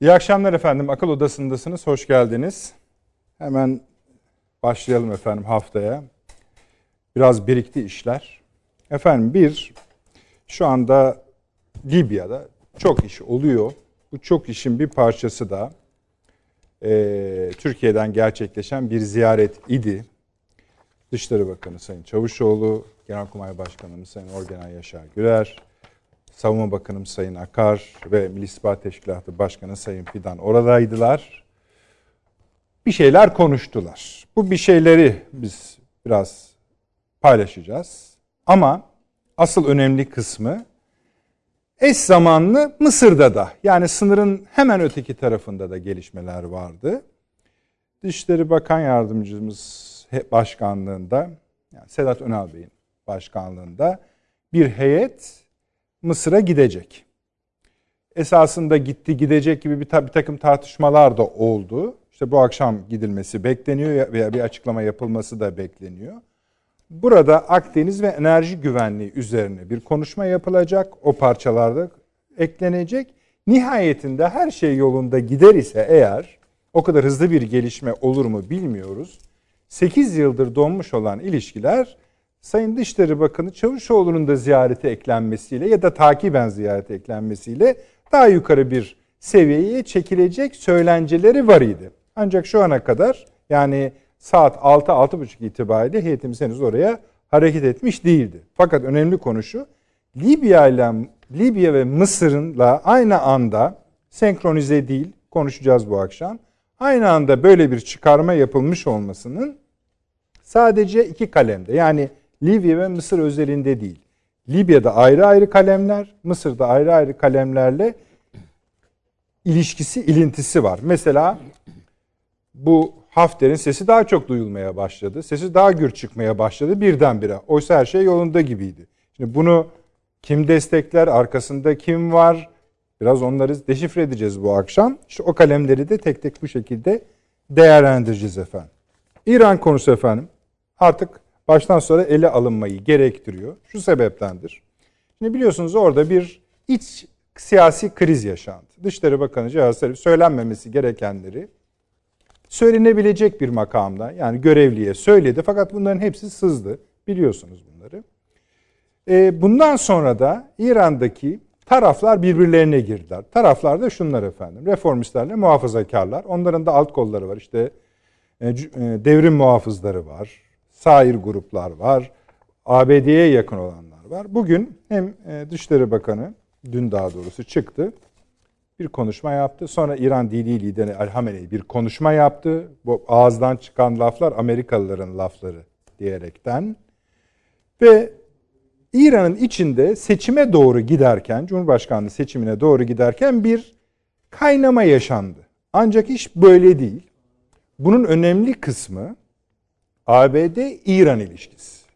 İyi akşamlar efendim. Akıl Odası'ndasınız. Hoş geldiniz. Hemen başlayalım efendim haftaya. Biraz birikti işler. Efendim bir, şu anda Libya'da çok iş oluyor. Bu çok işin bir parçası da e, Türkiye'den gerçekleşen bir ziyaret idi. Dışişleri Bakanı Sayın Çavuşoğlu, Genelkurmay Başkanımız Sayın Orgeneral Yaşar Güler, Savunma Bakanım Sayın Akar ve Milli İstihbarat Teşkilatı Başkanı Sayın Fidan oradaydılar. Bir şeyler konuştular. Bu bir şeyleri biz biraz paylaşacağız. Ama asıl önemli kısmı eş zamanlı Mısır'da da yani sınırın hemen öteki tarafında da gelişmeler vardı. Dışişleri Bakan Yardımcımız başkanlığında yani Sedat Önal Bey'in başkanlığında bir heyet Mısır'a gidecek. Esasında gitti gidecek gibi bir, bir takım tartışmalar da oldu. İşte bu akşam gidilmesi bekleniyor veya bir açıklama yapılması da bekleniyor. Burada Akdeniz ve enerji güvenliği üzerine bir konuşma yapılacak. O parçalarda eklenecek. Nihayetinde her şey yolunda gider ise eğer o kadar hızlı bir gelişme olur mu bilmiyoruz. 8 yıldır donmuş olan ilişkiler Sayın Dışişleri Bakanı Çavuşoğlu'nun da ziyarete eklenmesiyle ya da takiben ziyarete eklenmesiyle daha yukarı bir seviyeye çekilecek söylenceleri var idi. Ancak şu ana kadar yani saat 6-6.30 itibariyle heyetimiz henüz oraya hareket etmiş değildi. Fakat önemli konu şu, Libya ile Libya ve Mısır'ınla aynı anda senkronize değil, konuşacağız bu akşam. Aynı anda böyle bir çıkarma yapılmış olmasının sadece iki kalemde yani Libya ve Mısır özelinde değil. Libya'da ayrı ayrı kalemler, Mısır'da ayrı ayrı kalemlerle ilişkisi, ilintisi var. Mesela bu Hafter'in sesi daha çok duyulmaya başladı. Sesi daha gür çıkmaya başladı birdenbire. Oysa her şey yolunda gibiydi. Şimdi bunu kim destekler, arkasında kim var? Biraz onları deşifre edeceğiz bu akşam. İşte o kalemleri de tek tek bu şekilde değerlendireceğiz efendim. İran konusu efendim artık baştan sonra ele alınmayı gerektiriyor. Şu sebeptendir. Şimdi biliyorsunuz orada bir iç siyasi kriz yaşandı. Dışişleri Bakanı Cihaz Zarif söylenmemesi gerekenleri söylenebilecek bir makamda yani görevliye söyledi fakat bunların hepsi sızdı. Biliyorsunuz bunları. E, bundan sonra da İran'daki taraflar birbirlerine girdiler. Taraflar da şunlar efendim. Reformistlerle muhafazakarlar. Onların da alt kolları var. İşte e, e, devrim muhafızları var. Sair gruplar var. ABD'ye yakın olanlar var. Bugün hem e, Dışişleri Bakanı dün daha doğrusu çıktı bir konuşma yaptı. Sonra İran dini lideri El Hamenei bir konuşma yaptı. Bu ağızdan çıkan laflar Amerikalıların lafları diyerekten. Ve İran'ın içinde seçime doğru giderken, Cumhurbaşkanlığı seçimine doğru giderken bir kaynama yaşandı. Ancak iş böyle değil. Bunun önemli kısmı ABD-İran ilişkisi.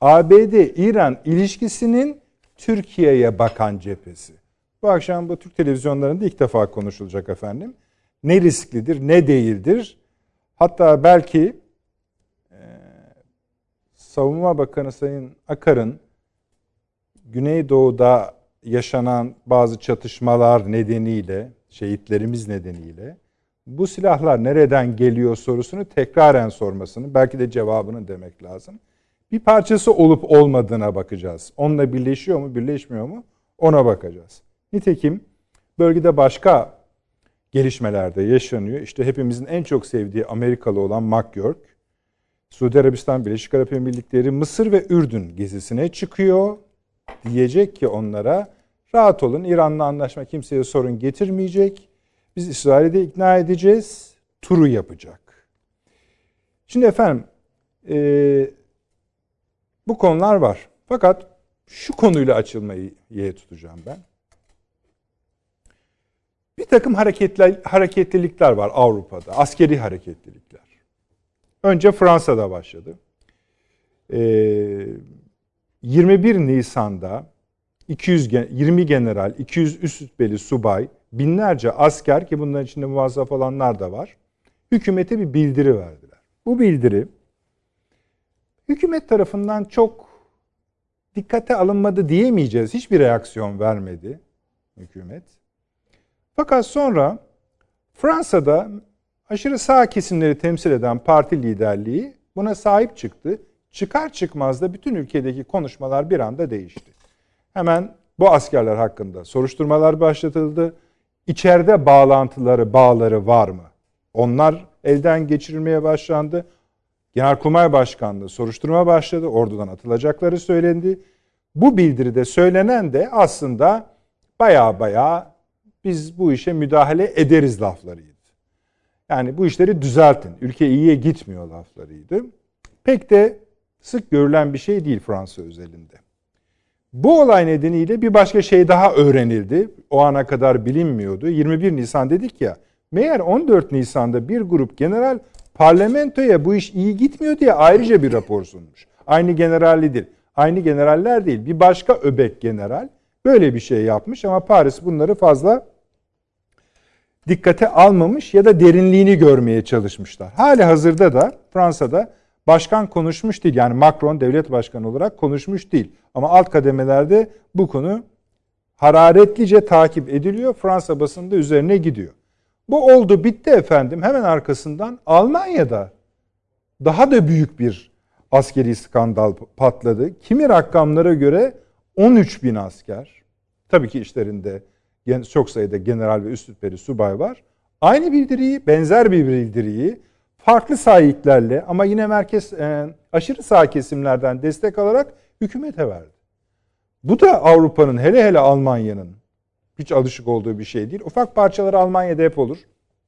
ABD-İran ilişkisinin Türkiye'ye bakan cephesi. Bu akşam bu Türk televizyonlarında ilk defa konuşulacak efendim. Ne risklidir, ne değildir. Hatta belki e, Savunma Bakanı Sayın Akar'ın Güneydoğu'da yaşanan bazı çatışmalar nedeniyle, şehitlerimiz nedeniyle bu silahlar nereden geliyor sorusunu tekraren sormasını, belki de cevabını demek lazım. Bir parçası olup olmadığına bakacağız. Onunla birleşiyor mu, birleşmiyor mu? Ona bakacağız. Nitekim bölgede başka gelişmelerde yaşanıyor. İşte hepimizin en çok sevdiği Amerikalı olan McGurk, Suudi Arabistan, Birleşik Arap Emirlikleri, Mısır ve Ürdün gezisine çıkıyor. Diyecek ki onlara rahat olun İran'la anlaşma kimseye sorun getirmeyecek. Biz İsrail'i de ikna edeceğiz. Turu yapacak. Şimdi efendim e, bu konular var. Fakat şu konuyla açılmayı ye tutacağım ben. Bir takım hareketler, hareketlilikler var Avrupa'da. Askeri hareketlilikler. Önce Fransa'da başladı. Ee, 21 Nisan'da 200 20 general, 200 üst rütbeli subay, binlerce asker ki bunların içinde muvazzaf olanlar da var. Hükümete bir bildiri verdiler. Bu bildiri hükümet tarafından çok dikkate alınmadı diyemeyeceğiz. Hiçbir reaksiyon vermedi hükümet. Fakat sonra Fransa'da aşırı sağ kesimleri temsil eden parti liderliği buna sahip çıktı. Çıkar çıkmaz da bütün ülkedeki konuşmalar bir anda değişti. Hemen bu askerler hakkında soruşturmalar başlatıldı. İçeride bağlantıları, bağları var mı? Onlar elden geçirilmeye başlandı. Genelkurmay Başkanlığı soruşturma başladı. Ordudan atılacakları söylendi. Bu bildiride söylenen de aslında baya baya biz bu işe müdahale ederiz laflarıydı. Yani bu işleri düzeltin. Ülke iyiye gitmiyor laflarıydı. Pek de sık görülen bir şey değil Fransa özelinde. Bu olay nedeniyle bir başka şey daha öğrenildi. O ana kadar bilinmiyordu. 21 Nisan dedik ya. Meğer 14 Nisan'da bir grup general parlamentoya bu iş iyi gitmiyor diye ayrıca bir rapor sunmuş. Aynı generallidir. Aynı generaller değil. Bir başka öbek general böyle bir şey yapmış ama Paris bunları fazla dikkate almamış ya da derinliğini görmeye çalışmışlar. Hali hazırda da Fransa'da başkan konuşmuş değil. Yani Macron devlet başkanı olarak konuşmuş değil. Ama alt kademelerde bu konu hararetlice takip ediliyor. Fransa basında üzerine gidiyor. Bu oldu bitti efendim. Hemen arkasından Almanya'da daha da büyük bir askeri skandal patladı. Kimi rakamlara göre 13 bin asker. Tabii ki işlerinde çok sayıda general ve üst rütbeli subay var. Aynı bildiriyi, benzer bir bildiriyi farklı sahiplerle ama yine merkez e, aşırı sağ kesimlerden destek alarak hükümete verdi. Bu da Avrupa'nın hele hele Almanya'nın hiç alışık olduğu bir şey değil. Ufak parçaları Almanya'da hep olur.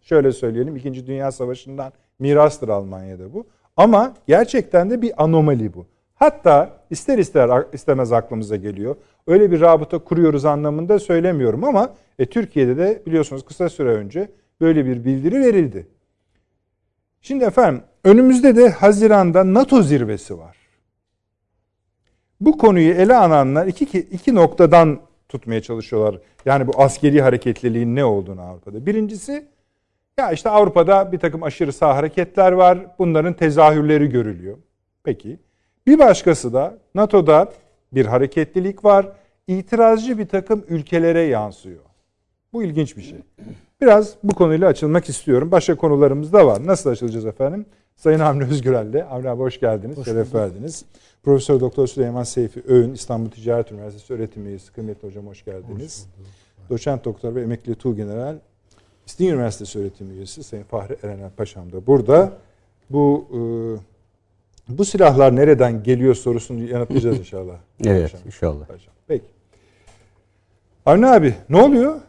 Şöyle söyleyelim İkinci Dünya Savaşı'ndan mirastır Almanya'da bu. Ama gerçekten de bir anomali bu. Hatta ister ister istemez aklımıza geliyor. Öyle bir rabıta kuruyoruz anlamında söylemiyorum ama e, Türkiye'de de biliyorsunuz kısa süre önce böyle bir bildiri verildi. Şimdi efendim önümüzde de Haziran'da NATO zirvesi var. Bu konuyu ele alanlar iki, iki noktadan tutmaya çalışıyorlar. Yani bu askeri hareketliliğin ne olduğunu Avrupa'da. Birincisi ya işte Avrupa'da bir takım aşırı sağ hareketler var. Bunların tezahürleri görülüyor. Peki. Bir başkası da NATO'da bir hareketlilik var. İtirazcı bir takım ülkelere yansıyor. Bu ilginç bir şey. Biraz bu konuyla açılmak istiyorum. Başka konularımız da var. Nasıl açılacağız efendim? Sayın Avni Özgürel'le. Avni abi hoş geldiniz. Hoş Şeref verdiniz. Profesör Doktor Süleyman Seyfi Öğün, İstanbul Ticaret Üniversitesi öğretim üyesi. Kıymetli hocam hoş geldiniz. Hoş Doçent Doktor ve Emekli Tuğgeneral İstinye Üniversitesi öğretim üyesi Sayın Fahri Erener Paşam da burada. Bu e, bu silahlar nereden geliyor sorusunu yanıtlayacağız inşallah. evet Paşam. inşallah. Paşam. Peki. Avni abi ne oluyor?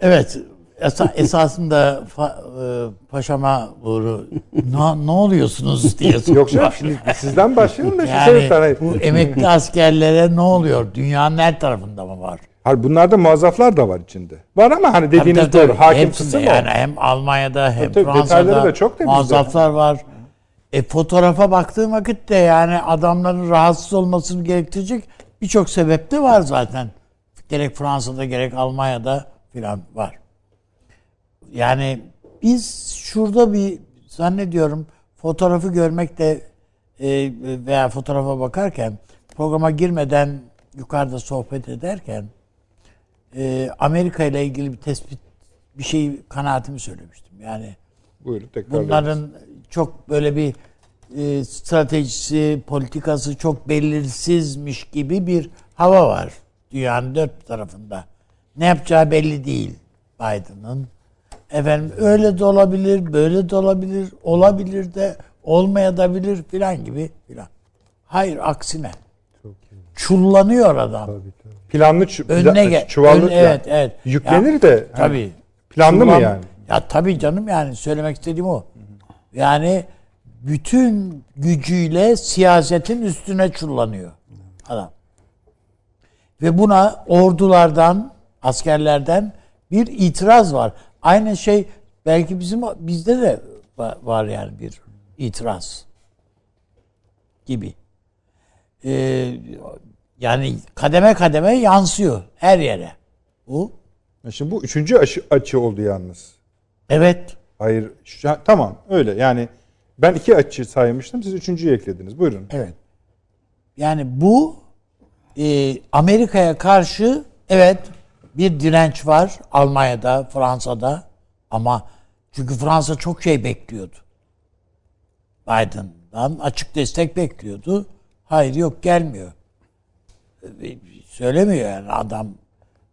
Evet esa, esasında fa, e, paşama doğru ne, ne oluyorsunuz diye Yok canım şimdi sizden başlayalım da yani, şu Bu emekli askerlere ne oluyor? Dünyanın her tarafında mı var? Hayır bunlarda muazzaflar da var içinde. Var ama hani dediğiniz tabii, tabii, doğru. Hakim kısım yani hem Almanya'da hem tabii, Fransa'da da çok muazzaflar var. E fotoğrafa baktığım vakit de yani adamların rahatsız olmasını gerektirecek birçok sebep de var zaten. Gerek Fransa'da gerek Almanya'da filan var. Yani biz şurada bir zannediyorum fotoğrafı görmek de e, veya fotoğrafa bakarken programa girmeden yukarıda sohbet ederken e, Amerika ile ilgili bir tespit bir şey kanaatimi söylemiştim. Yani Buyurun, bunların çok böyle bir e, stratejisi, politikası çok belirsizmiş gibi bir hava var dünyanın dört tarafında. Ne yapacağı belli değil Biden'ın. Efendim öyle de olabilir, böyle de olabilir, olabilir de olmayabilir filan gibi filan. Hayır aksine. Çullanıyor adam. Tabii, tabii. Planlı çu önüne gel. Çuvallı ön, evet, evet. Yüklenir ya, de. Tabii. Planlı Çullan, mı yani? Ya tabii canım yani söylemek istediğim o. Yani bütün gücüyle siyasetin üstüne çullanıyor adam. Ve buna ordulardan, askerlerden bir itiraz var. Aynı şey belki bizim bizde de var yani bir itiraz gibi. Ee, yani kademe kademe yansıyor her yere. Bu. Şimdi bu üçüncü açı, açı oldu yalnız. Evet. Hayır. Şu, tamam öyle yani ben iki açı saymıştım siz üçüncüyü eklediniz. Buyurun. Evet. Yani bu e, Amerika'ya karşı evet bir direnç var Almanya'da, Fransa'da ama çünkü Fransa çok şey bekliyordu. Biden'dan açık destek bekliyordu. Hayır yok gelmiyor. Söylemiyor yani adam.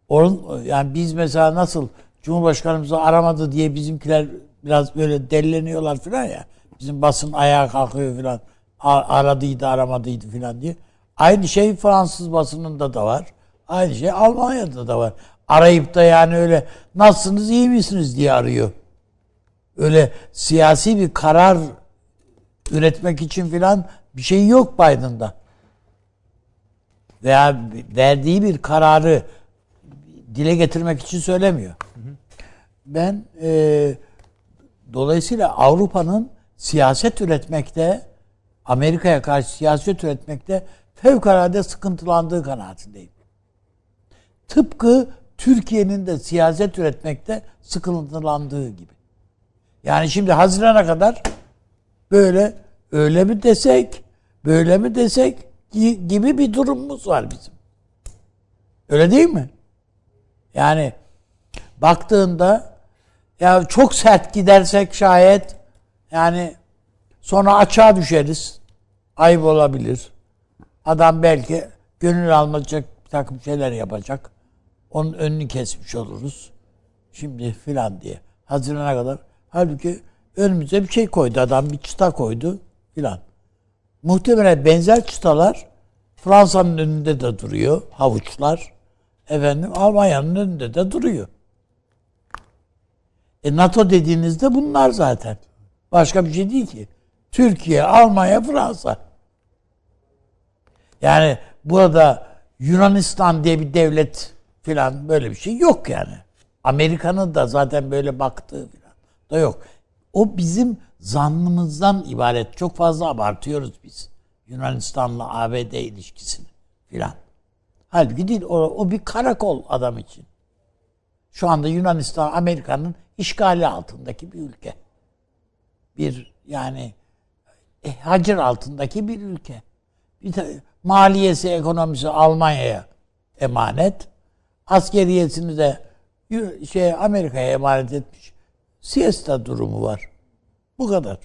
Onun, yani biz mesela nasıl Cumhurbaşkanımızı aramadı diye bizimkiler biraz böyle delleniyorlar falan ya. Bizim basın ayağa kalkıyor falan. Aradıydı aramadıydı falan diye. Aynı şey Fransız basınında da var. Aynı şey Almanya'da da var. Arayıp da yani öyle nasılsınız iyi misiniz diye arıyor. Öyle siyasi bir karar üretmek için filan bir şey yok Biden'da. Veya verdiği bir kararı dile getirmek için söylemiyor. Ben e, dolayısıyla Avrupa'nın siyaset üretmekte Amerika'ya karşı siyaset üretmekte fevkalade sıkıntılandığı kanaatindeyim. Tıpkı Türkiye'nin de siyaset üretmekte sıkıntılandığı gibi. Yani şimdi Haziran'a kadar böyle öyle mi desek, böyle mi desek gibi bir durumumuz var bizim. Öyle değil mi? Yani baktığında ya çok sert gidersek şayet yani sonra açığa düşeriz. Ayıp olabilir. Adam belki gönül almayacak bir takım şeyler yapacak. Onun önünü kesmiş oluruz. Şimdi filan diye. Hazirana kadar. Halbuki önümüze bir şey koydu adam. Bir çıta koydu filan. Muhtemelen benzer çıtalar Fransa'nın önünde de duruyor. Havuçlar. Efendim Almanya'nın önünde de duruyor. E NATO dediğinizde bunlar zaten. Başka bir şey değil ki. Türkiye, Almanya, Fransa. Yani burada Yunanistan diye bir devlet filan böyle bir şey yok yani. Amerika'nın da zaten böyle baktığı filan da yok. O bizim zannımızdan ibaret. Çok fazla abartıyoruz biz. Yunanistan'la ABD ilişkisini filan. Halbuki değil. O, o bir karakol adam için. Şu anda Yunanistan Amerika'nın işgali altındaki bir ülke. Bir yani e, hacir altındaki bir ülke. Bir maliyesi, ekonomisi Almanya'ya emanet. Askeriyesini de şey Amerika'ya emanet etmiş. Siesta durumu var. Bu kadar.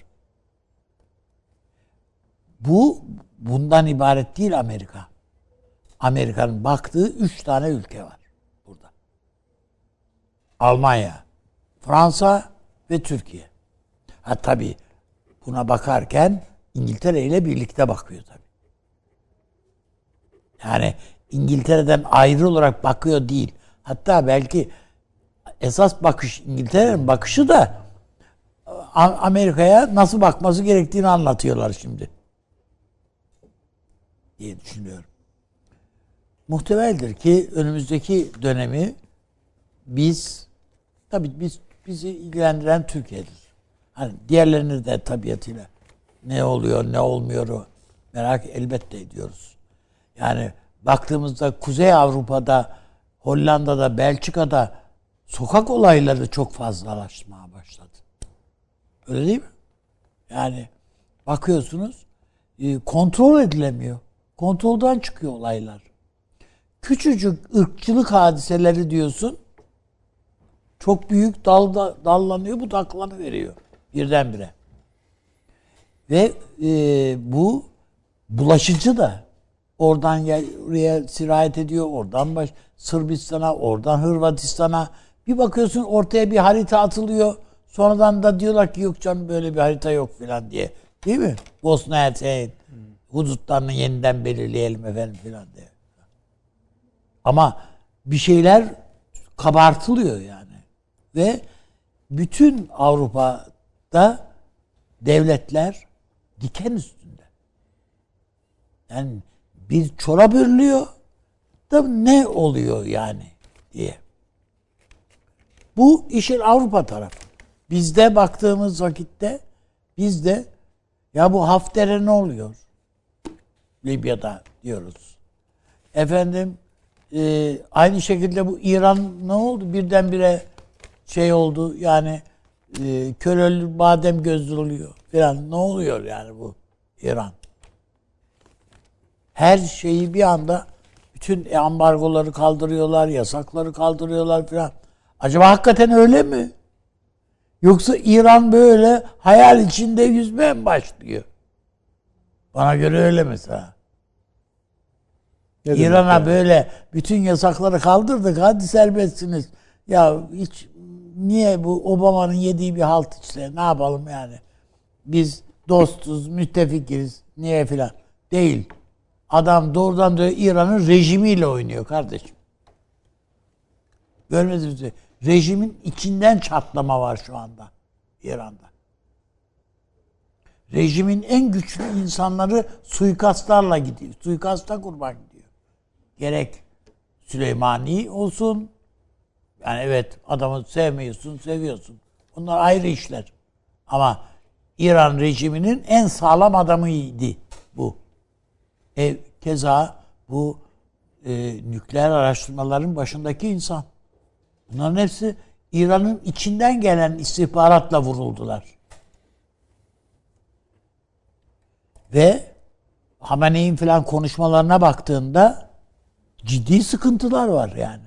Bu bundan ibaret değil Amerika. Amerika'nın baktığı üç tane ülke var burada. Almanya, Fransa ve Türkiye. Ha tabi buna bakarken İngiltere ile birlikte bakıyor tabi. Yani İngiltere'den ayrı olarak bakıyor değil. Hatta belki esas bakış İngiltere'nin bakışı da Amerika'ya nasıl bakması gerektiğini anlatıyorlar şimdi. Diye düşünüyorum. Muhtemeldir ki önümüzdeki dönemi biz tabii biz bizi ilgilendiren Türkiye'dir. Hani diğerlerini de tabiatıyla ne oluyor ne olmuyor merak elbette ediyoruz. Yani baktığımızda Kuzey Avrupa'da, Hollanda'da, Belçika'da sokak olayları çok fazlalaşmaya başladı. Öyle değil mi? Yani bakıyorsunuz e, kontrol edilemiyor. Kontroldan çıkıyor olaylar. Küçücük ırkçılık hadiseleri diyorsun. Çok büyük dalda, dallanıyor, budaklanı veriyor birdenbire. Ve e, bu bulaşıcı da oradan oraya sirayet ediyor, oradan baş Sırbistan'a, oradan Hırvatistan'a. Bir bakıyorsun ortaya bir harita atılıyor. Sonradan da diyorlar ki yok canım böyle bir harita yok filan diye. Değil mi? Bosna Hersey'in hudutlarını yeniden belirleyelim efendim filan diye. Ama bir şeyler kabartılıyor yani. Ve bütün Avrupa'da devletler diken üstünde. Yani bir çorap örülüyor da ne oluyor yani diye. Bu işin Avrupa tarafı. Bizde baktığımız vakitte bizde ya bu Hafter'e ne oluyor? Libya'da diyoruz. Efendim e, aynı şekilde bu İran ne oldu? Birdenbire şey oldu yani e, kör badem gözlü oluyor falan. Ne oluyor yani bu İran? Her şeyi bir anda Bütün ambargoları kaldırıyorlar, yasakları kaldırıyorlar filan. Acaba hakikaten öyle mi? Yoksa İran böyle hayal içinde yüzmeye mi başlıyor? Bana göre öyle mesela. İran'a yani? böyle bütün yasakları kaldırdık hadi serbestsiniz. Ya hiç niye bu Obama'nın yediği bir halt işte ne yapalım yani. Biz dostuz, müttefikiz niye filan. Değil. Adam doğrudan da İran'ın rejimiyle oynuyor kardeşim. Görmediniz mi? Rejimin içinden çatlama var şu anda İran'da. Rejimin en güçlü insanları suikastlarla gidiyor. Suikasta kurban gidiyor. Gerek Süleymani olsun. Yani evet adamı sevmiyorsun, seviyorsun. Bunlar ayrı işler. Ama İran rejiminin en sağlam adamıydı. E, keza bu e, nükleer araştırmaların başındaki insan. Bunların hepsi İran'ın içinden gelen istihbaratla vuruldular. Ve Hamene'in falan konuşmalarına baktığında ciddi sıkıntılar var yani.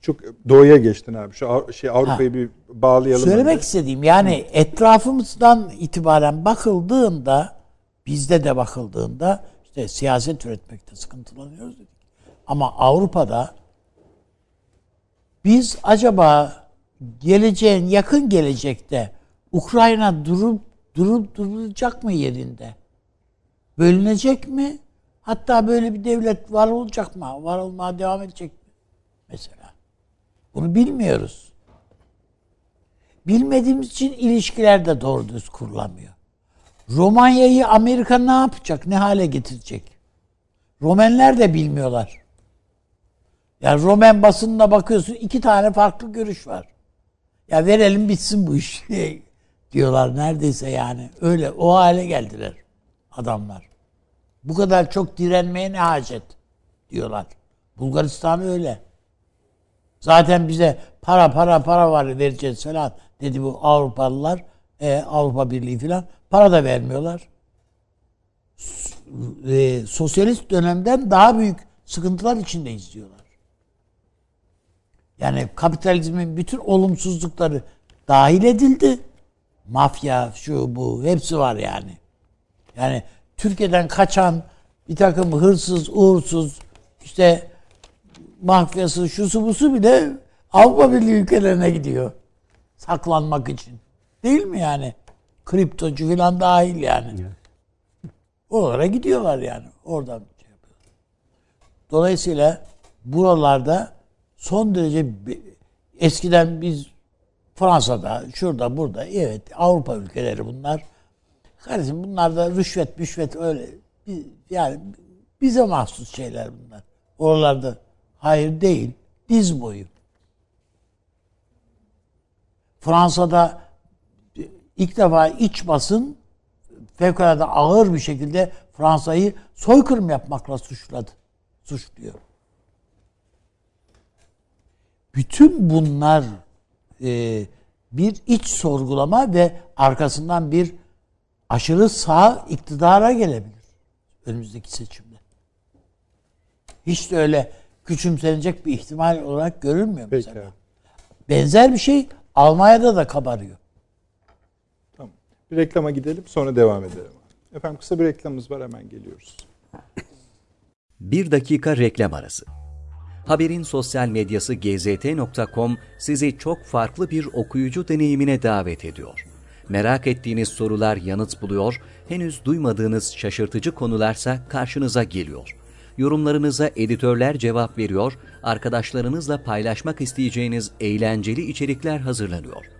Çok doğuya geçtin abi. Şu şey Avrupa'yı bir bağlayalım. Söylemek önce. istediğim yani etrafımızdan itibaren bakıldığında bizde de bakıldığında işte siyaset üretmekte sıkıntılanıyoruz dedik. Ama Avrupa'da biz acaba geleceğin yakın gelecekte Ukrayna durup durup durulacak mı yerinde? Bölünecek mi? Hatta böyle bir devlet var olacak mı? Var olmaya devam edecek mi? Mesela. Bunu bilmiyoruz. Bilmediğimiz için ilişkiler de doğru düz kurulamıyor. Romanya'yı Amerika ne yapacak? Ne hale getirecek? Romenler de bilmiyorlar. Yani Romen basınına bakıyorsun iki tane farklı görüş var. Ya verelim bitsin bu iş diyorlar neredeyse yani. Öyle o hale geldiler adamlar. Bu kadar çok direnmeye ne hacet diyorlar. Bulgaristan öyle. Zaten bize para para para var vereceğiz falan dedi bu Avrupalılar. E, Avrupa Birliği falan. Para da vermiyorlar. E, sosyalist dönemden daha büyük sıkıntılar içinde izliyorlar. Yani kapitalizmin bütün olumsuzlukları dahil edildi. Mafya, şu bu hepsi var yani. Yani Türkiye'den kaçan bir takım hırsız, uğursuz, işte mafyası, şusu busu bile Avrupa Birliği ülkelerine gidiyor. Saklanmak için. Değil mi yani? Kriptocu falan dahil yani. Evet. Oralara gidiyorlar yani. Oradan şey yapıyorlar. Dolayısıyla buralarda son derece eskiden biz Fransa'da, şurada, burada, evet Avrupa ülkeleri bunlar. Kardeşim bunlar da rüşvet, rüşvet öyle yani bize mahsus şeyler bunlar. Oralarda hayır değil, diz boyu. Fransa'da ilk defa iç basın fevkalade ağır bir şekilde Fransa'yı soykırım yapmakla suçladı. Suçluyor. Bütün bunlar e, bir iç sorgulama ve arkasından bir aşırı sağ iktidara gelebilir önümüzdeki seçimde. Hiç de öyle küçümsenecek bir ihtimal olarak görülmüyor mesela. Peki. Benzer bir şey Almanya'da da kabarıyor. Bir reklama gidelim sonra devam edelim. Efendim kısa bir reklamımız var hemen geliyoruz. Bir dakika reklam arası. Haberin sosyal medyası gzt.com sizi çok farklı bir okuyucu deneyimine davet ediyor. Merak ettiğiniz sorular yanıt buluyor, henüz duymadığınız şaşırtıcı konularsa karşınıza geliyor. Yorumlarınıza editörler cevap veriyor, arkadaşlarınızla paylaşmak isteyeceğiniz eğlenceli içerikler hazırlanıyor.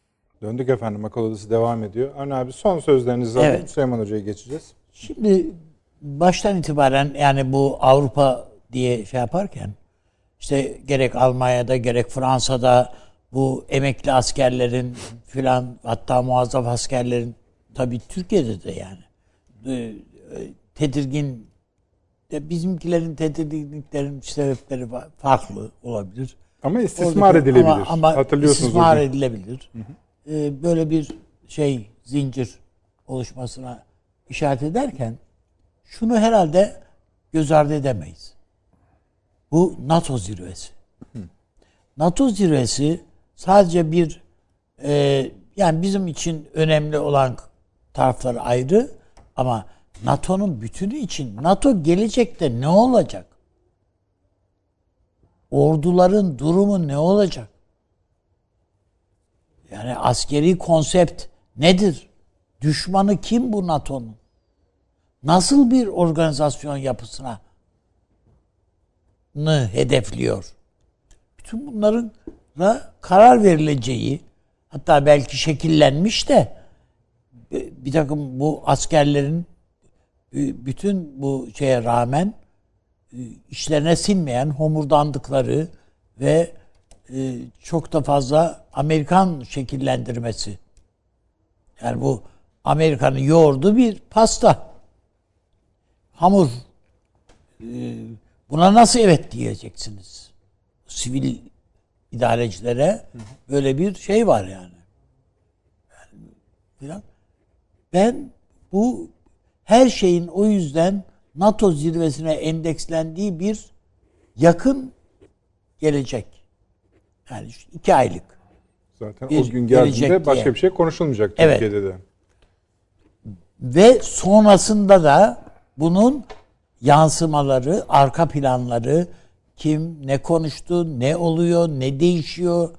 Döndük efendim akıl odası devam ediyor. Avni abi son sözlerinizi. Evet. Süleyman Hoca'ya geçeceğiz. Şimdi baştan itibaren yani bu Avrupa diye şey yaparken işte gerek Almanya'da gerek Fransa'da bu emekli askerlerin filan hatta muazzaf askerlerin tabii Türkiye'de de yani e, tedirgin bizimkilerin tedirginliklerin sebepleri farklı olabilir. Ama istismar Oradaki, edilebilir. Ama, ama Hatırlıyorsunuz istismar edilebilir. Hı hı. Ee, böyle bir şey zincir oluşmasına işaret ederken şunu herhalde göz ardı edemeyiz. Bu NATO zirvesi. NATO zirvesi sadece bir e, yani bizim için önemli olan taraflar ayrı ama NATO'nun bütünü için NATO gelecekte ne olacak? Orduların durumu ne olacak? Yani askeri konsept nedir? Düşmanı kim bu NATO'nun? Nasıl bir organizasyon yapısına hedefliyor? Bütün bunların karar verileceği hatta belki şekillenmiş de bir takım bu askerlerin bütün bu şeye rağmen işlerine sinmeyen homurdandıkları ve e, çok da fazla Amerikan şekillendirmesi. Yani bu Amerika'nın yoğurdu bir pasta. Hamur. E, buna nasıl evet diyeceksiniz? Sivil idarecilere böyle bir şey var yani. yani ben bu her şeyin o yüzden NATO zirvesine endekslendiği bir yakın gelecek. Yani iki aylık. Zaten bir o gün geldiğinde başka diye. bir şey konuşulmayacak Türkiye'de evet. de. Ve sonrasında da bunun yansımaları, arka planları, kim ne konuştu, ne oluyor, ne değişiyor,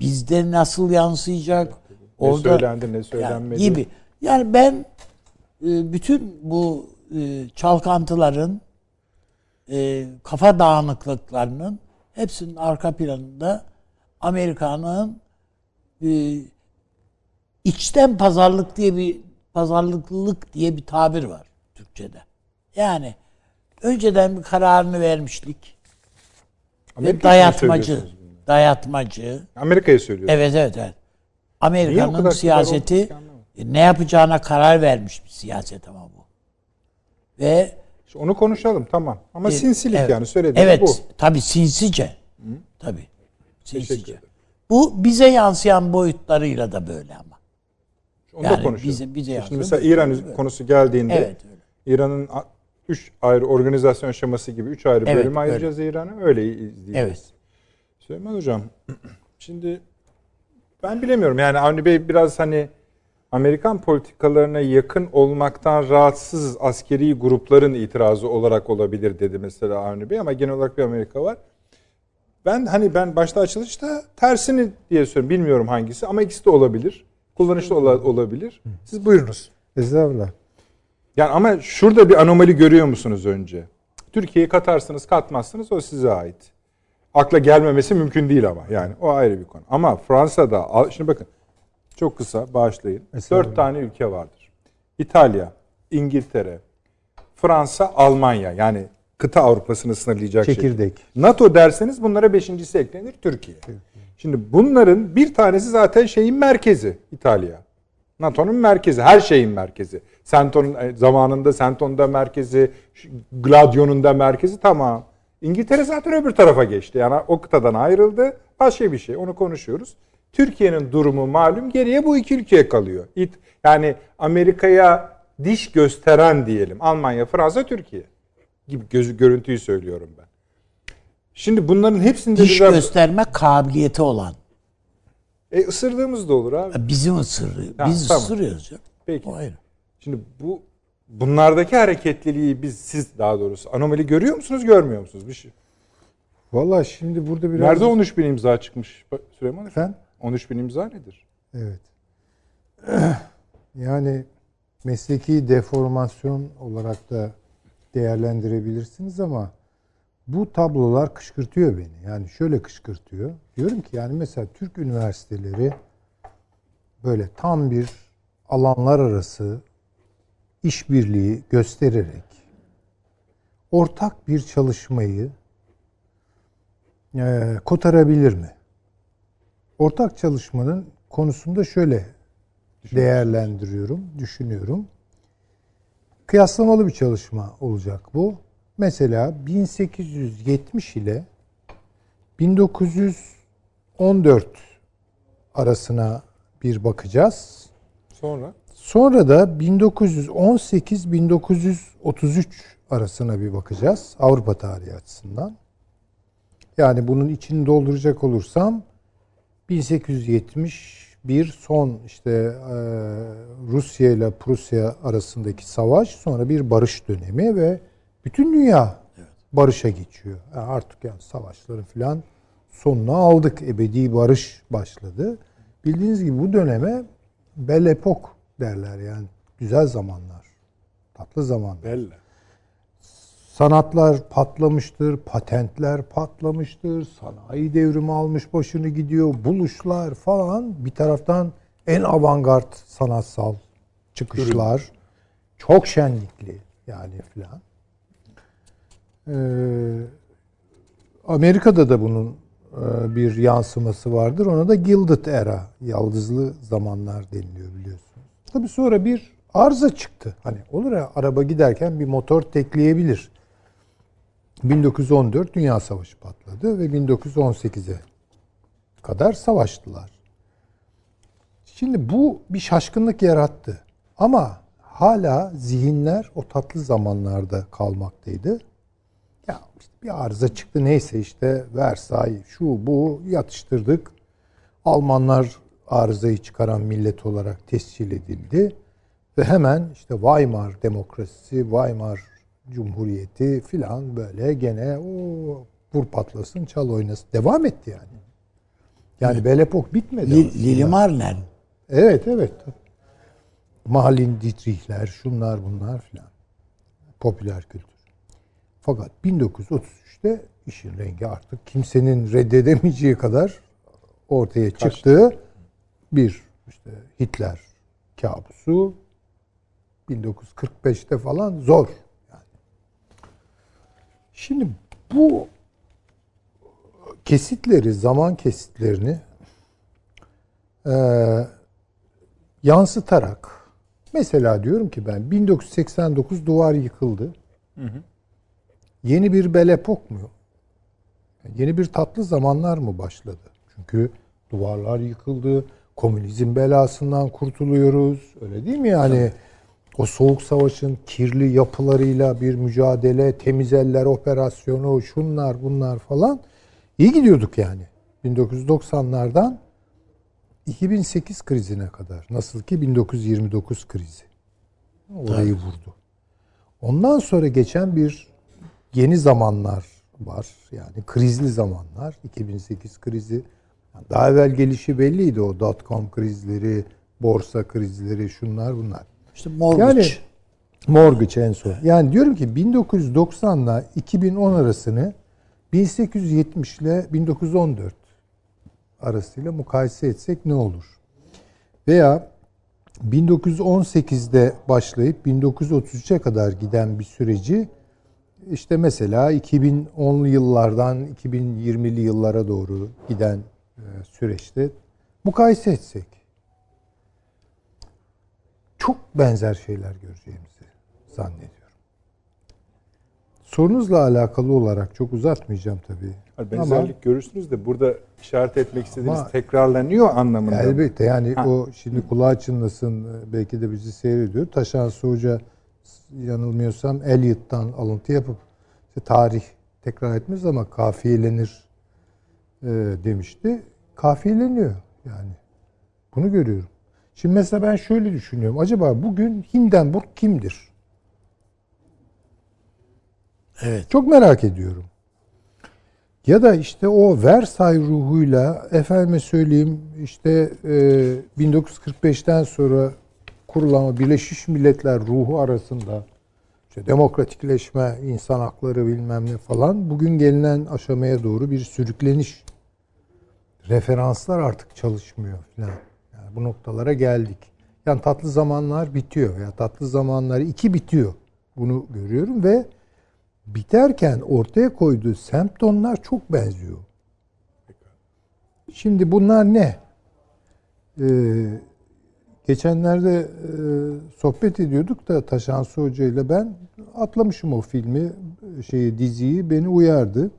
bizde nasıl yansıyacak, ne orada söylendi, ne söylenmedi yani gibi. Yani ben e, bütün bu e, çalkantıların e, kafa dağınıklıklarının hepsinin arka planında Amerika'nın içten pazarlık diye bir pazarlıklılık diye bir tabir var Türkçede. Yani önceden bir kararını vermişlik. Ve dayatmacı. Dayatmacı. Amerika'ya söylüyor. Evet evet evet. Amerika'nın siyaseti ne yapacağına karar vermiş bir siyaset ama bu. Ve işte onu konuşalım tamam. Ama e, sinsilik evet, yani söylediğim evet, bu. Evet tabii sinsice. Hı? Tabii. Sinsice. Bu bize yansıyan boyutlarıyla da böyle ama. Onu yani da konuşalım. Bize, bize Şimdi mesela İran böyle. konusu geldiğinde evet, İran'ın üç ayrı organizasyon aşaması gibi üç ayrı evet, bölüm ayıracağız İran'ı. Öyle izleyeceğiz. Evet. Süleyman Hocam şimdi ben bilemiyorum yani Avni Bey biraz hani Amerikan politikalarına yakın olmaktan rahatsız askeri grupların itirazı olarak olabilir dedi mesela Avni Bey ama genel olarak bir Amerika var. Ben hani ben başta açılışta tersini diye söylüyorum. Bilmiyorum hangisi ama ikisi de olabilir. Kullanışlı ola, olabilir. Siz buyurunuz. Estağfurullah. Yani ama şurada bir anomali görüyor musunuz önce? Türkiye'yi katarsınız katmazsınız o size ait. Akla gelmemesi mümkün değil ama yani o ayrı bir konu. Ama Fransa'da şimdi bakın çok kısa bağışlayın. Dört tane ülke vardır. İtalya, İngiltere, Fransa, Almanya. Yani kıta Avrupa'sını sınırlayacak Çekirdek. Şey. NATO derseniz bunlara beşincisi eklenir Türkiye. Şimdi bunların bir tanesi zaten şeyin merkezi İtalya. NATO'nun merkezi, her şeyin merkezi. Senton'un e, zamanında Senton'da merkezi, Gladio'nun da merkezi tamam. İngiltere zaten öbür tarafa geçti. Yani o kıtadan ayrıldı. Başka bir şey. Onu konuşuyoruz. Türkiye'nin durumu malum geriye bu iki ülkeye kalıyor. Yani Amerika'ya diş gösteren diyelim. Almanya, Fransa, Türkiye gibi gözü görüntüyü söylüyorum ben. Şimdi bunların hepsinde diş bize... gösterme kabiliyeti olan. E ısırdığımız da olur abi. Bizim ısırıyor. Biz tamam. ısırıyoruz ya. Peki. O ayrı. Şimdi bu bunlardaki hareketliliği biz siz daha doğrusu anomali görüyor musunuz, görmüyor musunuz bir şey? Valla şimdi burada biraz... Nerede 13 bin imza çıkmış Süleyman Efendim? 13 bin imza nedir? Evet. Yani mesleki deformasyon olarak da değerlendirebilirsiniz ama bu tablolar kışkırtıyor beni. Yani şöyle kışkırtıyor. Diyorum ki yani mesela Türk üniversiteleri böyle tam bir alanlar arası işbirliği göstererek ortak bir çalışmayı e, kotarabilir mi? Ortak çalışmanın konusunda şöyle değerlendiriyorum, düşünüyorum. Kıyaslamalı bir çalışma olacak bu. Mesela 1870 ile 1914 arasına bir bakacağız. Sonra? Sonra da 1918-1933 arasına bir bakacağız Avrupa tarihi açısından. Yani bunun içini dolduracak olursam 1871 son işte e, Rusya ile Prusya arasındaki savaş sonra bir barış dönemi ve bütün dünya barışa geçiyor. Yani artık yani savaşların filan sonuna aldık. Ebedi barış başladı. Bildiğiniz gibi bu döneme Belle Epoque derler yani güzel zamanlar. Tatlı zamanlar. Belle. Sanatlar patlamıştır, patentler patlamıştır, sanayi devrimi almış başını gidiyor, buluşlar falan. Bir taraftan en avantgard sanatsal çıkışlar. Çok şenlikli yani filan. Ee, Amerika'da da bunun e, bir yansıması vardır. Ona da Gilded Era, yaldızlı zamanlar deniliyor biliyorsunuz. Tabii sonra bir arıza çıktı. Hani olur ya araba giderken bir motor tekleyebilir. 1914 Dünya Savaşı patladı ve 1918'e kadar savaştılar. Şimdi bu bir şaşkınlık yarattı. Ama hala zihinler o tatlı zamanlarda kalmaktaydı. Ya işte bir arıza çıktı neyse işte Versay şu bu yatıştırdık. Almanlar arızayı çıkaran millet olarak tescil edildi. Ve hemen işte Weimar demokrasisi, Weimar Cumhuriyeti filan böyle gene o vur patlasın çal oynasın. Devam etti yani. Yani Belepok bitmedi. Lili Marlen. Evet evet. Malin Dietrichler, şunlar bunlar filan. Popüler kültür. Fakat 1933'te işin rengi artık kimsenin reddedemeyeceği kadar ortaya Kaçtı. çıktığı bir işte Hitler kabusu 1945'te falan zor. Şimdi bu kesitleri, zaman kesitlerini e, yansıtarak mesela diyorum ki ben 1989 duvar yıkıldı. Hı hı. Yeni bir belepok mu? Yeni bir tatlı zamanlar mı başladı? Çünkü duvarlar yıkıldı, komünizm belasından kurtuluyoruz. Öyle değil mi yani? O soğuk savaşın kirli yapılarıyla bir mücadele, temiz eller operasyonu, şunlar bunlar falan. iyi gidiyorduk yani. 1990'lardan 2008 krizine kadar. Nasıl ki 1929 krizi. Orayı evet. vurdu. Ondan sonra geçen bir yeni zamanlar var. Yani krizli zamanlar. 2008 krizi. Daha evvel gelişi belliydi o dot-com krizleri, borsa krizleri, şunlar bunlar. İşte mortgage. Yani, mortgage en son. Yani diyorum ki 1990 ile 2010 arasını 1870 ile 1914 arasıyla mukayese etsek ne olur? Veya 1918'de başlayıp 1933'e kadar giden bir süreci işte mesela 2010'lu yıllardan 2020'li yıllara doğru giden e, süreçte mukayese etsek çok benzer şeyler göreceğimizi zannediyorum. Sorunuzla alakalı olarak çok uzatmayacağım tabii. Benzerlik Ama, görürsünüz de burada işaret etmek istediğiniz ama, tekrarlanıyor anlamında. Elbette yani ha. o şimdi kulağı çınlasın belki de bizi seyrediyor. Taşan Hoca yanılmıyorsam Eliot'tan alıntı yapıp işte tarih tekrar etmez ama kafiyelenir e, demişti. Kafiyeleniyor yani. Bunu görüyorum. Şimdi mesela ben şöyle düşünüyorum. Acaba bugün Hindenburg kimdir? Evet. Çok merak ediyorum. Ya da işte o Versay ruhuyla efendime söyleyeyim işte e, 1945'ten sonra kurulan Birleşmiş Milletler ruhu arasında işte demokratikleşme, insan hakları bilmem ne falan bugün gelinen aşamaya doğru bir sürükleniş. Referanslar artık çalışmıyor falan. Bu noktalara geldik. Yani tatlı zamanlar bitiyor veya tatlı zamanlar iki bitiyor. Bunu görüyorum ve biterken ortaya koyduğu semptomlar çok benziyor. Şimdi bunlar ne? Ee, geçenlerde e, sohbet ediyorduk da Taşansı Hoca ile ben atlamışım o filmi, şeyi diziyi beni uyardı.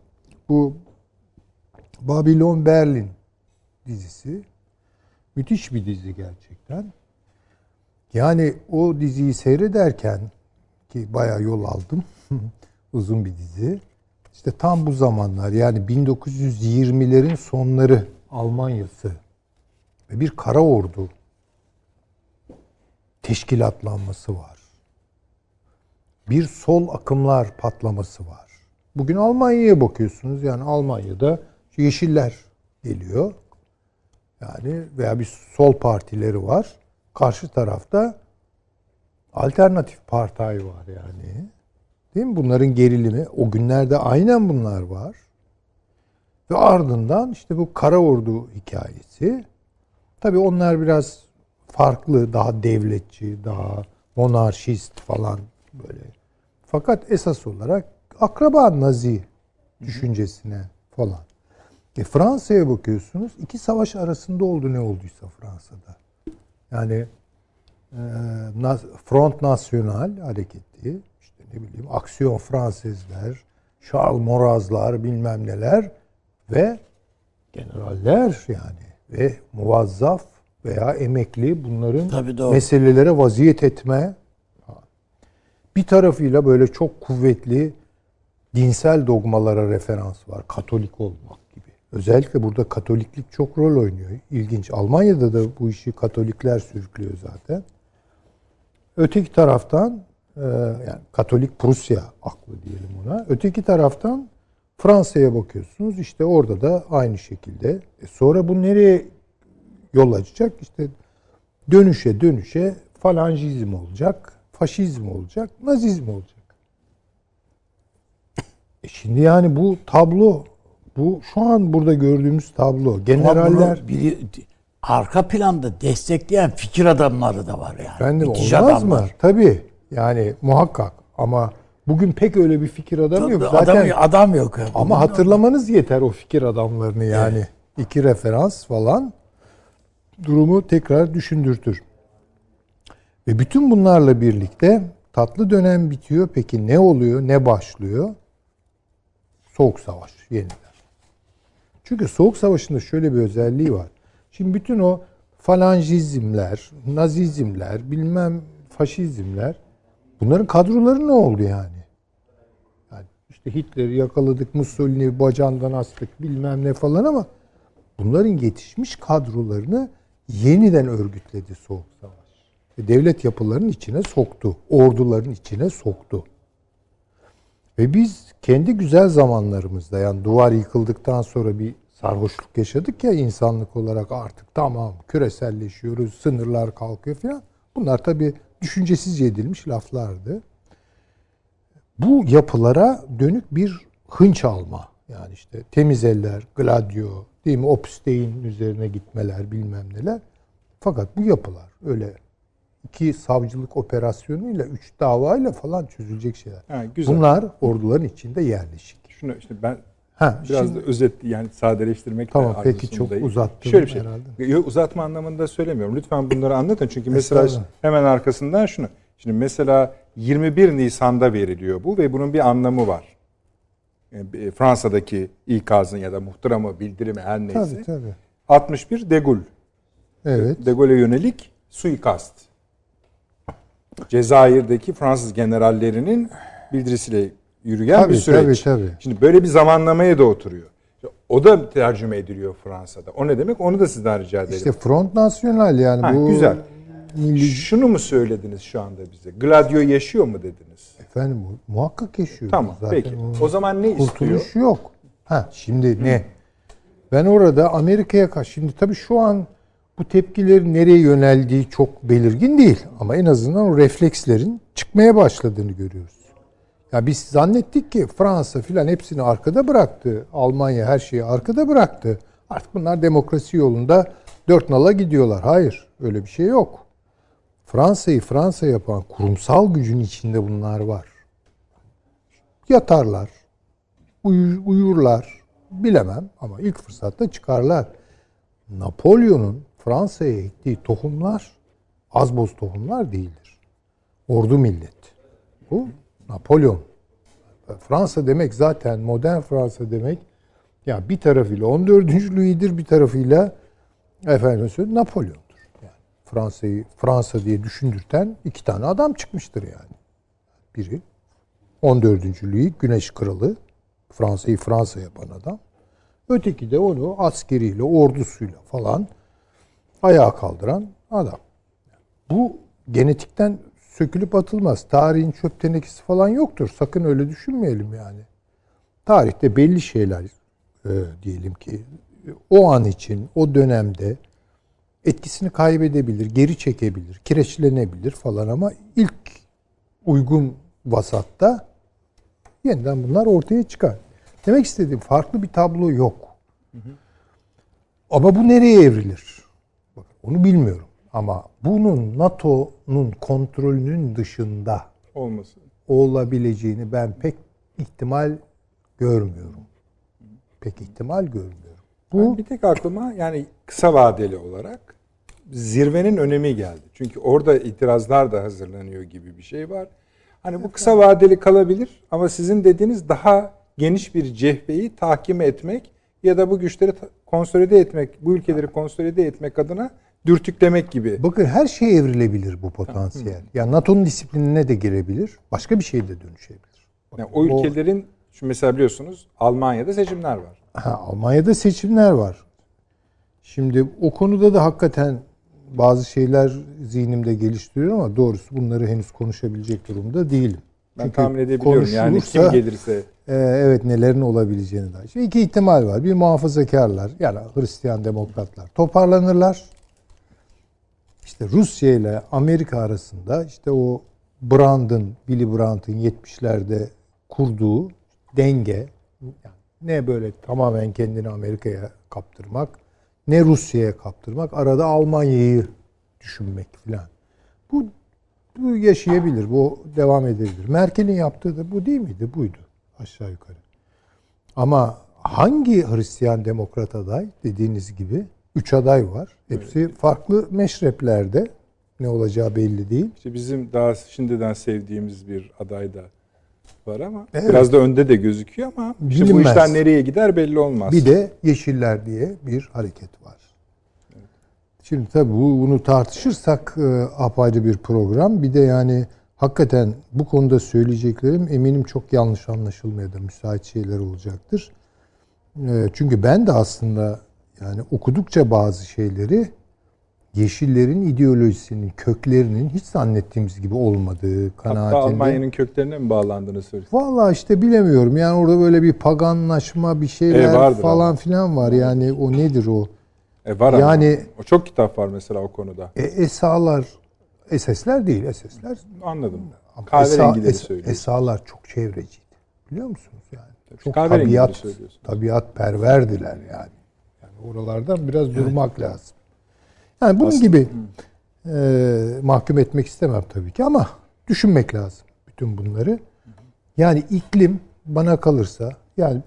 Bu Babylon Berlin dizisi. Müthiş bir dizi gerçekten. Yani o diziyi seyrederken ki bayağı yol aldım. Uzun bir dizi. İşte tam bu zamanlar yani 1920'lerin sonları Almanya'sı ve bir kara ordu teşkilatlanması var. Bir sol akımlar patlaması var. Bugün Almanya'ya bakıyorsunuz yani Almanya'da yeşiller geliyor. Yani veya bir sol partileri var. Karşı tarafta alternatif partay var yani. Değil mi? Bunların gerilimi. O günlerde aynen bunlar var. Ve ardından işte bu Kara Ordu hikayesi. Tabii onlar biraz farklı, daha devletçi, daha monarşist falan böyle. Fakat esas olarak akraba nazi düşüncesine falan. E Fransa'ya bakıyorsunuz. iki savaş arasında oldu ne olduysa Fransa'da. Yani e, Front National hareketi, işte ne bileyim Aksiyon Fransızlar, Charles Morazlar bilmem neler ve generaller yani ve muvazzaf veya emekli bunların Tabii meselelere vaziyet etme bir tarafıyla böyle çok kuvvetli dinsel dogmalara referans var. Katolik olmak. Özellikle burada Katoliklik çok rol oynuyor. İlginç. Almanya'da da bu işi Katolikler sürüklüyor zaten. Öteki taraftan e, yani Katolik Prusya aklı diyelim ona. Öteki taraftan Fransa'ya bakıyorsunuz. İşte orada da aynı şekilde. E sonra bu nereye yol açacak? İşte dönüşe dönüşe falancizm olacak, faşizm olacak, nazizm olacak. E şimdi yani bu tablo, bu şu an burada gördüğümüz tablo. Generaller... Biri, arka planda destekleyen fikir adamları da var yani. Efendim olmaz adamlar. mı? Tabii. Yani muhakkak. Ama bugün pek öyle bir fikir adamı yok. Zaten adam, adam yok. Yani. Ama hatırlamanız yeter o fikir adamlarını yani. Evet. İki referans falan durumu tekrar düşündürtür. Ve bütün bunlarla birlikte tatlı dönem bitiyor. Peki ne oluyor? Ne başlıyor? Soğuk Savaş yeniden. Çünkü Soğuk Savaş'ın da şöyle bir özelliği var. Şimdi bütün o falancizmler, nazizmler, bilmem faşizmler bunların kadroları ne oldu yani? yani işte Hitler'i yakaladık, Mussolini bacağından astık bilmem ne falan ama bunların yetişmiş kadrolarını yeniden örgütledi Soğuk Savaş. Devlet yapılarının içine soktu, orduların içine soktu. Ve biz kendi güzel zamanlarımızda yani duvar yıkıldıktan sonra bir sarhoşluk yaşadık ya insanlık olarak artık tamam küreselleşiyoruz, sınırlar kalkıyor falan. Bunlar tabii düşüncesiz edilmiş laflardı. Bu yapılara dönük bir hınç alma. Yani işte temiz eller, gladio, değil mi? Opus Dei'nin üzerine gitmeler bilmem neler. Fakat bu yapılar öyle iki savcılık operasyonuyla, üç davayla falan çözülecek şeyler. Ha, güzel. Bunlar orduların içinde yerleşik. Şunu işte ben ha, biraz şimdi, da özet yani sadeleştirmek Tamam peki çok uzattım Şöyle bir şey. herhalde. Yok uzatma anlamında söylemiyorum. Lütfen bunları anlatın. Çünkü mesela hemen arkasından şunu. Şimdi mesela 21 Nisan'da veriliyor bu ve bunun bir anlamı var. E, Fransa'daki ikazın ya da muhtıramı, bildirimi her neyse. Tabii tabii. 61 De Gaulle. Evet. De Gaulle'e yönelik suikast. Cezayir'deki Fransız generallerinin bildirisiyle yürüyen tabii, bir süreç. Tabii, tabii. Şimdi böyle bir zamanlamaya da oturuyor. O da tercüme ediliyor Fransa'da. O ne demek? Onu da sizden rica ederim. İşte Front National yani ha, bu. Güzel. Şunu mu söylediniz şu anda bize? Gladio yaşıyor mu dediniz? Efendim muhakkak yaşıyor. Tamam Zaten peki. O, o zaman ne istiyor? Kurtuluş yok. Ha şimdi Hı. ne? Ben orada Amerika'ya karşı şimdi tabii şu an bu tepkilerin nereye yöneldiği çok belirgin değil. Ama en azından o reflekslerin çıkmaya başladığını görüyoruz. Ya biz zannettik ki Fransa filan hepsini arkada bıraktı. Almanya her şeyi arkada bıraktı. Artık bunlar demokrasi yolunda dört nala gidiyorlar. Hayır öyle bir şey yok. Fransa'yı Fransa yapan kurumsal gücün içinde bunlar var. Yatarlar, uyur, uyurlar, bilemem ama ilk fırsatta çıkarlar. Napolyon'un Fransa'ya ektiği tohumlar az boz tohumlar değildir. Ordu millet. Bu Napolyon. Fransa demek zaten modern Fransa demek ya bir tarafıyla 14. Louis'dir bir tarafıyla efendim söyleyeyim Napolyon'dur. Yani Fransa'yı Fransa diye düşündürten iki tane adam çıkmıştır yani. Biri 14. Louis Güneş Kralı Fransa'yı Fransa yapan adam. Öteki de onu askeriyle, ordusuyla falan ayağa kaldıran adam. Bu genetikten sökülüp atılmaz. Tarihin çöp tenekesi falan yoktur. Sakın öyle düşünmeyelim yani. Tarihte belli şeyler e, diyelim ki o an için, o dönemde etkisini kaybedebilir, geri çekebilir, kireçlenebilir falan ama ilk uygun vasatta yeniden bunlar ortaya çıkar. Demek istediğim farklı bir tablo yok. Ama bu nereye evrilir? Onu bilmiyorum. Ama bunun NATO'nun kontrolünün dışında olması olabileceğini ben pek ihtimal görmüyorum. Pek ihtimal görmüyorum. Bu ben bir tek aklıma yani kısa vadeli olarak zirvenin önemi geldi. Çünkü orada itirazlar da hazırlanıyor gibi bir şey var. Hani bu kısa vadeli kalabilir ama sizin dediğiniz daha geniş bir cehbeyi tahkim etmek ya da bu güçleri konsolide etmek, bu ülkeleri konsolide etmek adına dürtüklemek gibi. Bakın her şey evrilebilir bu potansiyel. Ya yani NATO'nun disiplinine de girebilir. Başka bir şeye de dönüşebilir. Bakın, yani o ülkelerin şu mesela biliyorsunuz Almanya'da seçimler var. Ha, Almanya'da seçimler var. Şimdi o konuda da hakikaten bazı şeyler zihnimde geliştiriyor ama doğrusu bunları henüz konuşabilecek durumda değilim. Ben Çünkü tahmin edebiliyorum yani kim gelirse. E, evet nelerin olabileceğini dair. Şimdi iki ihtimal var. Bir muhafazakarlar yani Hristiyan demokratlar toparlanırlar. İşte Rusya ile Amerika arasında işte o Brandt'ın, Willy Brandt'ın 70'lerde kurduğu denge ne böyle tamamen kendini Amerika'ya kaptırmak ne Rusya'ya kaptırmak arada Almanya'yı düşünmek filan. Bu, bu yaşayabilir, bu devam edebilir. Merkel'in yaptığı da bu değil miydi? Buydu aşağı yukarı. Ama hangi Hristiyan demokrat aday dediğiniz gibi üç aday var. Hepsi evet. farklı meşreplerde. Ne olacağı belli değil. İşte bizim daha şimdiden sevdiğimiz bir aday da var ama evet. biraz da önde de gözüküyor ama işte bu işler nereye gider belli olmaz. Bir de Yeşiller diye bir hareket var. Evet. Şimdi tabii bu, bunu tartışırsak e, apayrı bir program. Bir de yani hakikaten bu konuda söyleyeceklerim eminim çok yanlış anlaşılmaya da müsait şeyler olacaktır. E, çünkü ben de aslında yani okudukça bazı şeyleri Yeşillerin ideolojisinin köklerinin hiç zannettiğimiz gibi olmadığı kanaatinde. Hatta Almanya'nın köklerine mi bağlandığını söylüyorsun? Valla işte bilemiyorum. Yani orada böyle bir paganlaşma bir şeyler e, falan ama. filan var. Yani o nedir o? E var yani, ama. O çok kitap var mesela o konuda. E, esalar, esesler değil esesler. Anladım. Kahverengileri Esa, söylüyorsun. Esalar çok çevreciydi. Biliyor musunuz yani? Çok tabiat, tabiat perverdiler yani. Yani. Oralardan biraz evet. durmak lazım. Yani bunun Aslında, gibi e, mahkum etmek istemem tabii ki ama düşünmek lazım bütün bunları. Yani iklim bana kalırsa yani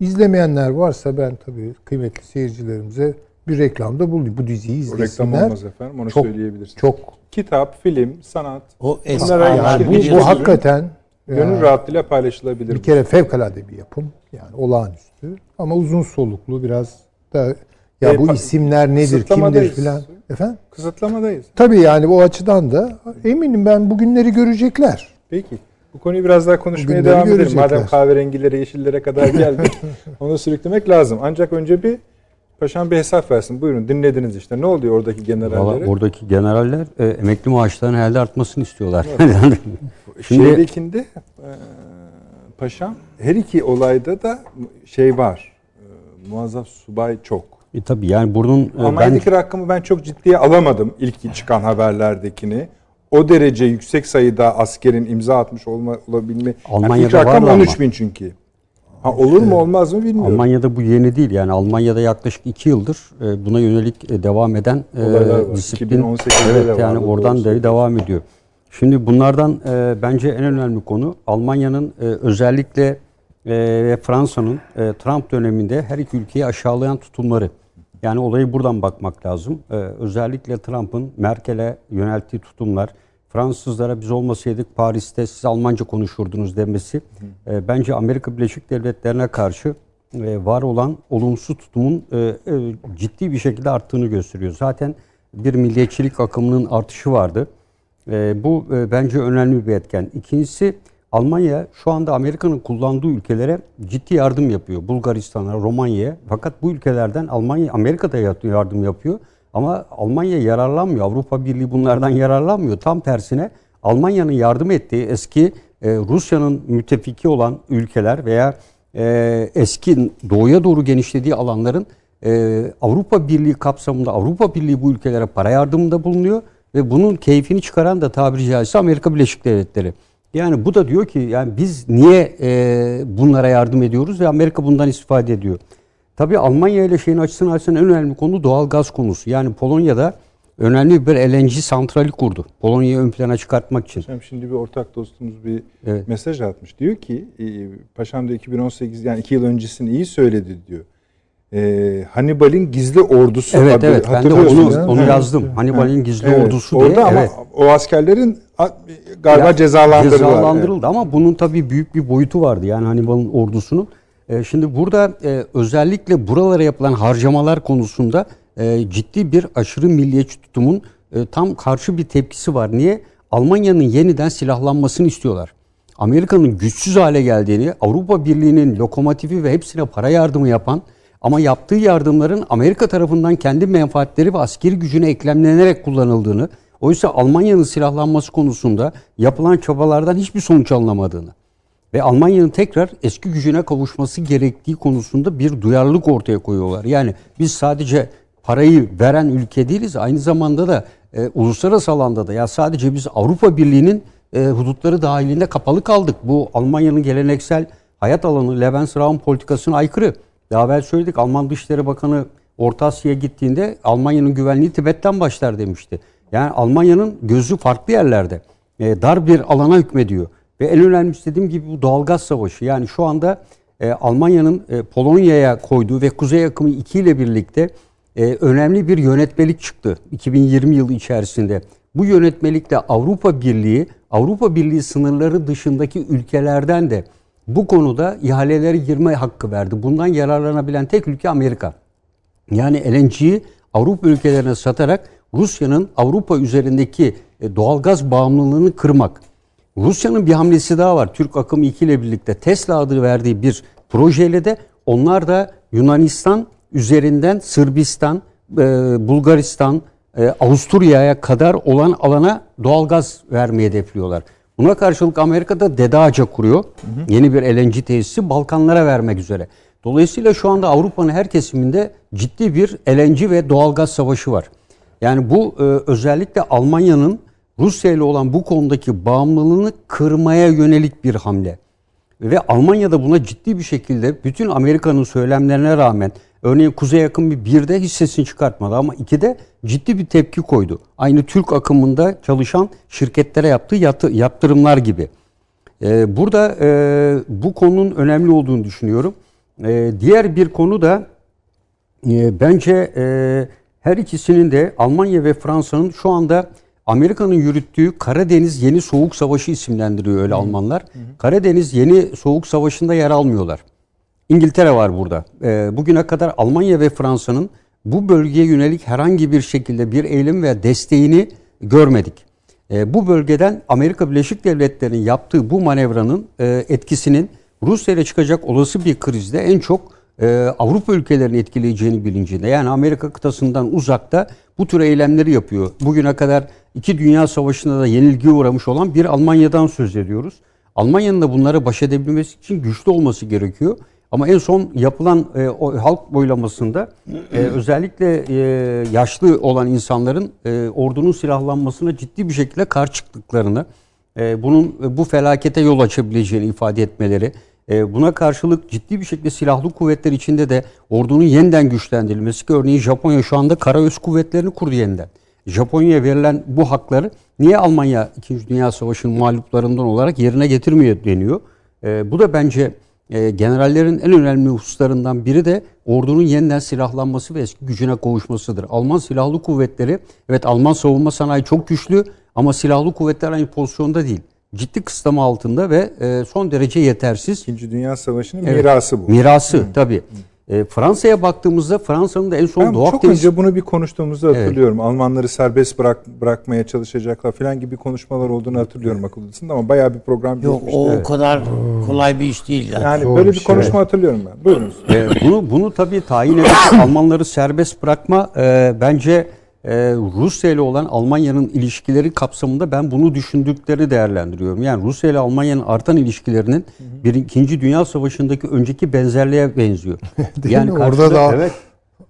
izlemeyenler varsa ben tabii kıymetli seyircilerimize bir reklamda bulayım. Bu diziyi izlesinler. O reklam olmaz efendim onu çok, söyleyebilirsiniz. Çok. Kitap, film, sanat. O eskiler yani bu, bu hakikaten gönül yani, rahatlığıyla paylaşılabilir. Bir kere fevkalade bir yapım. Yani olağanüstü. Ama uzun soluklu biraz da ya e, bu isimler nedir, kimdir filan. Efendim? Kısıtlamadayız. Tabii yani o açıdan da eminim ben bugünleri görecekler. Peki. Bu konuyu biraz daha konuşmaya devam edelim. Madem kahverengilere, yeşillere kadar geldik. onu sürüklemek lazım. Ancak önce bir Paşam bir hesap versin. Buyurun dinlediniz işte. Ne oluyor oradaki generallere? Oradaki generaller e, emekli maaşlarının herhalde artmasını istiyorlar. Evet. Şimdi Şeydekinde e, paşam her iki olayda da şey var. E, muazzaf subay çok. E tabii yani bunun... Almanya'daki ben... rakamı ben çok ciddiye alamadım ilk çıkan haberlerdekini. O derece yüksek sayıda askerin imza atmış olma, olabilme... Almanya'da yani ilk rakam 13 bin çünkü. Ha, olur mu olmaz mı bilmiyorum. Almanya'da bu yeni değil yani Almanya'da yaklaşık 2 yıldır e, buna yönelik e, devam eden e, disiplin evet yani oradan da devam ediyor. Şimdi bunlardan e, bence en önemli konu Almanya'nın e, özellikle e, ve Fransa'nın e, Trump döneminde her iki ülkeyi aşağılayan tutumları. Yani olayı buradan bakmak lazım. Ee, özellikle Trump'ın Merkel'e yönelttiği tutumlar, Fransızlara biz olmasaydık Paris'te siz Almanca konuşurdunuz demesi e, bence Amerika Birleşik Devletleri'ne karşı e, var olan olumsuz tutumun e, e, ciddi bir şekilde arttığını gösteriyor. Zaten bir milliyetçilik akımının artışı vardı. E, bu e, bence önemli bir etken. İkincisi Almanya şu anda Amerika'nın kullandığı ülkelere ciddi yardım yapıyor. Bulgaristan'a, Romanya'ya. Fakat bu ülkelerden Almanya, Amerika'da yardım yapıyor. Ama Almanya yararlanmıyor. Avrupa Birliği bunlardan yararlanmıyor. Tam tersine Almanya'nın yardım ettiği eski e, Rusya'nın müttefiki olan ülkeler veya e, eski doğuya doğru genişlediği alanların e, Avrupa Birliği kapsamında Avrupa Birliği bu ülkelere para yardımında bulunuyor ve bunun keyfini çıkaran da tabiri caizse Amerika Birleşik Devletleri. Yani bu da diyor ki yani biz niye e, bunlara yardım ediyoruz ve Amerika bundan istifade ediyor. Tabii Almanya ile şeyin açısından açısından en önemli konu doğal gaz konusu. Yani Polonya'da önemli bir LNG santrali kurdu. Polonya'yı ön plana çıkartmak için. Paşam şimdi bir ortak dostumuz bir evet. mesaj atmış. Diyor ki e, Paşam da 2018 yani 2 yıl öncesini iyi söyledi diyor. Ee, Hannibal'in gizli ordusu. Evet evet ben de onu, onu yazdım. Hannibal'in gizli evet. ordusu Orada diye. ama evet. o askerlerin galiba ya, cezalandırıldı. Cezalandırıldı evet. ama bunun tabii büyük bir boyutu vardı. Yani Hannibal'in ordusunun. Ee, şimdi burada e, özellikle buralara yapılan harcamalar konusunda e, ciddi bir aşırı milliyetçi tutumun e, tam karşı bir tepkisi var. Niye? Almanya'nın yeniden silahlanmasını istiyorlar. Amerika'nın güçsüz hale geldiğini, Avrupa Birliği'nin lokomotifi ve hepsine para yardımı yapan ama yaptığı yardımların Amerika tarafından kendi menfaatleri ve askeri gücüne eklemlenerek kullanıldığını, oysa Almanya'nın silahlanması konusunda yapılan çabalardan hiçbir sonuç alınamadığını ve Almanya'nın tekrar eski gücüne kavuşması gerektiği konusunda bir duyarlılık ortaya koyuyorlar. Yani biz sadece parayı veren ülke değiliz, aynı zamanda da e, uluslararası alanda da ya sadece biz Avrupa Birliği'nin e, hudutları dahilinde kapalı kaldık. Bu Almanya'nın geleneksel hayat alanı Lebensraum politikasına aykırı. Daha evvel söyledik Alman Dışişleri Bakanı Orta Asya'ya gittiğinde Almanya'nın güvenliği Tibet'ten başlar demişti. Yani Almanya'nın gözü farklı yerlerde. E, dar bir alana hükmediyor. Ve en önemlisi dediğim gibi bu doğalgaz savaşı. Yani şu anda e, Almanya'nın e, Polonya'ya koyduğu ve Kuzey Akımı 2 ile birlikte e, önemli bir yönetmelik çıktı 2020 yılı içerisinde. Bu yönetmelikle Avrupa Birliği, Avrupa Birliği sınırları dışındaki ülkelerden de bu konuda ihalelere girme hakkı verdi. Bundan yararlanabilen tek ülke Amerika. Yani LNG'yi Avrupa ülkelerine satarak Rusya'nın Avrupa üzerindeki e, doğalgaz bağımlılığını kırmak. Rusya'nın bir hamlesi daha var. Türk Akım 2 ile birlikte Tesla adı verdiği bir projeyle de onlar da Yunanistan üzerinden Sırbistan, e, Bulgaristan, e, Avusturya'ya kadar olan alana doğalgaz vermeye hedefliyorlar. Buna karşılık Amerika'da Dede Ağaca kuruyor. Hı hı. Yeni bir LNG tesisi Balkanlara vermek üzere. Dolayısıyla şu anda Avrupa'nın her kesiminde ciddi bir LNG ve doğalgaz savaşı var. Yani bu e, özellikle Almanya'nın Rusya ile olan bu konudaki bağımlılığını kırmaya yönelik bir hamle. Ve Almanya da buna ciddi bir şekilde bütün Amerika'nın söylemlerine rağmen örneğin Kuzey Akım bir birde hiç sesini çıkartmadı ama ikide ciddi bir tepki koydu. Aynı Türk akımında çalışan şirketlere yaptığı yatı, yaptırımlar gibi. Ee, burada e, bu konunun önemli olduğunu düşünüyorum. E, diğer bir konu da e, bence e, her ikisinin de Almanya ve Fransa'nın şu anda Amerika'nın yürüttüğü Karadeniz Yeni Soğuk Savaşı isimlendiriyor öyle. Almanlar. Hı hı. Karadeniz Yeni Soğuk Savaşı'nda yer almıyorlar. İngiltere var burada. E, bugüne kadar Almanya ve Fransa'nın bu bölgeye yönelik herhangi bir şekilde bir eylem veya desteğini görmedik. E, bu bölgeden Amerika Birleşik Devletleri'nin yaptığı bu manevranın e, etkisinin Rusya ile çıkacak olası bir krizde en çok e, Avrupa ülkelerini etkileyeceğini bilincinde. Yani Amerika kıtasından uzakta bu tür eylemleri yapıyor. Bugüne kadar iki dünya savaşında da yenilgiye uğramış olan bir Almanya'dan söz ediyoruz. Almanya'nın da bunları baş edebilmesi için güçlü olması gerekiyor. Ama en son yapılan e, o halk boylamasında e, özellikle e, yaşlı olan insanların e, ordunun silahlanmasına ciddi bir şekilde karşı çıktıklarını, e, bunun e, bu felakete yol açabileceğini ifade etmeleri, e, buna karşılık ciddi bir şekilde silahlı kuvvetler içinde de ordunun yeniden güçlendirilmesi ki örneğin Japonya şu anda karaöz kuvvetlerini kurdu yeniden. Japonya'ya verilen bu hakları niye Almanya 2. Dünya Savaşı'nın mağluplarından olarak yerine getirmiyor deniyor. E, bu da bence e, generallerin en önemli hususlarından biri de ordunun yeniden silahlanması ve eski gücüne kavuşmasıdır. Alman silahlı kuvvetleri, evet Alman savunma sanayi çok güçlü ama silahlı kuvvetler aynı pozisyonda değil. Ciddi kısıtlama altında ve e, son derece yetersiz. İkinci Dünya Savaşı'nın evet, mirası bu. Mirası Hı. tabii. E, Fransa'ya baktığımızda Fransa'nın da en son ben Doğu çok Akdeniz... önce bunu bir konuştuğumuzu hatırlıyorum. Evet. Almanları serbest bırak bırakmaya çalışacaklar falan gibi konuşmalar olduğunu hatırlıyorum akıl odasında ama bayağı bir program Yok geçmişti. o evet. kadar kolay bir iş değil. Yani, yani böyle bir şey. konuşma hatırlıyorum ben. Buyurunuz. E, bunu bunu tabii tayin edip Almanları serbest bırakma e, bence e, Rusya ile olan Almanya'nın ilişkileri kapsamında ben bunu düşündükleri değerlendiriyorum. Yani Rusya ile Almanya'nın artan ilişkilerinin bir ikinci Dünya Savaşı'ndaki önceki benzerliğe benziyor. yani orada da evet,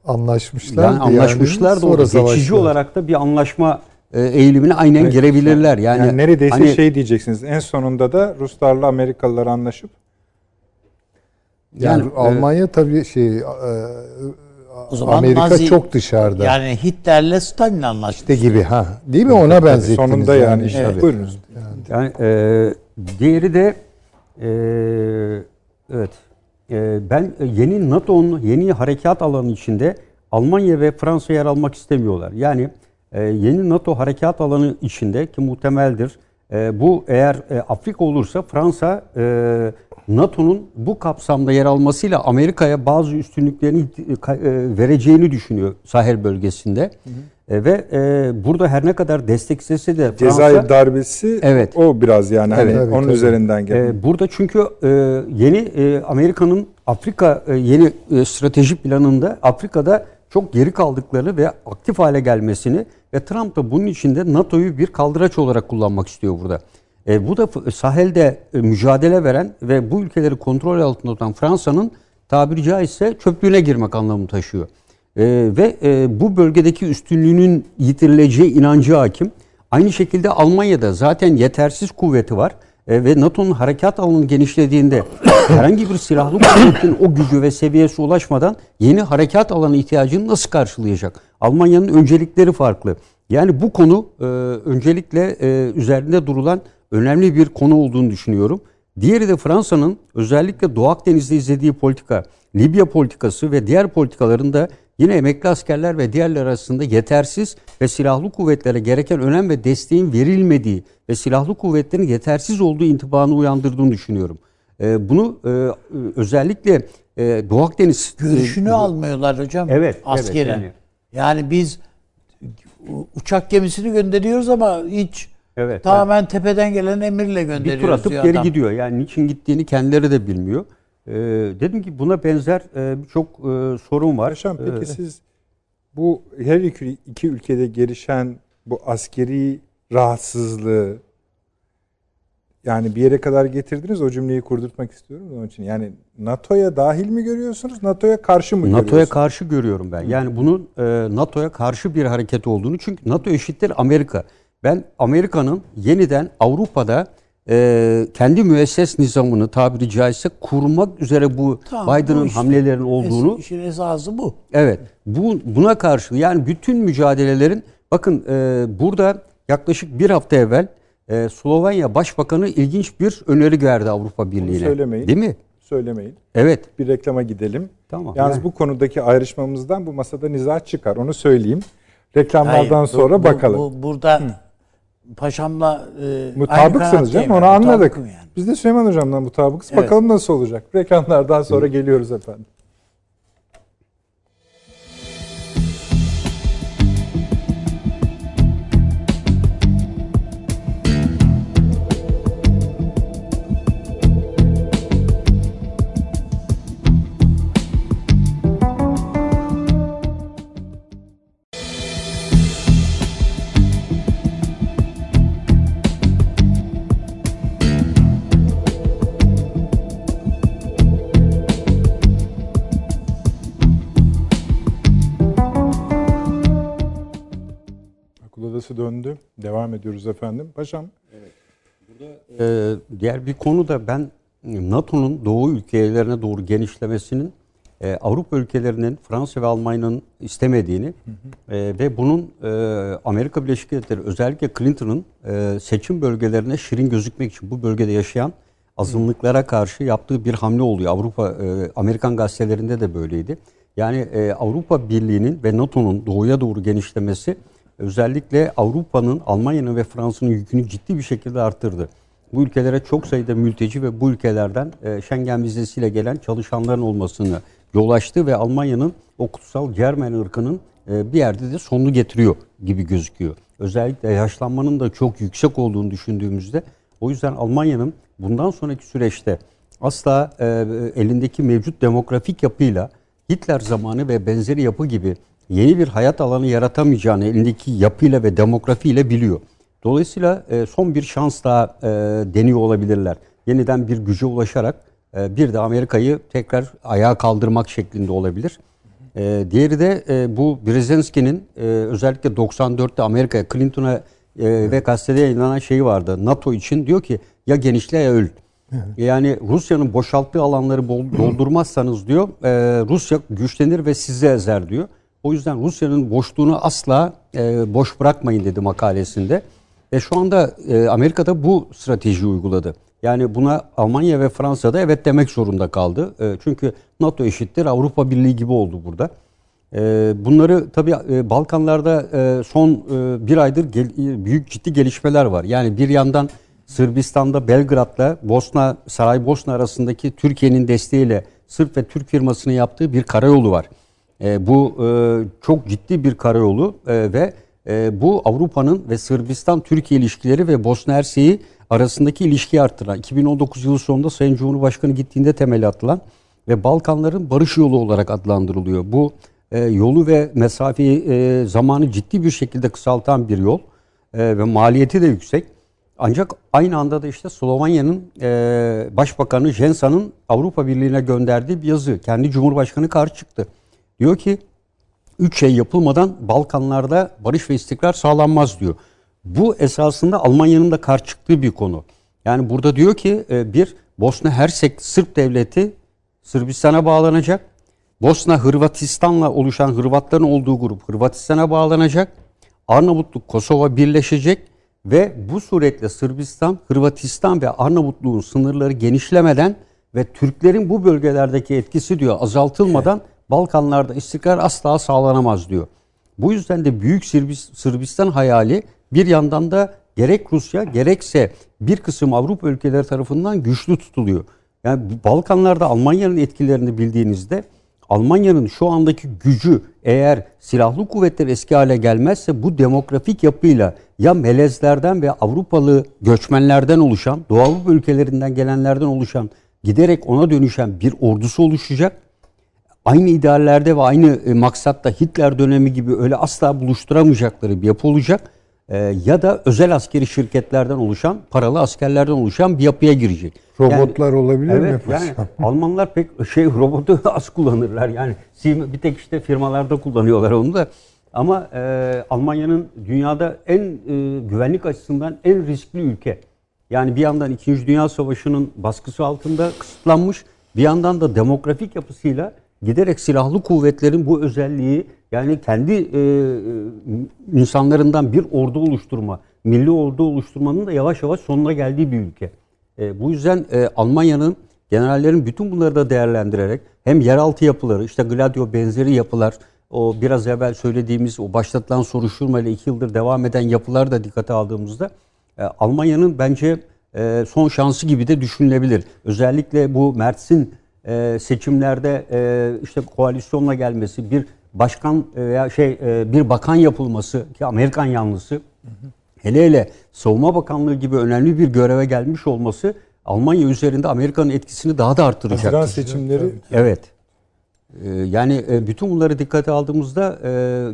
anlaşmışlar. Yani anlaşmışlar yani, da orada geçici savaşlar. olarak da bir anlaşma e, eğilimine aynen evet, girebilirler. Yani, yani neredeyse hani, şey diyeceksiniz. En sonunda da Ruslarla Amerikalılar anlaşıp yani, yani Almanya e, tabii şey e, o zaman Amerika Nazi, çok dışarıda. Yani Hitler'le Stalin anlaştı. İşte gibi ha. Değil mi ona benzettiniz? Sonunda yani, yani işte. Evet. Buyurunuz. Yani, yani e, diğeri de e, evet e, ben yeni NATO'nun yeni harekat alanı içinde Almanya ve Fransa yer almak istemiyorlar. Yani e, yeni NATO harekat alanı içinde ki muhtemeldir. E, bu eğer e, Afrika olursa Fransa e, NATO'nun bu kapsamda yer almasıyla Amerika'ya bazı üstünlüklerini e, vereceğini düşünüyor Sahel bölgesinde. Hı hı. E, ve e, burada her ne kadar destek istese de Fransa... Cezayir darbesi evet, o biraz yani evet, hani evet, onun tabii. üzerinden geliyor. E, burada çünkü e, yeni e, Amerika'nın Afrika e, yeni e, strateji planında Afrika'da çok geri kaldıklarını ve aktif hale gelmesini ve Trump da bunun içinde NATO'yu bir kaldıraç olarak kullanmak istiyor burada. E, bu da sahilde e, mücadele veren ve bu ülkeleri kontrol altında tutan Fransa'nın tabiri caizse çöplüğüne girmek anlamını taşıyor. E, ve e, bu bölgedeki üstünlüğünün yitirileceği inancı hakim. Aynı şekilde Almanya'da zaten yetersiz kuvveti var e, ve NATO'nun harekat alanı genişlediğinde herhangi bir silahlı kuvvetin o gücü ve seviyesi ulaşmadan yeni harekat alanı ihtiyacını nasıl karşılayacak? Almanya'nın öncelikleri farklı. Yani bu konu e, öncelikle e, üzerinde durulan önemli bir konu olduğunu düşünüyorum. Diğeri de Fransa'nın özellikle Doğu Akdeniz'de izlediği politika, Libya politikası ve diğer politikalarında yine emekli askerler ve diğerler arasında yetersiz ve silahlı kuvvetlere gereken önem ve desteğin verilmediği ve silahlı kuvvetlerin yetersiz olduğu intibanı uyandırdığını düşünüyorum. Ee, bunu e, özellikle e, Doğu Akdeniz... Görüşünü e, almıyorlar hocam evet, askerin. Evet, yani. yani biz uçak gemisini gönderiyoruz ama hiç Evet. Tamamen evet. tepeden gelen emirle gönderiyoruz Bir tur atıp geri adam. gidiyor. Yani niçin gittiğini kendileri de bilmiyor. Ee, dedim ki buna benzer e, birçok e, sorun var. Paşam peki ee, siz bu her iki, iki ülkede gelişen bu askeri rahatsızlığı yani bir yere kadar getirdiniz o cümleyi kurdurtmak istiyorum onun için. Yani NATO'ya dahil mi görüyorsunuz? NATO'ya karşı mı görüyorsunuz? NATO'ya karşı görüyorum ben. Yani bunun e, NATO'ya karşı bir hareket olduğunu çünkü NATO eşittir Amerika. Ben Amerika'nın yeniden Avrupa'da e, kendi müesses nizamını tabiri caizse kurmak üzere bu tamam, Biden'ın işte, hamlelerinin olduğunu es, işin esası bu. Evet. Bu buna karşı yani bütün mücadelelerin bakın e, burada yaklaşık bir hafta evvel e, Slovenya Başbakanı ilginç bir öneri verdi Avrupa Birliği'ne. Bunu söylemeyin. Değil mi? Söylemeyin. Evet. Bir reklama gidelim. Tamam. Yalnız yani. bu konudaki ayrışmamızdan bu masada nizah çıkar. Onu söyleyeyim. Reklamlardan Hayır, sonra bu, bakalım. Bu, burada Hı paşamla e, mutabıksınız canım onu anladık. Yani. Biz de Süleyman hocamdan mutabıkız. Evet. Bakalım nasıl olacak. Reklamlardan sonra geliyoruz efendim. Devam ediyoruz efendim. Paşam. Evet. Burada e, diğer bir konu da ben NATO'nun Doğu ülkelerine doğru genişlemesinin e, Avrupa ülkelerinin Fransa ve Almanya'nın istemediğini hı hı. E, ve bunun e, Amerika Birleşik Devletleri özellikle Clinton'ın e, seçim bölgelerine şirin gözükmek için bu bölgede yaşayan azınlıklara karşı yaptığı bir hamle oluyor. Avrupa e, Amerikan gazetelerinde de böyleydi. Yani e, Avrupa Birliği'nin ve NATO'nun doğuya doğru genişlemesi özellikle Avrupa'nın, Almanya'nın ve Fransa'nın yükünü ciddi bir şekilde arttırdı. Bu ülkelere çok sayıda mülteci ve bu ülkelerden e, Schengen vizesiyle gelen çalışanların olmasını yol açtı ve Almanya'nın o kutsal Cermen ırkının e, bir yerde de sonunu getiriyor gibi gözüküyor. Özellikle yaşlanmanın da çok yüksek olduğunu düşündüğümüzde o yüzden Almanya'nın bundan sonraki süreçte asla e, elindeki mevcut demografik yapıyla Hitler zamanı ve benzeri yapı gibi yeni bir hayat alanı yaratamayacağını elindeki yapıyla ve demografiyle biliyor. Dolayısıyla e, son bir şans daha e, deniyor olabilirler. Yeniden bir güce ulaşarak e, bir de Amerika'yı tekrar ayağa kaldırmak şeklinde olabilir. E, diğeri de e, bu Brzezinski'nin e, özellikle 94'te Amerika'ya Clinton'a e, ve gazetede yayınlanan şeyi vardı. NATO için diyor ki ya genişle ya öl. Evet. Yani Rusya'nın boşalttığı alanları doldurmazsanız diyor e, Rusya güçlenir ve sizi ezer diyor. O yüzden Rusya'nın boşluğunu asla e, boş bırakmayın dedi makalesinde. Ve şu anda e, Amerika'da bu strateji uyguladı. Yani buna Almanya ve Fransa'da evet demek zorunda kaldı. E, çünkü NATO eşittir Avrupa Birliği gibi oldu burada. E, bunları tabii e, Balkanlarda e, son e, bir aydır gel, büyük ciddi gelişmeler var. Yani bir yandan Sırbistan'da Belgrad'la Bosna, Saraybosna arasındaki Türkiye'nin desteğiyle Sırp ve Türk firmasının yaptığı bir karayolu var. E, bu e, çok ciddi bir karayolu e, ve e, bu Avrupa'nın ve Sırbistan-Türkiye ilişkileri ve Bosna Hersek'i arasındaki ilişkiyi arttıran, 2019 yılı sonunda Sayın Cumhurbaşkanı gittiğinde temeli atılan ve Balkanların barış yolu olarak adlandırılıyor. Bu e, yolu ve mesafeyi, e, zamanı ciddi bir şekilde kısaltan bir yol e, ve maliyeti de yüksek. Ancak aynı anda da işte Slovanya'nın e, Başbakanı Jensa'nın Avrupa Birliği'ne gönderdiği bir yazı. Kendi Cumhurbaşkanı karşı çıktı. Diyor ki üç şey yapılmadan Balkanlarda barış ve istikrar sağlanmaz diyor. Bu esasında Almanya'nın da karşı çıktığı bir konu. Yani burada diyor ki e, bir Bosna Hersek Sırp devleti Sırbistan'a bağlanacak. Bosna Hırvatistan'la oluşan Hırvatların olduğu grup Hırvatistan'a bağlanacak. Arnavutluk Kosova birleşecek ve bu suretle Sırbistan, Hırvatistan ve Arnavutluğun sınırları genişlemeden ve Türklerin bu bölgelerdeki etkisi diyor azaltılmadan Balkanlarda istikrar asla sağlanamaz diyor. Bu yüzden de Büyük Sırbistan hayali bir yandan da gerek Rusya gerekse bir kısım Avrupa ülkeleri tarafından güçlü tutuluyor. Yani Balkanlarda Almanya'nın etkilerini bildiğinizde Almanya'nın şu andaki gücü eğer silahlı kuvvetler eski hale gelmezse bu demografik yapıyla ya melezlerden ve Avrupalı göçmenlerden oluşan, Doğu Avrupa ülkelerinden gelenlerden oluşan giderek ona dönüşen bir ordusu oluşacak. Aynı ideallerde ve aynı e, maksatta Hitler dönemi gibi öyle asla buluşturamayacakları bir yapı olacak e, ya da özel askeri şirketlerden oluşan, paralı askerlerden oluşan bir yapıya girecek. Robotlar yani, olabilir evet, mi? Yani Almanlar pek şey robotu az kullanırlar. Yani bir tek işte firmalarda kullanıyorlar onu da. Ama e, Almanya'nın dünyada en e, güvenlik açısından en riskli ülke. Yani bir yandan 2. Dünya Savaşı'nın baskısı altında kısıtlanmış, bir yandan da demografik yapısıyla giderek silahlı kuvvetlerin bu özelliği yani kendi e, e, insanlarından bir ordu oluşturma, milli ordu oluşturmanın da yavaş yavaş sonuna geldiği bir ülke. E, bu yüzden e, Almanya'nın generallerin bütün bunları da değerlendirerek hem yeraltı yapıları, işte Gladio benzeri yapılar, o biraz evvel söylediğimiz o başlatılan soruşturma ile iki yıldır devam eden yapılar da dikkate aldığımızda e, Almanya'nın bence e, son şansı gibi de düşünülebilir. Özellikle bu Mertz'in e, seçimlerde e, işte koalisyonla gelmesi, bir başkan veya şey e, bir bakan yapılması ki Amerikan yanlısı hı hı. hele hele savunma bakanlığı gibi önemli bir göreve gelmiş olması Almanya üzerinde Amerika'nın etkisini daha da artıracak. Haziran seçimleri. Evet. E, yani e, bütün bunları dikkate aldığımızda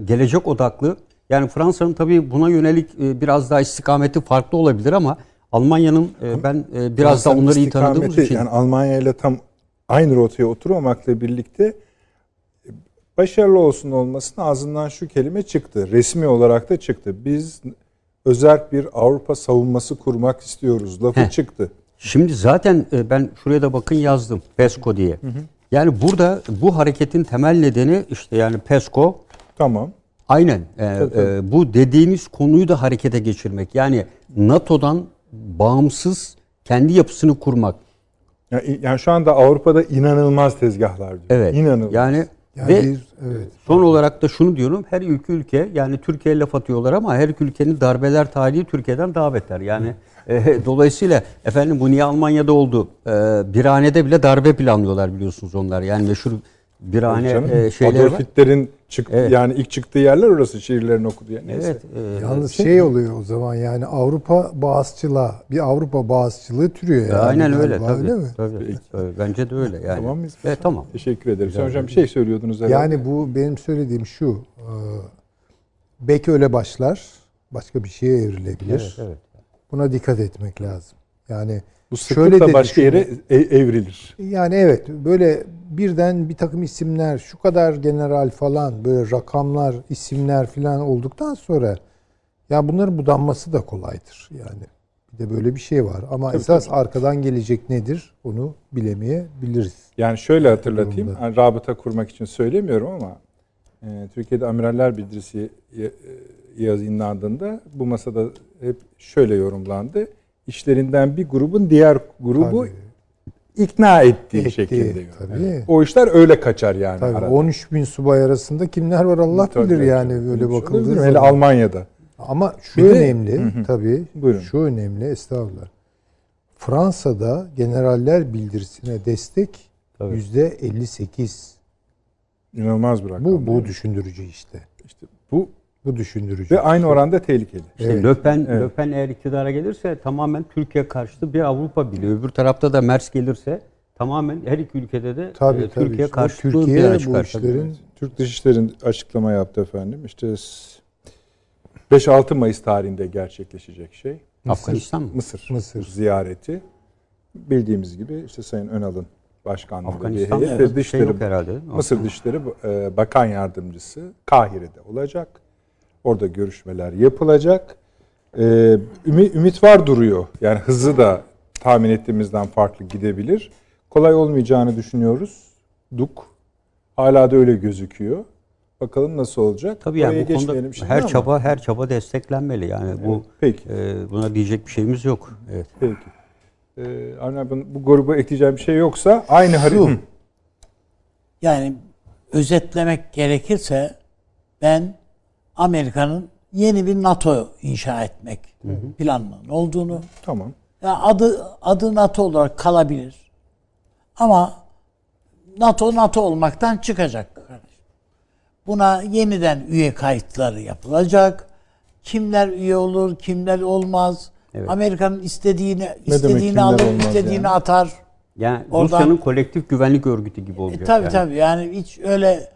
gelecek odaklı. Yani Fransa'nın tabii buna yönelik biraz daha istikameti farklı olabilir ama Almanya'nın ben biraz da onları iyi tanıdığımız için. Yani Almanya ile tam aynı rotaya oturmamakla birlikte başarılı olsun olmasın ağzından şu kelime çıktı. Resmi olarak da çıktı. Biz özel bir Avrupa savunması kurmak istiyoruz. Lafı Heh. çıktı. Şimdi zaten e, ben şuraya da bakın yazdım. PESCO diye. Hı hı. Yani burada bu hareketin temel nedeni işte yani PESCO. Tamam. Aynen. E, E, bu dediğiniz konuyu da harekete geçirmek. Yani NATO'dan bağımsız kendi yapısını kurmak. Yani, yani şu anda Avrupa'da inanılmaz tezgahlar diyor. Evet. İnanılmaz. Yani, yani ve bir, evet. son olarak da şunu diyorum. Her ülke ülke yani Türkiye laf atıyorlar ama her ülkenin darbeler tarihi Türkiye'den daha beter. Yani e, dolayısıyla efendim bu niye Almanya'da oldu? E, Birhane'de bile darbe planlıyorlar biliyorsunuz onlar. Yani meşhur Birhane e, şeyler Adolf Hitler'in çık evet. yani ilk çıktığı yerler orası şiirlerini okudu yani. Neyse. Evet. E, Yalnız şey, şey oluyor o zaman yani Avrupa bağızçılığa bir Avrupa bağızçılığı türüyor yani. Aynen öyle tabii. Öyle mi? Tabii, tabii. Bence de öyle yani. Tamam mıyız? Evet tamam. Teşekkür ederim. Sen hocam bir şey söylüyordunuz herhalde. Yani bu benim söylediğim şu. E, belki öyle başlar. Başka bir şeye evrilebilir. Evet, evet. Buna dikkat etmek lazım. Yani bu şöyle de başka yere e, evrilir. Yani evet böyle birden bir takım isimler şu kadar general falan böyle rakamlar isimler falan olduktan sonra ya bunların budanması da kolaydır yani. Bir de böyle bir şey var ama tabii, esas tabii. arkadan gelecek nedir onu bilemeyebiliriz. Yani şöyle hatırlatayım. Yani rabıta kurmak için söylemiyorum ama e, Türkiye'de amiraller bildirisi e, yayınlandığında bu masada hep şöyle yorumlandı işlerinden bir grubun diğer grubu tabii. ikna ettiği Etti, şekilde. Tabii. O işler öyle kaçar yani. Tabii, arada. 13 bin subay arasında kimler var Allah tabii, bilir yani öyle bakıldığı. Hele Almanya'da. Ama şu bir önemli de, hı hı. tabii Buyurun. şu önemli estağfurullah. Fransa'da generaller bildirisine destek yüzde 58. İnanılmaz bir rakam. Bu bu düşündürücü işte. İşte bu bu düşündürücü. Ve aynı oranda tehlikeli. İşte evet. Löpen, evet. Löpen eğer iktidara gelirse tamamen Türkiye karşıtı bir Avrupa Birliği. Öbür tarafta da Merz gelirse tamamen her iki ülkede de tabii, e, Türkiye tabii. karşıtı Türkiye bir bu işlerin, Türk Dışişleri'nin açıklama yaptı efendim. İşte 5-6 Mayıs tarihinde gerçekleşecek şey. Afganistan mı? Mısır. Mısır. Ziyareti. Bildiğimiz gibi işte Sayın Önal'ın başkanlığında bir heyet ve Dışişleri, şey herhalde, Mısır Dışişleri e, Bakan Yardımcısı Kahire'de olacak. Orada görüşmeler yapılacak. Ee, ümit var duruyor. Yani hızı da tahmin ettiğimizden farklı gidebilir. Kolay olmayacağını düşünüyoruz. Duk. Hala da öyle gözüküyor. Bakalım nasıl olacak. Tabii yani bu konuda her ama. çaba her çaba desteklenmeli. Yani evet, bu peki. E, buna diyecek bir şeyimiz yok. Evet. Peki. Ee, Arne bu gruba ekleyeceğim bir şey yoksa aynı harita. Yani özetlemek gerekirse ben Amerika'nın yeni bir NATO inşa etmek hı hı. planının olduğunu. Tamam. Yani adı adı NATO olarak kalabilir. Ama NATO NATO olmaktan çıkacak. Buna yeniden üye kayıtları yapılacak. Kimler üye olur, kimler olmaz. Evet. Amerika'nın istediğini ne istediğini alır, istediğini yani? atar. Yani Oradan, Rusya'nın kolektif güvenlik örgütü gibi olacak. E, tabii yani. tabii. Yani hiç öyle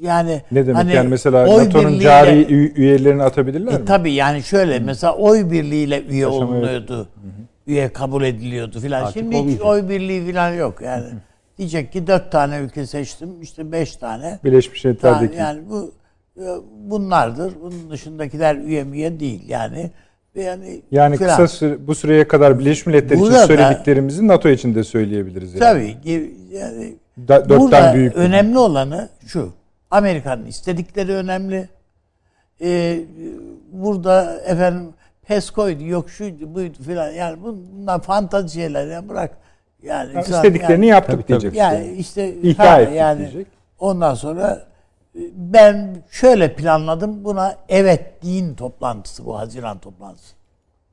yani ne demek hani yani mesela NATO'nun cari üyelerini atabilirler e, mi? Tabii yani şöyle Hı. mesela oy birliğiyle üye Yaşama olunuyordu. Hı. Üye kabul ediliyordu filan. Şimdi olmayacak. hiç oy birliği filan yok yani. Hı. Diyecek ki dört tane ülke seçtim işte beş tane. Birleşmiş Milletler'deki. Yani bu e, bunlardır. Bunun dışındakiler üye miye değil yani. Yani, yani kısa süre, bu süreye kadar Birleşmiş Milletler Burada için söylediklerimizi NATO için de söyleyebiliriz. Yani. Tabii. Yani, da, burada büyük önemli olanı şu. Amerika'nın istedikleri önemli. Ee, burada efendim PESCO'ydu, yok şuydu, buydu filan. Yani bunlar fantazi şeyler. Yani bırak. Yani, yani istediklerini yani, yaptık tabii, diyecek. Yani işte İhya ha, yani diyecek. Ondan sonra e, ben şöyle planladım buna evet deyin toplantısı bu Haziran toplantısı.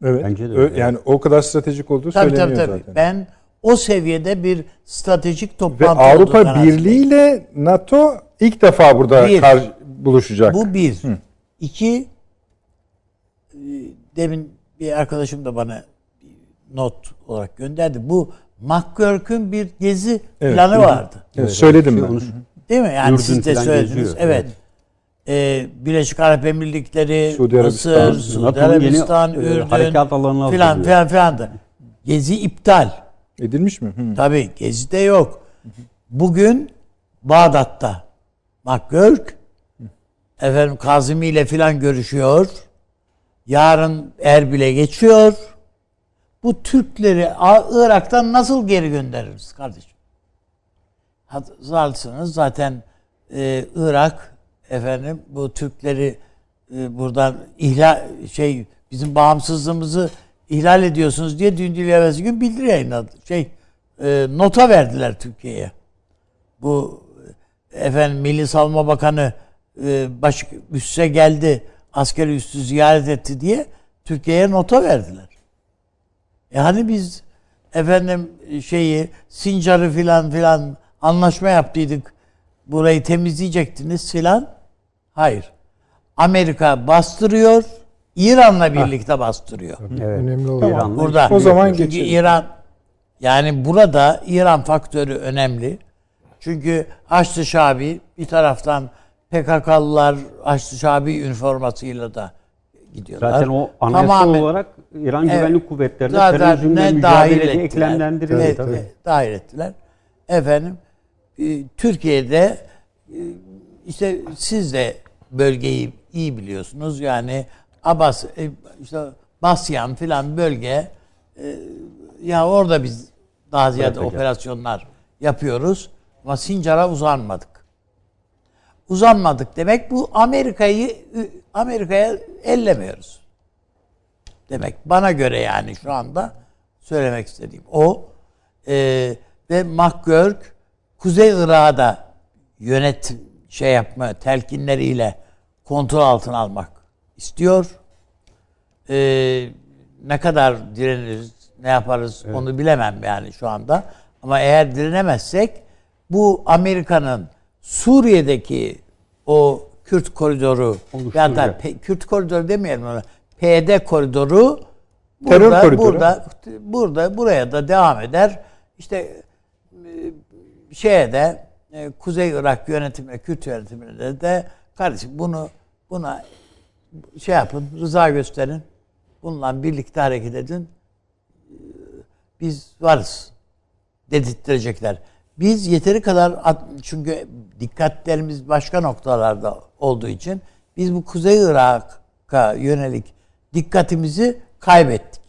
Evet. Bence de öyle. Yani o kadar stratejik olduğu tabii, söyleniyor tabii, tabii. zaten. Ben o seviyede bir stratejik toplantı Ve Avrupa Birliği ile NATO ilk defa burada bir, kar, buluşacak. Bu bir. Hı. İki, e, demin bir arkadaşım da bana not olarak gönderdi. Bu McGurk'ün bir gezi evet, planı vardı. Evet, söyledim ben. Değil mi? Yani Yurdun siz de söylediniz. Geziyor. Evet. Ee, Birleşik Arap Emirlikleri, Suudi Mısır, Suudi Arabistan, Ürdün harekat filan filan filan da. Gezi iptal. Edilmiş mi? Hı. Tabii Gezi'de yok. Bugün Bağdat'ta McGurk efendim Kazimi ile filan görüşüyor. Yarın Erbil'e geçiyor. Bu Türkleri Irak'tan nasıl geri göndeririz kardeşim? Hatırlarsınız zaten e, Irak efendim bu Türkleri e, buradan ihlal şey bizim bağımsızlığımızı ihlal ediyorsunuz diye dün değil evvelsi gün bildiri yayınladı. Şey e, nota verdiler Türkiye'ye. Bu efendim Milli Savunma Bakanı e, baş üsse geldi, askeri üssü ziyaret etti diye Türkiye'ye nota verdiler. Yani biz efendim şeyi Sincar'ı filan filan anlaşma yaptıydık. Burayı temizleyecektiniz filan. Hayır. Amerika bastırıyor. İran'la birlikte bastırıyor. Evet. Önemli olan tamam. burada. O zaman Çünkü geçelim. İran yani burada İran faktörü önemli. Çünkü Haçlı Şabi bir taraftan PKK'lılar Haçlı Şabi üniformasıyla da gidiyorlar. Zaten o anayasa Tamamen, olarak İran evet, Güvenlik Kuvvetleri'ne terörizmle mücadelede eklemlendirildi. Evet, tabii. Dahil ettiler. Efendim e, Türkiye'de e, işte siz de bölgeyi iyi biliyorsunuz. Yani Abbas e, işte Basyan filan bölge ya orada biz daha ziyade evet, operasyonlar yapıyoruz. Ama Sincar'a uzanmadık. Uzanmadık demek bu Amerika'yı Amerika'ya ellemiyoruz. Demek bana göre yani şu anda söylemek istediğim o. Ee, ve McGurk Kuzey Irak'ı da yönet şey yapma telkinleriyle kontrol altına almak istiyor. Ee, ne kadar direniriz, ne yaparız evet. onu bilemem yani şu anda. Ama eğer direnemezsek bu Amerika'nın Suriye'deki o Kürt koridoru ya da Kürt koridoru demeyelim ona. PD koridoru burada, Terör koridoru. burada burada buraya da devam eder. İşte e, şeye de e, Kuzey Irak yönetimine, Kürt yönetimine de kardeşim bunu buna şey yapın, rıza gösterin. Bununla birlikte hareket edin. Biz varız dedirttirecekler. Biz yeteri kadar çünkü dikkatlerimiz başka noktalarda olduğu için biz bu Kuzey Irak'a yönelik dikkatimizi kaybettik.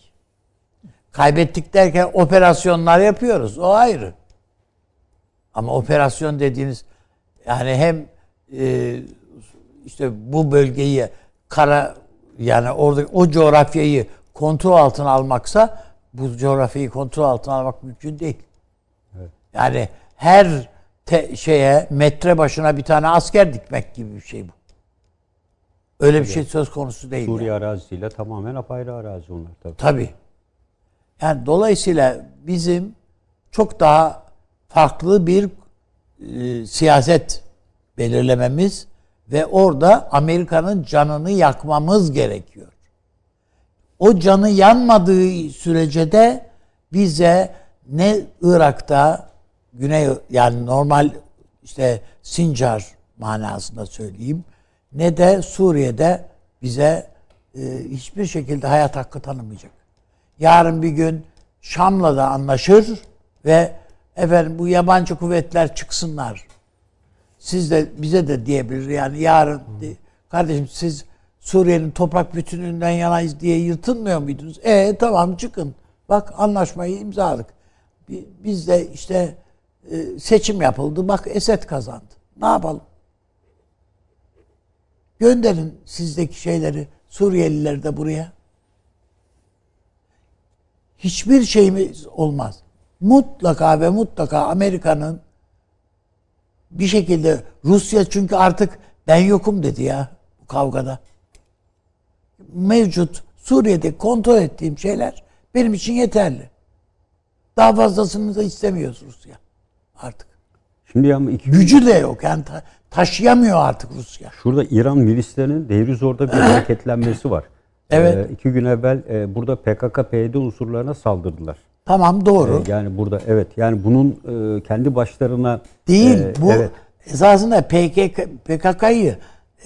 Kaybettik derken operasyonlar yapıyoruz. O ayrı. Ama operasyon dediğiniz yani hem e, işte bu bölgeyi kara yani orada o coğrafyayı kontrol altına almaksa bu coğrafyayı kontrol altına almak mümkün değil. Yani her te, şeye metre başına bir tane asker dikmek gibi bir şey bu. Öyle tabii. bir şey söz konusu değil. Suriye yani. arazisiyle tamamen apayrı arazi onlar tabii. Tabii. Yani dolayısıyla bizim çok daha farklı bir e, siyaset belirlememiz ve orada Amerika'nın canını yakmamız gerekiyor. O canı yanmadığı sürece de bize ne Irak'ta Güney yani normal işte Sincar manasında söyleyeyim ne de Suriye'de bize e, hiçbir şekilde hayat hakkı tanımayacak. Yarın bir gün Şam'la da anlaşır ve efendim bu yabancı kuvvetler çıksınlar. Siz de bize de diyebilir yani yarın hmm. kardeşim siz Suriye'nin toprak bütünlüğünden yanayız diye yırtınmıyor muydunuz? E tamam çıkın. Bak anlaşmayı imzaladık. Biz de işte seçim yapıldı. Bak Esed kazandı. Ne yapalım? Gönderin sizdeki şeyleri Suriyelileri de buraya. Hiçbir şeyimiz olmaz. Mutlaka ve mutlaka Amerika'nın bir şekilde Rusya çünkü artık ben yokum dedi ya bu kavgada. Mevcut Suriye'de kontrol ettiğim şeyler benim için yeterli. Daha fazlasını da istemiyoruz Rusya artık. Şimdi ama iki gücü de yok yani ta- taşıyamıyor artık Rusya. Şurada İran milislerinin devri zorda bir hareketlenmesi var. Evet. Ee, iki gün evvel e, burada PKK-PYD unsurlarına saldırdılar. Tamam doğru. Ee, yani burada evet yani bunun e, kendi başlarına değil e, bu evet. esasında PKK PKK'yı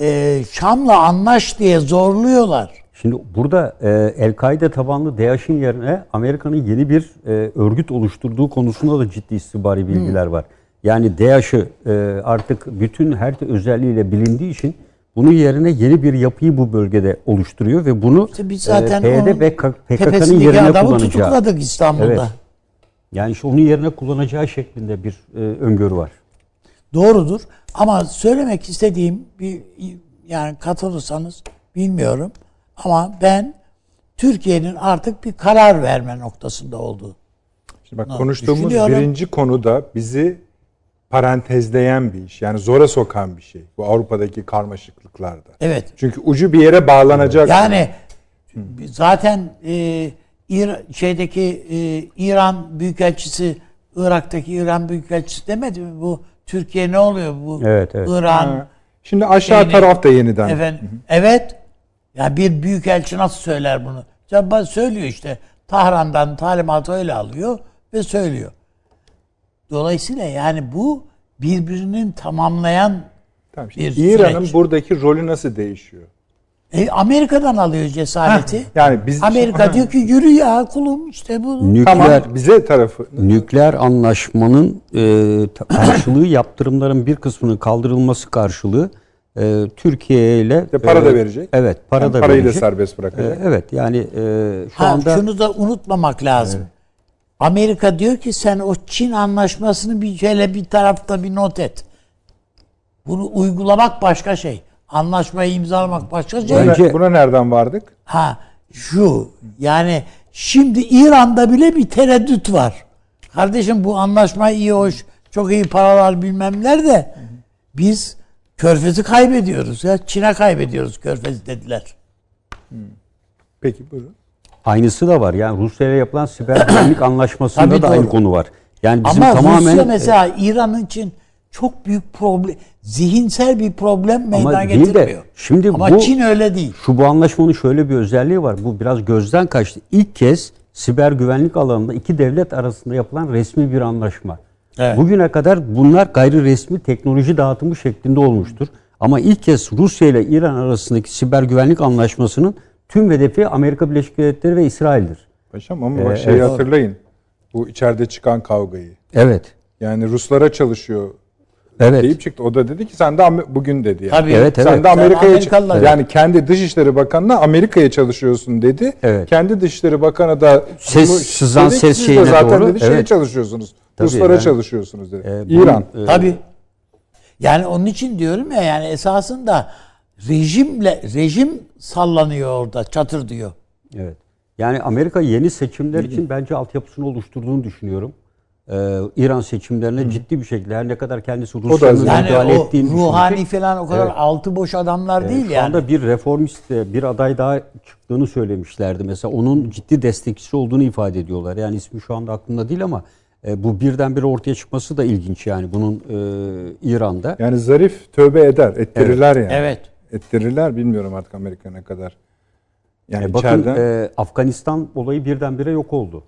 e, Şam'la anlaş diye zorluyorlar. Şimdi burada e, El-Kaide tabanlı DAEŞ'in yerine Amerika'nın yeni bir e, örgüt oluşturduğu konusunda da ciddi istihbari bilgiler hmm. var. Yani DAEŞ'ı e, artık bütün her özelliğiyle bilindiği için bunun yerine yeni bir yapıyı bu bölgede oluşturuyor ve bunu işte biz zaten e, PYD ve PKK'nın yerine kullanacağı. tutukladık İstanbul'da. Evet. Yani işte onun yerine kullanacağı şeklinde bir e, öngörü var. Doğrudur. Ama söylemek istediğim bir yani katılırsanız bilmiyorum. Ama ben Türkiye'nin artık bir karar verme noktasında olduğu. Şimdi bak konuştuğumuz birinci konuda bizi parantezleyen bir iş. Yani zora sokan bir şey. Bu Avrupa'daki karmaşıklıklarda. Evet. Çünkü ucu bir yere bağlanacak. Yani Hı. zaten e, İr şeydeki e, İran Büyükelçisi Irak'taki İran Büyükelçisi demedi mi? Bu Türkiye ne oluyor bu? Evet, evet. İran. Ha. Şimdi aşağı şeyini, tarafta yeniden. Efendim, Hı-hı. evet. Ya bir büyükelçi nasıl söyler bunu? Ya söylüyor işte. Tahran'dan talimatı öyle alıyor ve söylüyor. Dolayısıyla yani bu birbirinin tamamlayan tamam, bir İran'ın buradaki rolü nasıl değişiyor? E, Amerika'dan alıyor cesareti. Heh, yani biz Amerika ha. diyor ki yürü ya kulum işte bu. Nükleer, tamam, bize tarafı. Nükleer anlaşmanın e, karşılığı yaptırımların bir kısmının kaldırılması karşılığı e, Türkiye ile e, para da verecek. Evet, para yani da parayı verecek. da serbest bırakacak. E, evet, yani e, şu ha, anda şunu da unutmamak lazım. Evet. Amerika diyor ki sen o Çin anlaşmasını bir şöyle bir tarafta bir not et. Bunu uygulamak başka şey. Anlaşmayı imzalamak başka şey. Bence, buna nereden vardık? Ha şu yani şimdi İran'da bile bir tereddüt var. Kardeşim bu anlaşma iyi hoş çok iyi paralar bilmemler de biz Körfez'i kaybediyoruz ya. Çin'e kaybediyoruz Körfez'i dediler. Peki buyurun. Aynısı da var. Yani Rusya ile yapılan siber güvenlik anlaşmasında Tabii da doğru. aynı konu var. Yani bizim Ama tamamen Rusya mesela İran için çok büyük problem, zihinsel bir problem meydana getirmiyor. De, şimdi Ama bu, Çin öyle değil. Şu bu anlaşmanın şöyle bir özelliği var. Bu biraz gözden kaçtı. İlk kez siber güvenlik alanında iki devlet arasında yapılan resmi bir anlaşma. Evet. Bugüne kadar bunlar gayri resmi teknoloji dağıtımı şeklinde olmuştur. Ama ilk kez Rusya ile İran arasındaki siber güvenlik anlaşmasının tüm hedefi Amerika Birleşik Devletleri ve İsrail'dir. Paşam ama bak ee, şeyi evet. hatırlayın. Bu içeride çıkan kavgayı. Evet. Yani Ruslara çalışıyor evet. deyip çıktı. O da dedi ki sen de bugün dedi yani. Tabii. Evet, evet. Sen de Amerika'ya evet. yani kendi Dışişleri Bakanı'na Amerika'ya çalışıyorsun dedi. Evet. Kendi Dışişleri Bakanı da ses sızan ses siz şeyine de zaten doğru. dedi şeye evet. çalışıyorsunuz. Tabii, Ruslara yani, çalışıyorsunuz dedi. E, İran. Bu, e, Tabii. Yani onun için diyorum ya yani esasında rejimle rejim sallanıyor orada çatır diyor. Evet. Yani Amerika yeni seçimler için bence altyapısını oluşturduğunu düşünüyorum. Ee, İran seçimlerine Hı. ciddi bir şekilde her ne kadar kendisi Rusya'nın yani müdahale ettiğini ruhani falan o kadar evet. altı boş adamlar ee, değil şu yani. Şu anda bir reformist bir aday daha çıktığını söylemişlerdi. Mesela onun ciddi destekçisi olduğunu ifade ediyorlar. Yani ismi şu anda aklımda değil ama e, bu birdenbire ortaya çıkması da ilginç yani bunun e, İran'da. Yani zarif tövbe eder, ettirirler evet. yani. Evet. Ettirirler bilmiyorum artık Amerika ne kadar. Yani e bakın içeriden... e, Afganistan olayı birdenbire yok oldu.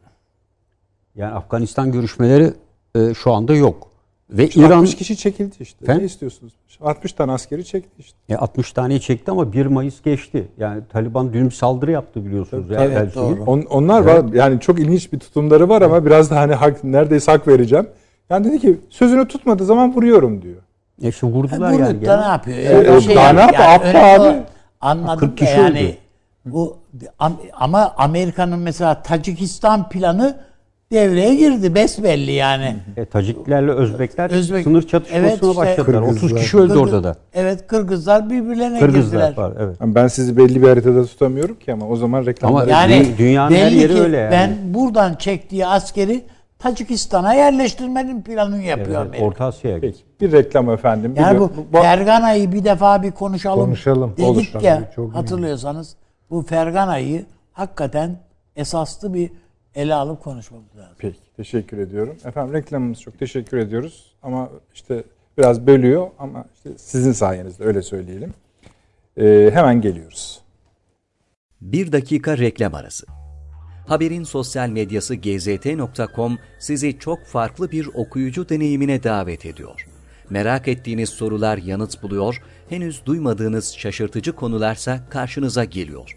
Yani Afganistan görüşmeleri e, şu anda yok. Ve işte İran 60 kişi çekildi işte. Efendim? Ne istiyorsunuz? 60 tane askeri çekti işte. E 60 tane çekti ama 1 Mayıs geçti. Yani Taliban dün saldırı yaptı biliyorsunuz. Tabii, yani evet, doğru. On, onlar evet. var yani çok ilginç bir tutumları var ama biraz da hani hak, neredeyse hak vereceğim. Yani dedi ki sözünü tutmadığı zaman vuruyorum diyor. E işte vurdular yani. Vurdu da ne yapıyor? Yani e, şey daha ne yapıyor? Yani, abi. Anladım 40 kişi yani. Öldü. Bu ama Amerika'nın mesela Tacikistan planı devreye girdi besbelli yani. E, Taciklerle Özbekler Özbek, sınır çatışmasına evet, işte, başladılar. Kırgızlar. 30 kişi öldü Kırgız, orada da. Evet Kırgızlar birbirlerine Kırgızlar girdiler. Var, evet. Ben sizi belli bir haritada tutamıyorum ki ama o zaman reklamlar... Ama yani dünyanın her yeri öyle yani. Ben buradan çektiği askeri Tacikistan'a yerleştirmenin planını yapıyor evet, Orta Asya'ya Peki, bir reklam efendim. Yani bu, bu Fergana'yı bir defa bir konuşalım. Konuşalım. Dedik Olur, ya çok hatırlıyorsanız bu Fergana'yı hakikaten esaslı bir ele alıp konuşmamız lazım. Peki teşekkür ediyorum. Efendim reklamımız çok teşekkür ediyoruz ama işte biraz bölüyor ama işte sizin sayenizde öyle söyleyelim. Ee, hemen geliyoruz. Bir dakika reklam arası. Haberin sosyal medyası gzt.com sizi çok farklı bir okuyucu deneyimine davet ediyor. Merak ettiğiniz sorular yanıt buluyor, henüz duymadığınız şaşırtıcı konularsa karşınıza geliyor.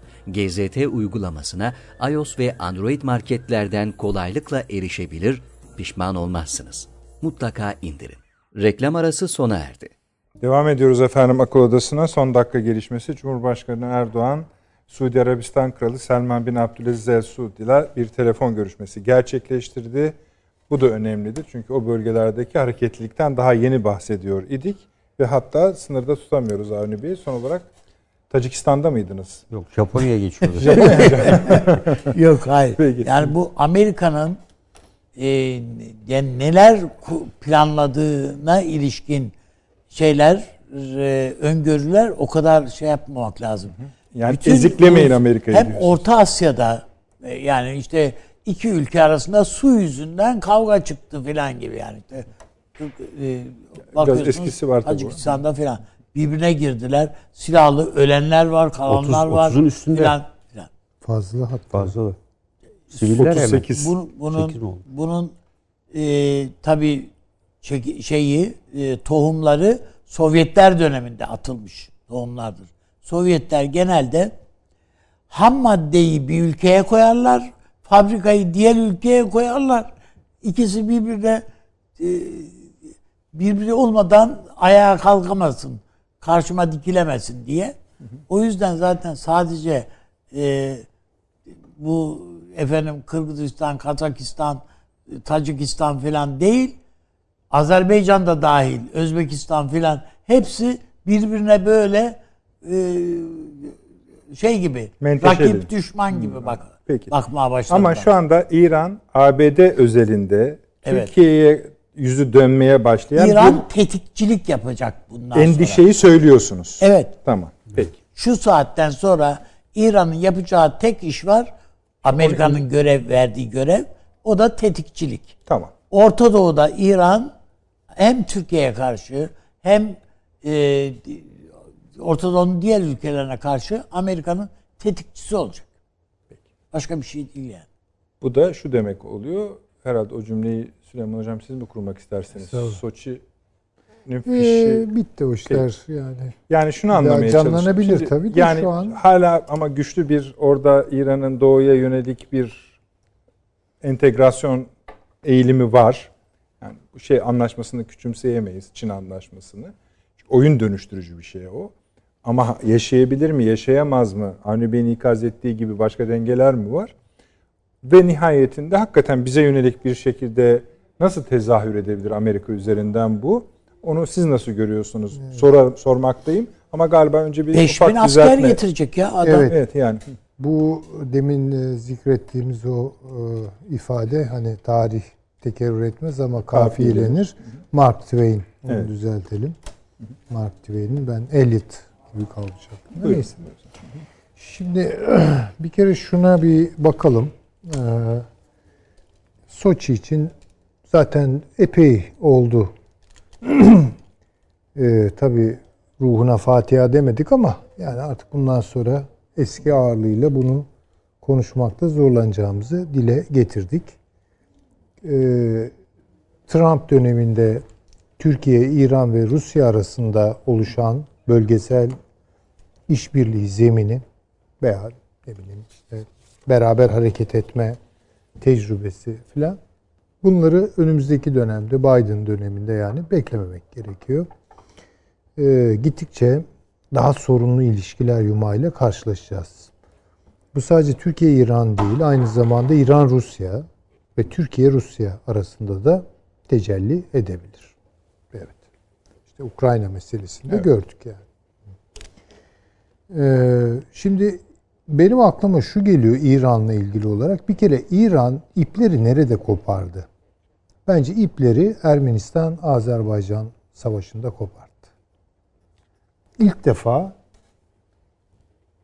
GZT uygulamasına iOS ve Android marketlerden kolaylıkla erişebilir, pişman olmazsınız. Mutlaka indirin. Reklam arası sona erdi. Devam ediyoruz efendim akıl odasına. Son dakika gelişmesi Cumhurbaşkanı Erdoğan Suudi Arabistan Kralı Selman bin Abdülaziz El Suud ile bir telefon görüşmesi gerçekleştirdi. Bu da önemlidir çünkü o bölgelerdeki hareketlilikten daha yeni bahsediyor idik ve hatta sınırda tutamıyoruz Avni Bey. Son olarak Tacikistan'da mıydınız? Yok Japonya'ya geçiyoruz. Yok hayır. Peki. Yani bu Amerika'nın e, yani neler planladığına ilişkin şeyler, e, öngörüler o kadar şey yapmamak lazım. Yani Bütün eziklemeyin Amerika'yı Hem diyorsun. Orta Asya'da e, yani işte iki ülke arasında su yüzünden kavga çıktı falan gibi yani. İşte, e, Biraz eskisi var tabii. Tacikistan'da falan birbirine girdiler. Silahlı ölenler var, kalanlar 30, var. 30'un üstünde. Falan, falan. Fazla hatta. Fazla. Siviller 38. Bunun, bunun, bunun e, tabii şeyi e, tohumları Sovyetler döneminde atılmış tohumlardır. Sovyetler genelde ham maddeyi bir ülkeye koyarlar, fabrikayı diğer ülkeye koyarlar. İkisi birbirine e, birbiri olmadan ayağa kalkamasın, karşıma dikilemesin diye. O yüzden zaten sadece e, bu efendim Kırgızistan, Kazakistan, Tacikistan falan değil, Azerbaycan da dahil, Özbekistan filan hepsi birbirine böyle e, şey gibi, Menteşeli. rakip düşman gibi bak Peki. bakmaya başladılar. Ama şu anda İran, ABD özelinde evet. Türkiye'ye yüzü dönmeye başlayan İran bir tetikçilik yapacak bundan endişeyi sonra. söylüyorsunuz. Evet. Tamam. Peki. Şu saatten sonra İran'ın yapacağı tek iş var. Amerika'nın görev verdiği görev o da tetikçilik. Tamam. Orta Doğu'da İran hem Türkiye'ye karşı hem e, Orta Doğu'nun diğer ülkelerine karşı Amerika'nın tetikçisi olacak. Peki. Başka bir şey değil yani. Bu da şu demek oluyor. Herhalde o cümleyi Süleyman Hocam siz mi kurmak isterseniz? Soçi fişi... Ee, bitti o işler Peki. yani. Yani şunu anlamaya canlanabilir çalışıyorum. tabii de yani şu an. hala ama güçlü bir orada İran'ın doğuya yönelik bir entegrasyon eğilimi var. Yani bu şey anlaşmasını küçümseyemeyiz Çin anlaşmasını. Oyun dönüştürücü bir şey o. Ama yaşayabilir mi, yaşayamaz mı? Avni Bey'in ikaz ettiği gibi başka dengeler mi var? Ve nihayetinde hakikaten bize yönelik bir şekilde nasıl tezahür edebilir Amerika üzerinden bu? Onu siz nasıl görüyorsunuz? Evet. Sorar, sormaktayım. Ama galiba önce bir 5 bin asker düzeltme. getirecek ya adam. Evet. evet yani. Bu demin e, zikrettiğimiz o e, ifade hani tarih tekerrür etmez ama kafiyelenir. Mark Twain. Onu evet. düzeltelim. Mark Twain'in ben Eliot gibi kalacak. Neyse. Şimdi bir kere şuna bir bakalım. Ee, Soçi için zaten epey oldu. ee, tabii ruhuna Fatiha demedik ama yani artık bundan sonra eski ağırlığıyla bunu konuşmakta zorlanacağımızı dile getirdik. Ee, Trump döneminde Türkiye, İran ve Rusya arasında oluşan bölgesel işbirliği zemini veya ne bileyim işte beraber hareket etme tecrübesi filan bunları önümüzdeki dönemde Biden döneminde yani beklememek gerekiyor. Ee, gittikçe daha sorunlu ilişkiler yumağıyla karşılaşacağız. Bu sadece Türkiye-İran değil, aynı zamanda İran-Rusya ve Türkiye-Rusya arasında da tecelli edebilir. Evet. İşte Ukrayna meselesinde evet. gördük yani. Ee, şimdi benim aklıma şu geliyor İran'la ilgili olarak. Bir kere İran ipleri nerede kopardı? Bence ipleri Ermenistan-Azerbaycan savaşında kopardı. İlk defa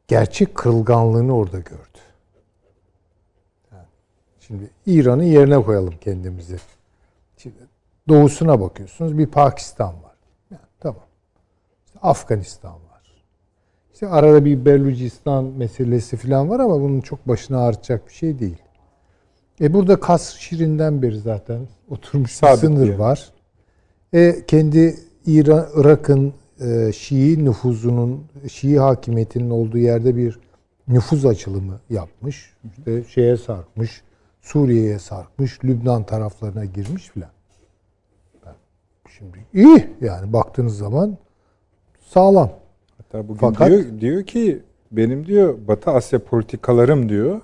gerçek kırılganlığını orada gördü. Şimdi İran'ı yerine koyalım kendimizi. Şimdi doğusuna bakıyorsunuz bir Pakistan var. Yani, tamam. İşte Afganistan var. İşte arada bir Belucistan meselesi falan var ama bunun çok başına ağrıtacak bir şey değil. E burada Kas Şirin'den beri zaten oturmuş Sabit bir sınır yani. var. E kendi İran, Irak'ın e, Şii nüfuzunun, Şii hakimiyetinin olduğu yerde bir nüfuz açılımı yapmış. İşte şeye sarkmış, Suriye'ye sarkmış, Lübnan taraflarına girmiş filan. Şimdi iyi yani baktığınız zaman sağlam. Hatta bugün Fakat, diyor, diyor ki benim diyor Batı Asya politikalarım diyor.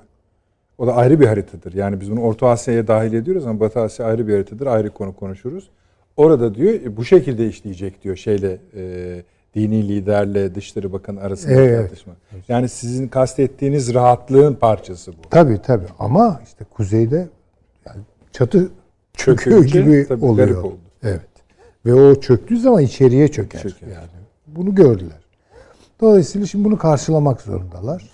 O da ayrı bir haritadır. Yani biz bunu Orta Asya'ya dahil ediyoruz ama Batı Asya ayrı bir haritadır. Ayrı konu konuşuruz. Orada diyor e, bu şekilde işleyecek diyor şeyle e, dini liderle Dışişleri Bakanı arasında evet. tartışma. Yani sizin kastettiğiniz rahatlığın parçası bu. Tabii tabii ama işte kuzeyde yani çatı çöküyor gibi tabii oluyor. Garip oldu. Evet. Ve o çöktüğü zaman içeriye çöker. çöker. Yani bunu gördüler. Dolayısıyla şimdi bunu karşılamak zorundalar.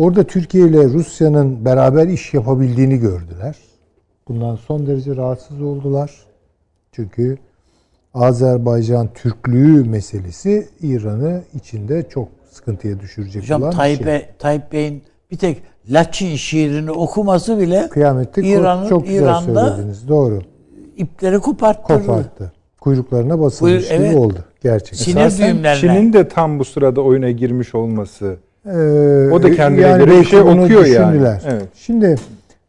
Orada Türkiye ile Rusya'nın beraber iş yapabildiğini gördüler. Bundan son derece rahatsız oldular. Çünkü Azerbaycan Türklüğü meselesi İran'ı içinde çok sıkıntıya düşürecek Hocam, olan Tayyip, şey. Tayyip Bey'in bir tek Laçin şiirini okuması bile kıyamette İran'ın çok güzel İran'da söylediniz. Doğru. ipleri koparttırdı. Koparttı. Kuyruklarına basılmış Kuyru, evet. gibi oldu gerçekten. Sinir düğümlerine. Çin'in de tam bu sırada oyuna girmiş olması. Ee, o da kendine yani bir şey okuyor yani. Evet. Şimdi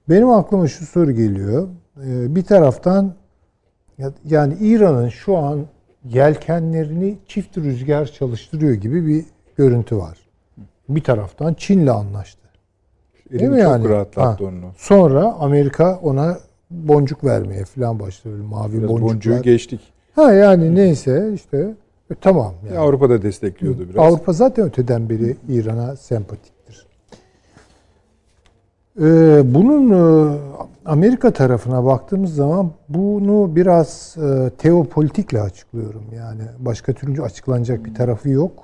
benim aklıma şu soru geliyor. Ee, bir taraftan yani İran'ın şu an yelkenlerini çift rüzgar çalıştırıyor gibi bir görüntü var. Bir taraftan Çin'le anlaştı. Değil mi çok yani? rahatlattı onu. Sonra Amerika ona boncuk vermeye falan başladı. Mavi biraz boncuğu geçtik. Ha yani neyse işte e, tamam. Yani. Avrupa da destekliyordu biraz. Avrupa zaten öteden beri İran'a sempatiktir. Ee, bunun e, Amerika tarafına baktığımız zaman bunu biraz e, teopolitikle açıklıyorum. Yani başka türlü açıklanacak bir tarafı yok.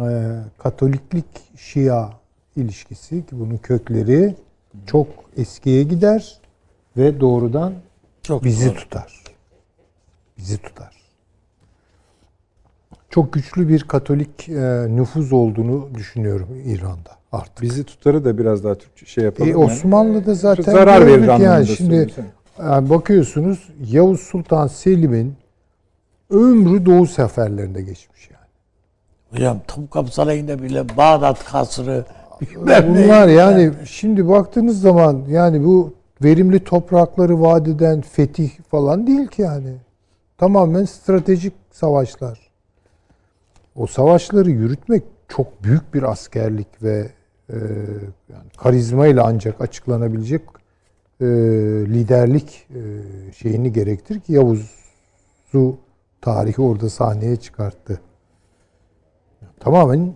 E, Katoliklik Şia ilişkisi ki bunun kökleri çok eskiye gider ve doğrudan çok bizi doğru. tutar. Bizi tutar. Çok güçlü bir Katolik e, nüfuz olduğunu düşünüyorum İran'da artık. Bizi tutarı da biraz daha Türkçe şey yapalım. E, Osmanlı'da zaten zarar verir yani şimdi yani bakıyorsunuz Yavuz Sultan Selim'in ömrü Doğu seferlerinde geçmiş yani. Hocam Topkapı Sarayı'nda bile Bağdat kasrı Bunlar yani şimdi baktığınız zaman yani bu verimli toprakları vadeden fetih falan değil ki yani. Tamamen stratejik savaşlar. O savaşları yürütmek çok büyük bir askerlik ve e, yani karizma ile ancak açıklanabilecek e, liderlik e, şeyini gerektir ki Yavuz'u tarihi orada sahneye çıkarttı. Tamamen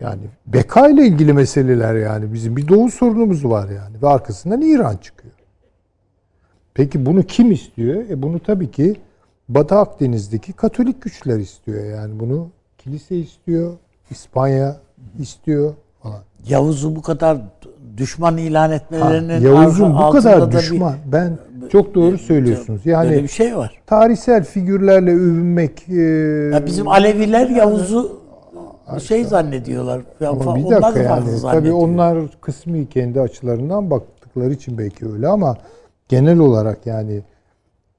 yani beka ile ilgili meseleler yani bizim bir doğu sorunumuz var yani ve arkasından İran çıkıyor. Peki bunu kim istiyor? E bunu tabii ki Batı Akdeniz'deki Katolik güçler istiyor yani bunu kilise istiyor, İspanya istiyor falan. Yavuz'u bu kadar düşman ilan etmelerinin Yavuz'un bu kadar düşman. Bir, ben çok doğru söylüyorsunuz. Yani böyle bir şey var. Tarihsel figürlerle övünmek. E, ya bizim Aleviler Yavuz'u şey zannediyorlar. Ama bir dakika onlar yani. Tabii onlar kısmi kendi açılarından baktıkları için belki öyle ama genel olarak yani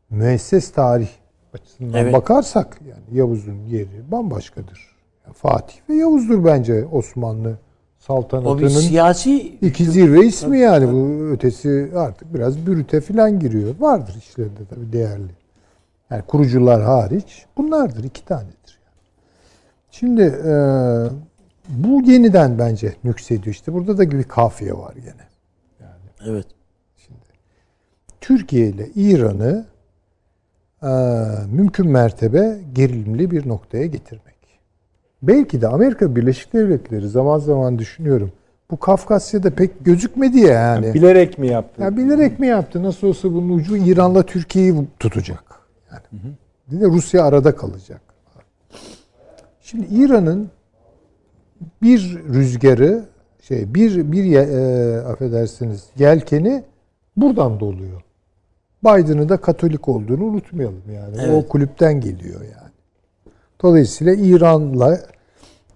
müesses tarih açısından evet. bakarsak yani Yavuz'un yeri bambaşkadır. Yani Fatih ve Yavuz'dur bence Osmanlı saltanatının o siyasi iki zirve ismi yani bu ötesi artık biraz bürüte falan giriyor. Vardır işlerinde tabii değerli. Yani kurucular hariç bunlardır iki tanedir. Yani. Şimdi e, bu yeniden bence nüksediyor. İşte burada da bir kafiye var gene. Yani. Evet. Şimdi Türkiye ile İran'ı mümkün mertebe gerilimli bir noktaya getirmek. Belki de Amerika Birleşik Devletleri zaman zaman düşünüyorum. Bu Kafkasya'da pek gözükmedi ya yani. yani bilerek mi yaptı? Ya bilerek mi yaptı? Nasıl olsa bunun ucu İran'la Türkiye'yi tutacak. Yani. Hı hı. Rusya arada kalacak. Şimdi İran'ın bir rüzgarı şey bir bir e, affedersiniz yelkeni buradan doluyor. Biden'ın da Katolik olduğunu unutmayalım yani. Evet. O kulüpten geliyor yani. Dolayısıyla İran'la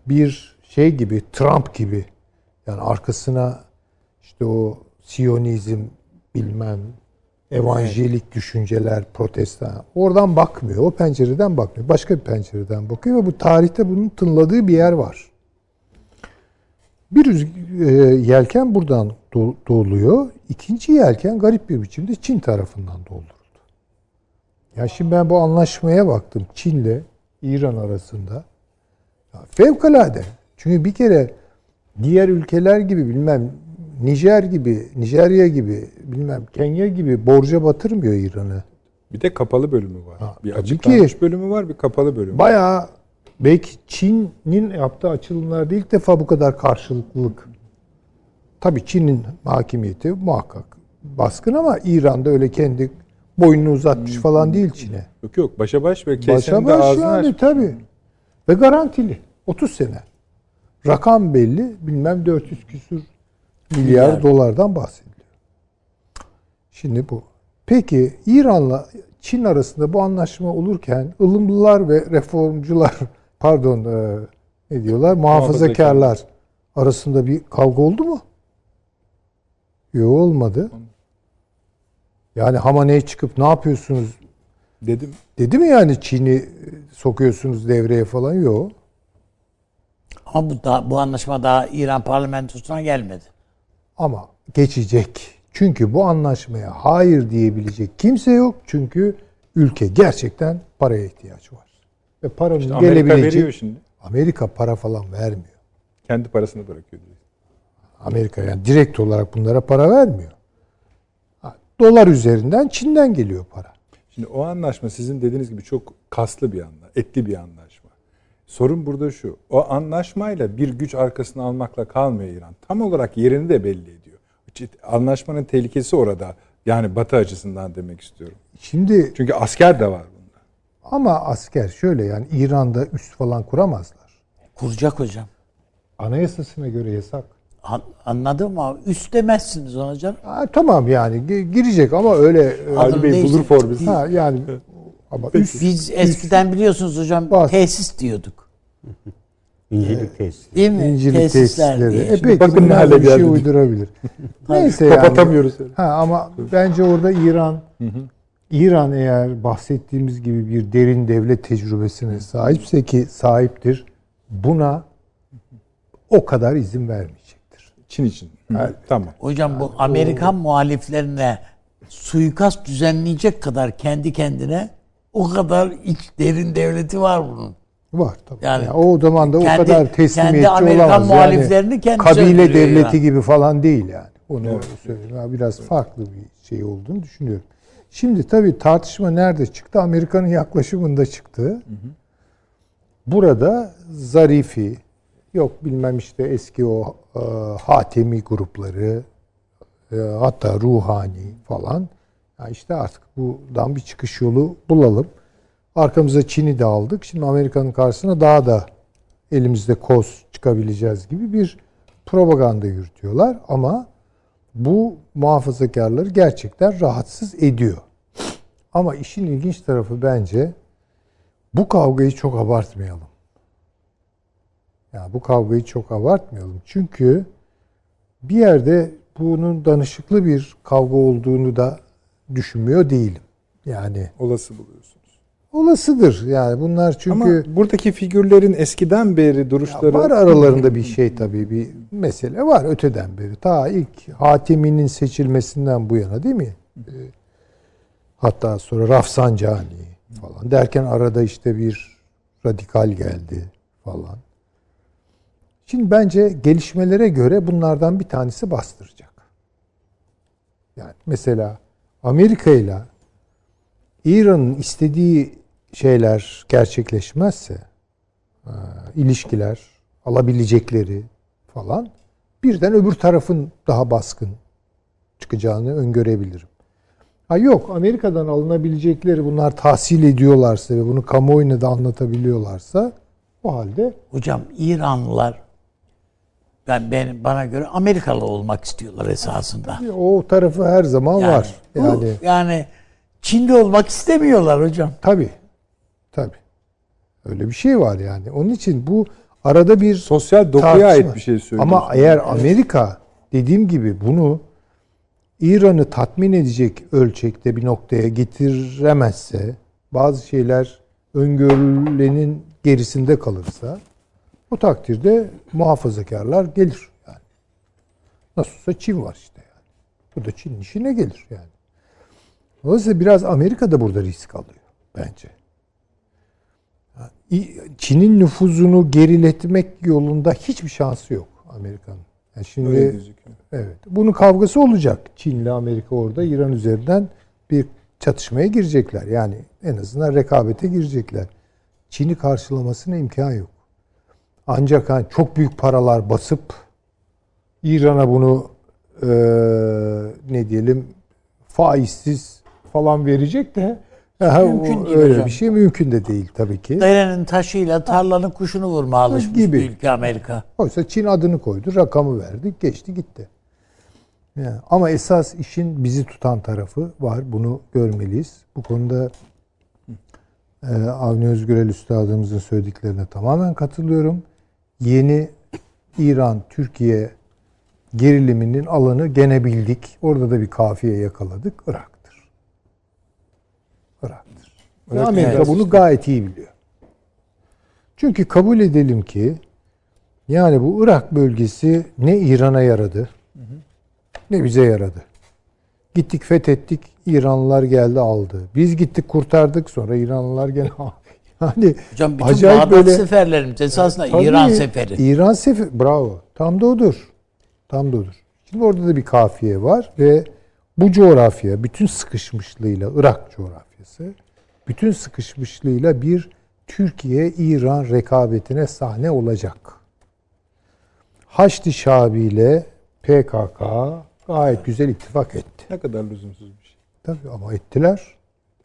bir şey gibi, Trump gibi yani arkasına işte o Siyonizm bilmem evanjelik evet. düşünceler, protestan. Oradan bakmıyor. O pencereden bakmıyor. Başka bir pencereden bakıyor ve bu tarihte bunun tınladığı bir yer var. Bir e, yelken buradan doluyor. İkinci yelken garip bir biçimde Çin tarafından dolduruldu. Ya şimdi ben bu anlaşmaya baktım. Çin'le İran arasında ya fevkalade. Çünkü bir kere diğer ülkeler gibi bilmem Nijer gibi, Nijerya gibi, bilmem Kenya gibi borca batırmıyor İran'ı. Bir de kapalı bölümü var. Ha, bir açıklanmış ki, bölümü var, bir kapalı bölümü. Bayağı belki Çin'in yaptığı açılımlarda ilk defa bu kadar karşılıklılık. Tabii Çin'in hakimiyeti muhakkak baskın ama İran'da öyle kendi boynunu uzatmış falan değil Çin'e. Yok yok başa baş ve kesenin de ağzını yani, açmış. tabii. Ve garantili. 30 sene. Rakam belli. Bilmem 400 küsur milyar, milyar dolardan bahsediliyor. Şimdi bu. Peki İran'la Çin arasında bu anlaşma olurken ılımlılar ve reformcular pardon e, ne diyorlar muhafazakarlar arasında bir kavga oldu mu? Yok olmadı. Yani Hamaney çıkıp ne yapıyorsunuz dedim. Dedi mi yani Çin'i sokuyorsunuz devreye falan? Yok. Ama bu, da, bu anlaşma daha İran parlamentosuna gelmedi. Ama geçecek. Çünkü bu anlaşmaya hayır diyebilecek kimse yok. Çünkü ülke gerçekten paraya ihtiyaç var. Ve paranın işte Amerika gelebileceği... veriyor şimdi. Amerika para falan vermiyor. Kendi parasını bırakıyor. Diyor. Amerika yani direkt olarak bunlara para vermiyor. Dolar üzerinden Çin'den geliyor para. Şimdi o anlaşma sizin dediğiniz gibi çok kaslı bir anlaşma, etli bir anlaşma. Sorun burada şu. O anlaşmayla bir güç arkasını almakla kalmıyor İran. Tam olarak yerini de belli ediyor. Anlaşmanın tehlikesi orada. Yani Batı açısından demek istiyorum. Şimdi çünkü asker de var. Ama asker şöyle yani İran'da üst falan kuramazlar. Kuracak hocam. Anayasasına göre yasak. An, anladım ama üst demezsiniz ona canım. Ha, tamam yani girecek ama öyle Ali Bey bulur formülü. Ha yani ama üst, biz eskiden üst, biliyorsunuz hocam bas. tesis diyorduk. İncilik tesis. Değil mi? İncilik Tesisler tesisleri. Diye. E peki bakın ne hale bir şey uydurabilir. Neyse yani. Kapatamıyoruz. Ha ama bence orada İran İran eğer bahsettiğimiz gibi bir derin devlet tecrübesine sahipse ki sahiptir buna o kadar izin vermeyecek. Çin için. Evet. Tamam. Hocam bu Amerikan o... muhaliflerine suikast düzenleyecek kadar kendi kendine o kadar iç derin devleti var bunun. Var tabii. Yani, yani o zaman da kendi, o kadar teslimiyetçi kendi Amerikan olamaz. muhaliflerini yani, kabile devleti yani. gibi falan değil yani. Onu evet. söyleyeyim. Yani biraz evet. farklı bir şey olduğunu düşünüyorum. Şimdi tabii tartışma nerede çıktı? Amerika'nın yaklaşımında çıktı. Hı hı. Burada Zarifi, Yok bilmem işte eski o e, Hatemi grupları e, hatta ruhani falan. Ya işte artık buradan bir çıkış yolu bulalım. Arkamıza Çin'i de aldık. Şimdi Amerika'nın karşısına daha da elimizde koz çıkabileceğiz gibi bir propaganda yürütüyorlar. Ama bu muhafazakarları gerçekten rahatsız ediyor. Ama işin ilginç tarafı bence bu kavgayı çok abartmayalım. Yani bu kavgayı çok abartmayalım. Çünkü bir yerde bunun danışıklı bir kavga olduğunu da düşünmüyor değilim. Yani olası buluyorsunuz. Olasıdır. Yani bunlar çünkü Ama buradaki figürlerin eskiden beri duruşları var aralarında bir şey tabii bir mesele var öteden beri. Ta ilk Hatemi'nin seçilmesinden bu yana değil mi? Ee, hatta sonra Rafsanjani falan derken arada işte bir radikal geldi falan. Şimdi bence gelişmelere göre bunlardan bir tanesi bastıracak. Yani mesela Amerika ile İran'ın istediği şeyler gerçekleşmezse, e, ilişkiler, alabilecekleri falan birden öbür tarafın daha baskın çıkacağını öngörebilirim. Ha yok Amerika'dan alınabilecekleri bunlar tahsil ediyorlarsa ve bunu kamuoyuna da anlatabiliyorlarsa o halde hocam İranlılar ben benim bana göre Amerikalı olmak istiyorlar esasında. O tarafı her zaman yani, var. Yani bu, yani Çin'de olmak istemiyorlar hocam. Tabii. Tabii. Öyle bir şey var yani. Onun için bu arada bir sosyal dokuya ait bir şey söylüyorsun. Ama eğer Amerika dediğim gibi bunu İran'ı tatmin edecek ölçekte bir noktaya getiremezse bazı şeyler öngörülenin gerisinde kalırsa bu takdirde muhafazakarlar gelir yani. Nasılsa Çin var işte yani. Bu da Çin'in işine gelir yani. Dolayısıyla biraz Amerika da burada risk alıyor bence. Çin'in nüfuzunu geriletmek yolunda hiçbir şansı yok Amerika'nın. Yani şimdi evet. Bunun kavgası olacak. Çin ile Amerika orada İran üzerinden bir çatışmaya girecekler. Yani en azından rekabete girecekler. Çin'i karşılamasına imkan yok. Ancak hani çok büyük paralar basıp İran'a bunu e, ne diyelim faizsiz falan verecek de mümkün değil öyle hocam. bir şey mümkün de değil tabii ki. Derenin taşıyla tarlanın kuşunu vurma alışmış gibi. bir ülke Amerika. Oysa Çin adını koydu, rakamı verdi, geçti gitti. Yani, ama esas işin bizi tutan tarafı var. Bunu görmeliyiz. Bu konuda e, Avni Özgürel Üstadımızın söylediklerine tamamen katılıyorum. Yeni İran-Türkiye geriliminin alanı gene bildik. Orada da bir kafiye yakaladık. Irak'tır. Ve Amerika evet. bunu gayet iyi biliyor. Çünkü kabul edelim ki yani bu Irak bölgesi ne İran'a yaradı ne bize yaradı. Gittik fethettik, İranlılar geldi aldı. Biz gittik kurtardık sonra İranlılar gene. Yani Hocam bütün acayip böyle, seferlerimiz esasında tabii, İran seferi. İran seferi, bravo. Tam da odur. Tam da odur. Şimdi orada da bir kafiye var ve bu coğrafya bütün sıkışmışlığıyla Irak coğrafyası bütün sıkışmışlığıyla bir Türkiye-İran rekabetine sahne olacak. Haçlı Şabi ile PKK gayet güzel ittifak etti. Ne kadar lüzumsuz bir şey. Tabii ama ettiler.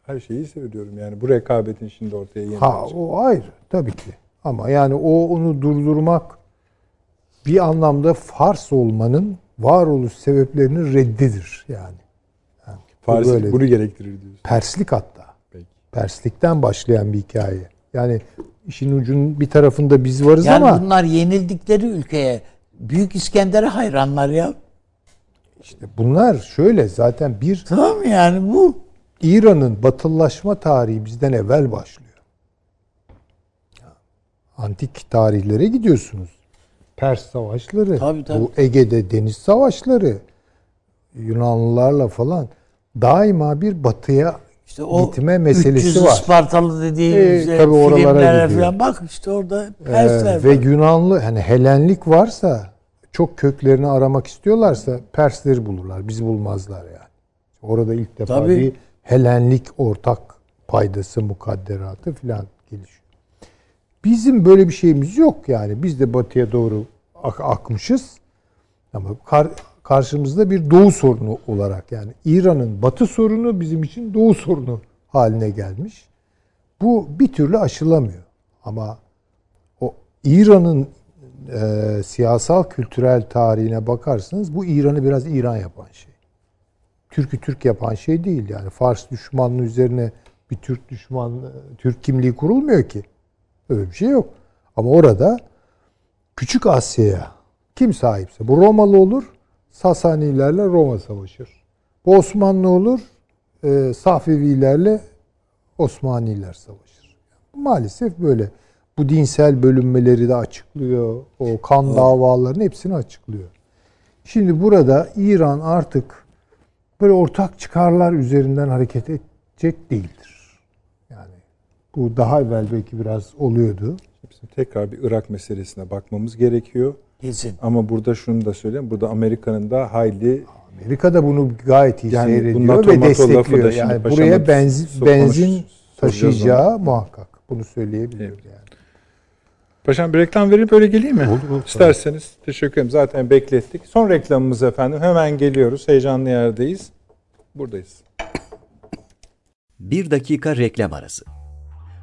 Her şeyi seviyorum yani bu rekabetin şimdi ortaya yeni Ha o ayrı tabii ki. Ama yani o onu durdurmak bir anlamda Fars olmanın varoluş sebeplerinin reddidir yani. yani Farslik bunu gerektirir diyorsun. Perslik hatta. Perslikten başlayan bir hikaye. Yani işin ucunun bir tarafında biz varız yani ama... Yani bunlar yenildikleri ülkeye Büyük İskender'e hayranlar ya. İşte bunlar şöyle zaten bir... Tamam yani bu. İran'ın batılılaşma tarihi bizden evvel başlıyor. Antik tarihlere gidiyorsunuz. Pers savaşları, tabii, tabii. bu Ege'de deniz savaşları, Yunanlılarla falan daima bir batıya işte o gitme meselesi var. Spartalı dediğimiz ee, tabii filmlere falan bak işte orada Persler ee, Ve Yunanlı hani Helenlik varsa çok köklerini aramak istiyorlarsa Persleri bulurlar. Bizi bulmazlar yani. Orada ilk defa tabii. bir Helenlik ortak paydası, mukadderatı falan gelişiyor. Bizim böyle bir şeyimiz yok yani. Biz de batıya doğru ak- akmışız. Ama kar, karşımızda bir doğu sorunu olarak yani İran'ın batı sorunu bizim için doğu sorunu haline gelmiş. Bu bir türlü aşılamıyor. Ama o İran'ın e, siyasal kültürel tarihine bakarsanız bu İran'ı biraz İran yapan şey. Türk'ü Türk yapan şey değil yani. Fars düşmanlığı üzerine bir Türk düşman Türk kimliği kurulmuyor ki. Öyle bir şey yok. Ama orada Küçük Asya'ya kim sahipse bu Romalı olur, Sasanilerle Roma savaşır. Bu Osmanlı olur, e, Safevilerle Osmaniler savaşır. Maalesef böyle. Bu dinsel bölünmeleri de açıklıyor. O kan davalarının hepsini açıklıyor. Şimdi burada İran artık böyle ortak çıkarlar üzerinden hareket edecek değildir. Yani bu daha evvel belki biraz oluyordu. Şimdi tekrar bir Irak meselesine bakmamız gerekiyor. Kesin. Ama burada şunu da söyleyeyim. Burada Amerika'nın da hayli Amerika da bunu gayet iyi yani seyrediyor ve destekliyor. Yani buraya benzin, benzin taşıyacağı muhakkak. Bunu söyleyebilirim evet. yani. Paşam bir reklam verip öyle geleyim mi? Olur, olur. İsterseniz. Teşekkür ederim. Zaten beklettik. Son reklamımız efendim. Hemen geliyoruz. Heyecanlı yerdeyiz. Buradayız. Bir dakika reklam arası.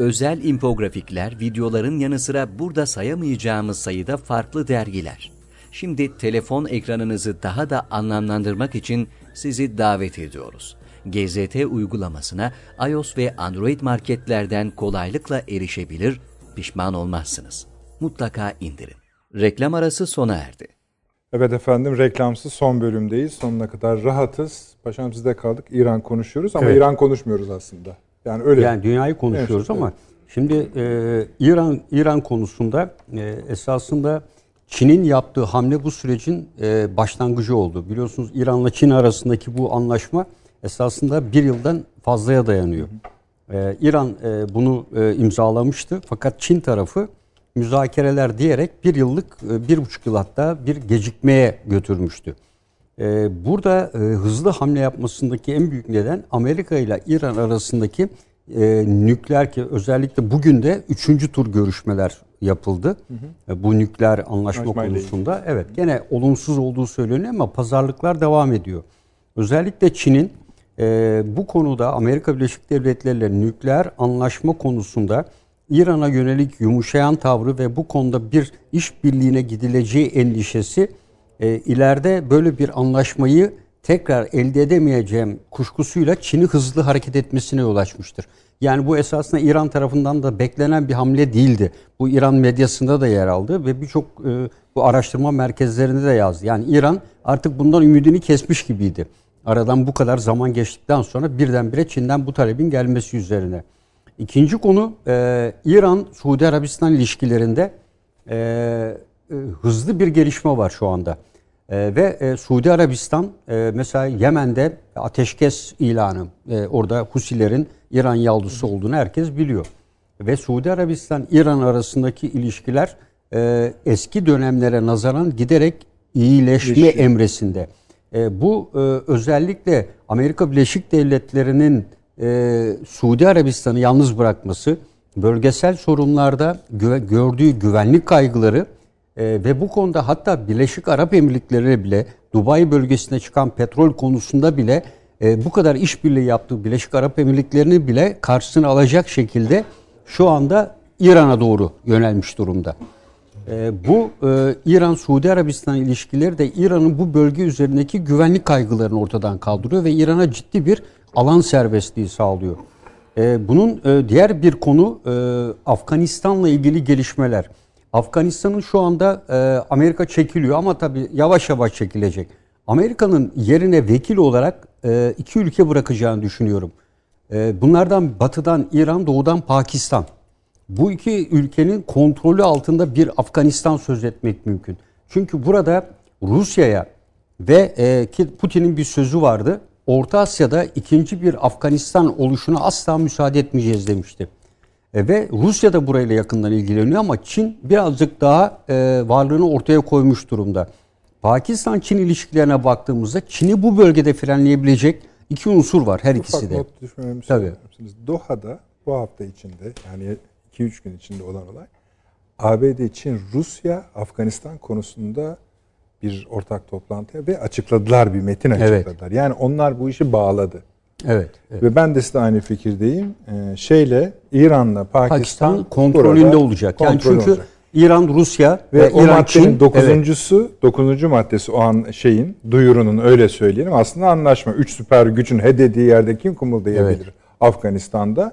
Özel infografikler, videoların yanı sıra burada sayamayacağımız sayıda farklı dergiler. Şimdi telefon ekranınızı daha da anlamlandırmak için sizi davet ediyoruz. GZT uygulamasına iOS ve Android marketlerden kolaylıkla erişebilir, pişman olmazsınız. Mutlaka indirin. Reklam arası sona erdi. Evet efendim reklamsız son bölümdeyiz. Sonuna kadar rahatız. Paşam sizde kaldık. İran konuşuyoruz ama evet. İran konuşmuyoruz aslında. Yani öyle. Yani dünyayı konuşuyoruz evet, ama evet. şimdi e, İran İran konusunda e, esasında Çin'in yaptığı hamle bu sürecin e, başlangıcı oldu. Biliyorsunuz İran'la Çin arasındaki bu anlaşma esasında bir yıldan fazlaya dayanıyor. Ee, İran e, bunu e, imzalamıştı fakat Çin tarafı müzakereler diyerek bir yıllık, e, bir buçuk yıl hatta bir gecikmeye götürmüştü. E, burada e, hızlı hamle yapmasındaki en büyük neden Amerika ile İran arasındaki e, nükleer ki özellikle bugün de üçüncü tur görüşmeler yapıldı. Hı hı. E, bu nükleer anlaşma Anlaşmayla konusunda. Ilgili. Evet gene olumsuz olduğu söyleniyor ama pazarlıklar devam ediyor. Özellikle Çin'in e, bu konuda Amerika Birleşik Devletleri ile nükleer anlaşma konusunda İran'a yönelik yumuşayan tavrı ve bu konuda bir işbirliğine gidileceği endişesi e, ileride böyle bir anlaşmayı tekrar elde edemeyeceğim kuşkusuyla Çin'i hızlı hareket etmesine yol açmıştır. Yani bu esasında İran tarafından da beklenen bir hamle değildi. Bu İran medyasında da yer aldı ve birçok e, bu araştırma merkezlerinde de yazdı. Yani İran artık bundan ümidini kesmiş gibiydi. Aradan bu kadar zaman geçtikten sonra birdenbire Çin'den bu talebin gelmesi üzerine. İkinci konu e, İran-Suudi Arabistan ilişkilerinde e, e, hızlı bir gelişme var şu anda. E, ve e, Suudi Arabistan e, mesela Yemen'de ateşkes ilanı, e, orada Husilerin İran yaldısı olduğunu herkes biliyor. Ve Suudi Arabistan-İran arasındaki ilişkiler e, eski dönemlere nazaran giderek iyileşme İyileşiyor. emresinde. E, bu e, özellikle Amerika Birleşik Devletleri'nin e, Suudi Arabistan'ı yalnız bırakması, bölgesel sorunlarda gö gördüğü güvenlik kaygıları e, ve bu konuda hatta Birleşik Arap Emirlikleri bile Dubai bölgesine çıkan petrol konusunda bile e, bu kadar işbirliği yaptığı Birleşik Arap Emirlikleri'ni bile karşısına alacak şekilde şu anda İran'a doğru yönelmiş durumda. E, bu e, İran-Suudi Arabistan ilişkileri de İran'ın bu bölge üzerindeki güvenlik kaygılarını ortadan kaldırıyor ve İran'a ciddi bir alan serbestliği sağlıyor. E, bunun e, diğer bir konu e, Afganistan'la ilgili gelişmeler. Afganistan'ın şu anda e, Amerika çekiliyor ama tabii yavaş yavaş çekilecek. Amerika'nın yerine vekil olarak e, iki ülke bırakacağını düşünüyorum. E, bunlardan batıdan İran, doğudan Pakistan. Bu iki ülkenin kontrolü altında bir Afganistan söz etmek mümkün. Çünkü burada Rusya'ya ve e, Putin'in bir sözü vardı. Orta Asya'da ikinci bir Afganistan oluşuna asla müsaade etmeyeceğiz demişti. E, ve Rusya da burayla yakından ilgileniyor ama Çin birazcık daha e, varlığını ortaya koymuş durumda. Pakistan-Çin ilişkilerine baktığımızda Çin'i bu bölgede frenleyebilecek iki unsur var her ikisi de. Not Tabii. Doha'da bu hafta içinde yani 2-3 gün içinde olan olay ABD için Rusya Afganistan konusunda bir ortak toplantıya ve açıkladılar bir metin açıkladılar. Evet. Yani onlar bu işi bağladı. Evet, evet. Ve ben de size aynı fikirdeyim. Ee, şeyle İran'la Pakistan, Pakistan kontrolünde olacak. Yani çünkü olacak. İran, Rusya ve, ve İran, Çin. Dokuzuncusu, evet. dokuzuncu maddesi o an şeyin, duyurunun öyle söyleyelim. Aslında anlaşma. Üç süper gücün he dediği yerde kim kımıldayabilir? Evet. Afganistan'da.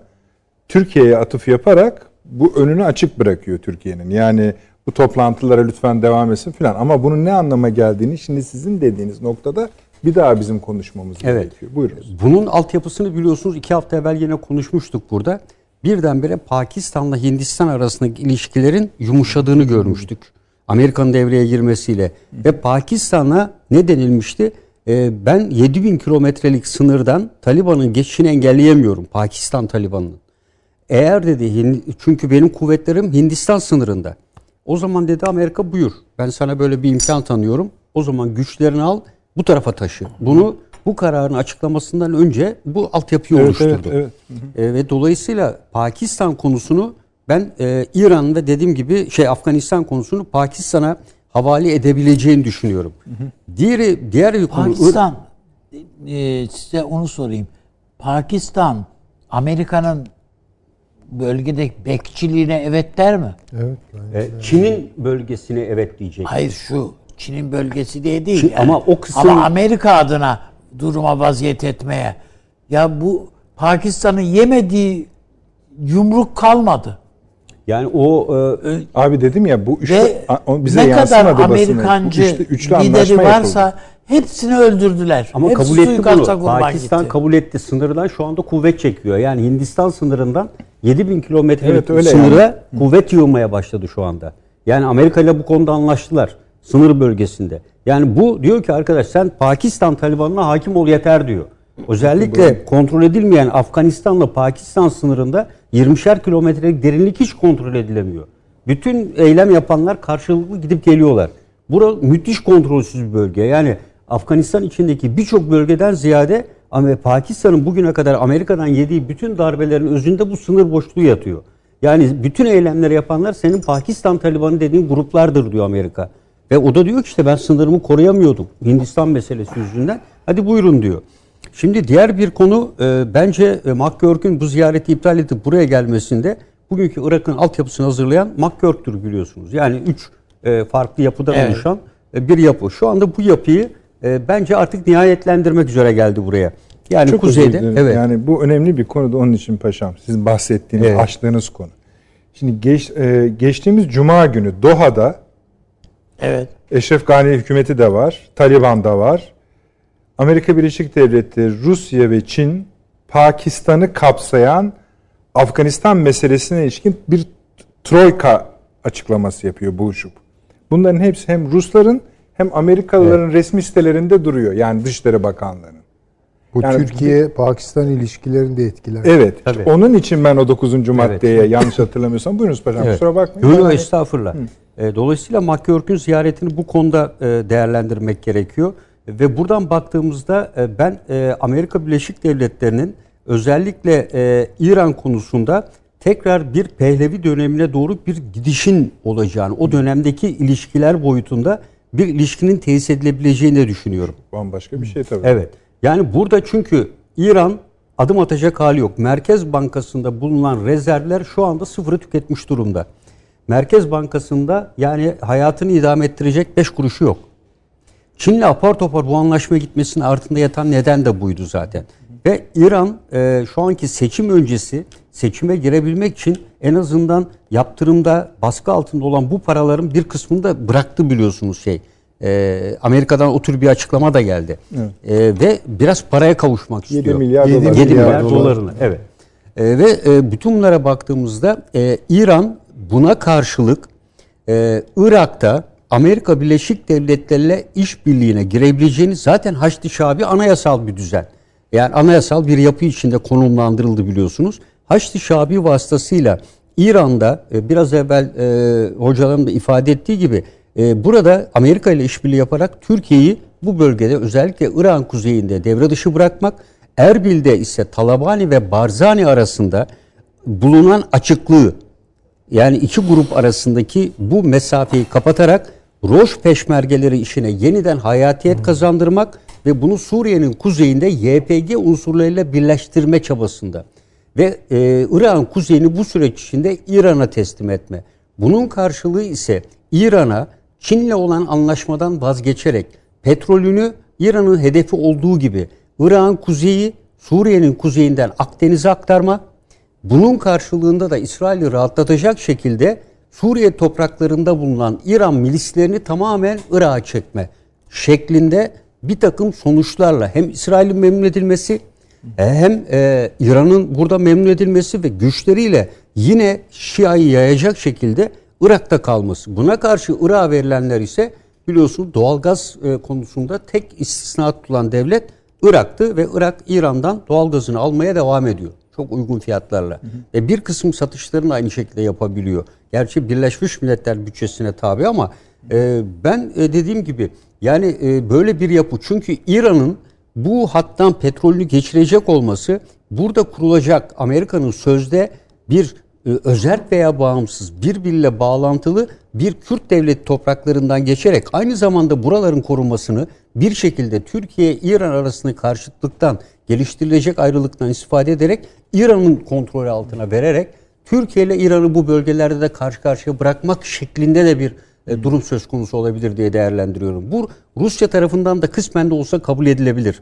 Türkiye'ye atıf yaparak bu önünü açık bırakıyor Türkiye'nin. Yani bu toplantılara lütfen devam etsin filan. Ama bunun ne anlama geldiğini şimdi sizin dediğiniz noktada bir daha bizim konuşmamız evet. gerekiyor. Buyurunuz. Bunun altyapısını biliyorsunuz iki hafta evvel yine konuşmuştuk burada. Birdenbire Pakistan'la Hindistan arasındaki ilişkilerin yumuşadığını görmüştük. Amerika'nın devreye girmesiyle. Ve Pakistan'a ne denilmişti? Ee, ben 7000 kilometrelik sınırdan Taliban'ın geçişini engelleyemiyorum. Pakistan Taliban'ın. Eğer dedi çünkü benim kuvvetlerim Hindistan sınırında. O zaman dedi Amerika buyur. Ben sana böyle bir imkan tanıyorum. O zaman güçlerini al bu tarafa taşı. Bunu bu kararın açıklamasından önce bu altyapıyı evet, oluşturdu. Evet, evet. E, ve dolayısıyla Pakistan konusunu ben e, İran ve dediğim gibi şey Afganistan konusunu Pakistan'a havale edebileceğini düşünüyorum. Hı hı. Diğeri diğer bir konu Pakistan e, size onu sorayım. Pakistan Amerika'nın bölgede bekçiliğine evet der mi? Evet. E, Çin'in bölgesine evet diyecek. Hayır şu Çin'in bölgesi diye değil. Çin, yani. Ama o kısım ama Amerika adına duruma vaziyet etmeye. Ya bu Pakistan'ın yemediği yumruk kalmadı. Yani o e, abi dedim ya bu üçlü ve bize ne kadar Amerikancı üçlü, üçlü lideri varsa yapıldı. hepsini öldürdüler. Ama Hepsi kabul etti bunu. Pakistan gitti. kabul etti. Sınırdan şu anda kuvvet çekiyor. Yani Hindistan sınırından 7000 kilometrelik evet, sınıra yani. kuvvet yığmaya başladı şu anda. Yani Amerika ile bu konuda anlaştılar. Sınır bölgesinde. Yani bu diyor ki arkadaş sen Pakistan Taliban'ına hakim ol yeter diyor. Özellikle kontrol edilmeyen Afganistan'la Pakistan sınırında 20'şer kilometrelik derinlik hiç kontrol edilemiyor. Bütün eylem yapanlar karşılıklı gidip geliyorlar. Burası müthiş kontrolsüz bir bölge. Yani Afganistan içindeki birçok bölgeden ziyade ama Pakistan'ın bugüne kadar Amerika'dan yediği bütün darbelerin özünde bu sınır boşluğu yatıyor. Yani bütün eylemleri yapanlar senin Pakistan Talibanı dediğin gruplardır diyor Amerika. Ve o da diyor ki işte ben sınırımı koruyamıyordum Hindistan meselesi yüzünden. Hadi buyurun diyor. Şimdi diğer bir konu e, bence e, McGurk'ün bu ziyareti iptal edip buraya gelmesinde bugünkü Irak'ın altyapısını hazırlayan McGurk'tür biliyorsunuz. Yani üç e, farklı yapıdan evet. oluşan e, bir yapı. Şu anda bu yapıyı e, bence artık nihayetlendirmek üzere geldi buraya. Yani Çok kuzeyde. Evet. Yani bu önemli bir konuda onun için paşam. Sizin bahsettiğiniz, evet. açtığınız konu. Şimdi geç, e, geçtiğimiz Cuma günü Doha'da Evet. Eşref Gani hükümeti de var, Taliban da var. Amerika Birleşik Devletleri, Rusya ve Çin Pakistan'ı kapsayan Afganistan meselesine ilişkin bir troika açıklaması yapıyor buluşup. Bunların hepsi hem Rusların hem Amerikalıların evet. resmi sitelerinde duruyor. Yani Dışişleri Bakanlığı'nın. Bu yani, Türkiye-Pakistan ilişkilerini de etkiler. Evet. Tabii. Onun için ben o 9. maddeye evet. yanlış hatırlamıyorsam buyurunuz paşam evet. kusura bakmayın. Yok yani, estağfurullah. Hı. E, dolayısıyla McGurk'ün ziyaretini bu konuda e, değerlendirmek gerekiyor. Ve buradan baktığımızda e, ben Amerika Birleşik Devletleri'nin özellikle İran konusunda tekrar bir Pehlevi dönemine doğru bir gidişin olacağını, o dönemdeki ilişkiler boyutunda bir ilişkinin tesis edilebileceğini düşünüyorum. Bambaşka bir şey tabii. Evet. Yani burada çünkü İran adım atacak hali yok. Merkez Bankası'nda bulunan rezervler şu anda sıfırı tüketmiş durumda. Merkez Bankası'nda yani hayatını idame ettirecek 5 kuruşu yok. Çin'le apar topar bu anlaşmaya gitmesinin altında yatan neden de buydu zaten. Ve İran e, şu anki seçim öncesi seçime girebilmek için en azından yaptırımda baskı altında olan bu paraların bir kısmını da bıraktı biliyorsunuz şey. E, Amerika'dan o tür bir açıklama da geldi. Evet. E, ve biraz paraya kavuşmak 7 istiyor. Milyar 7 milyar, 7 milyar dolarını. Evet. E, ve e, bütün bunlara baktığımızda e, İran buna karşılık e, Irak'ta Amerika Birleşik Devletleri ile işbirliğine girebileceğini zaten Haçlı Şabi anayasal bir düzen. Yani anayasal bir yapı içinde konumlandırıldı biliyorsunuz. Haçlı Şabi vasıtasıyla İran'da e, biraz evvel e, hocaların da ifade ettiği gibi e, burada Amerika ile işbirliği yaparak Türkiye'yi bu bölgede özellikle İran kuzeyinde devre dışı bırakmak, Erbil'de ise Talabani ve Barzani arasında bulunan açıklığı yani iki grup arasındaki bu mesafeyi kapatarak Roş peşmergeleri işine yeniden hayatiyet kazandırmak ve bunu Suriye'nin kuzeyinde YPG unsurlarıyla birleştirme çabasında ve e, İran kuzeyini bu süreç içinde İran'a teslim etme. Bunun karşılığı ise İran'a Çin'le olan anlaşmadan vazgeçerek petrolünü İran'ın hedefi olduğu gibi İran kuzeyi Suriye'nin kuzeyinden Akdeniz'e aktarma bunun karşılığında da İsrail'i rahatlatacak şekilde Suriye topraklarında bulunan İran milislerini tamamen Irak'a çekme şeklinde bir takım sonuçlarla hem İsrail'in memnun edilmesi hem e, İran'ın burada memnun edilmesi ve güçleriyle yine Şia'yı yayacak şekilde Irak'ta kalması. Buna karşı Irak'a verilenler ise biliyorsunuz doğalgaz e, konusunda tek istisna tutulan devlet Irak'tı ve Irak İran'dan doğalgazını almaya devam ediyor. Çok uygun fiyatlarla. Hı hı. Ve bir kısım satışlarını aynı şekilde yapabiliyor. Gerçi Birleşmiş Milletler bütçesine tabi ama e, ben e, dediğim gibi yani e, böyle bir yapı çünkü İran'ın bu hattan petrolünü geçirecek olması burada kurulacak Amerika'nın sözde bir özerk veya bağımsız birbiriyle bağlantılı bir Kürt devleti topraklarından geçerek aynı zamanda buraların korunmasını bir şekilde Türkiye-İran arasında karşıtlıktan geliştirilecek ayrılıktan istifade ederek İran'ın kontrolü altına vererek Türkiye ile İran'ı bu bölgelerde de karşı karşıya bırakmak şeklinde de bir e, durum söz konusu olabilir diye değerlendiriyorum. Bu Rusya tarafından da kısmen de olsa kabul edilebilir.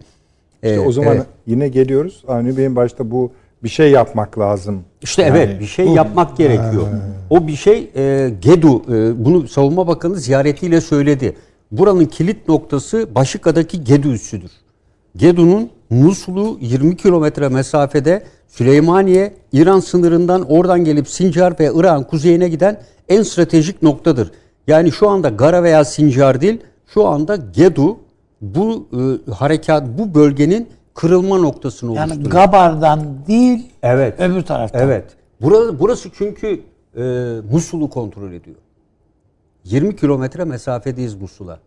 İşte ee, o zaman evet. yine geliyoruz. Avni Bey'in başta bu bir şey yapmak lazım. İşte yani, evet bir şey yapmak gerekiyor. O bir şey e, GEDU e, bunu Savunma Bakanı ziyaretiyle söyledi. Buranın kilit noktası Başika'daki GEDU üssüdür. GEDU'nun Musul'u 20 kilometre mesafede Süleymaniye, İran sınırından oradan gelip Sincar ve İran kuzeyine giden en stratejik noktadır. Yani şu anda Gara veya Sincar değil, şu anda Gedu bu e, harekat, bu bölgenin kırılma noktasını yani oluşturuyor. Yani Gabar'dan değil, evet, öbür taraftan. Evet. Burası, burası çünkü e, Musul'u kontrol ediyor. 20 kilometre mesafedeyiz Musul'a.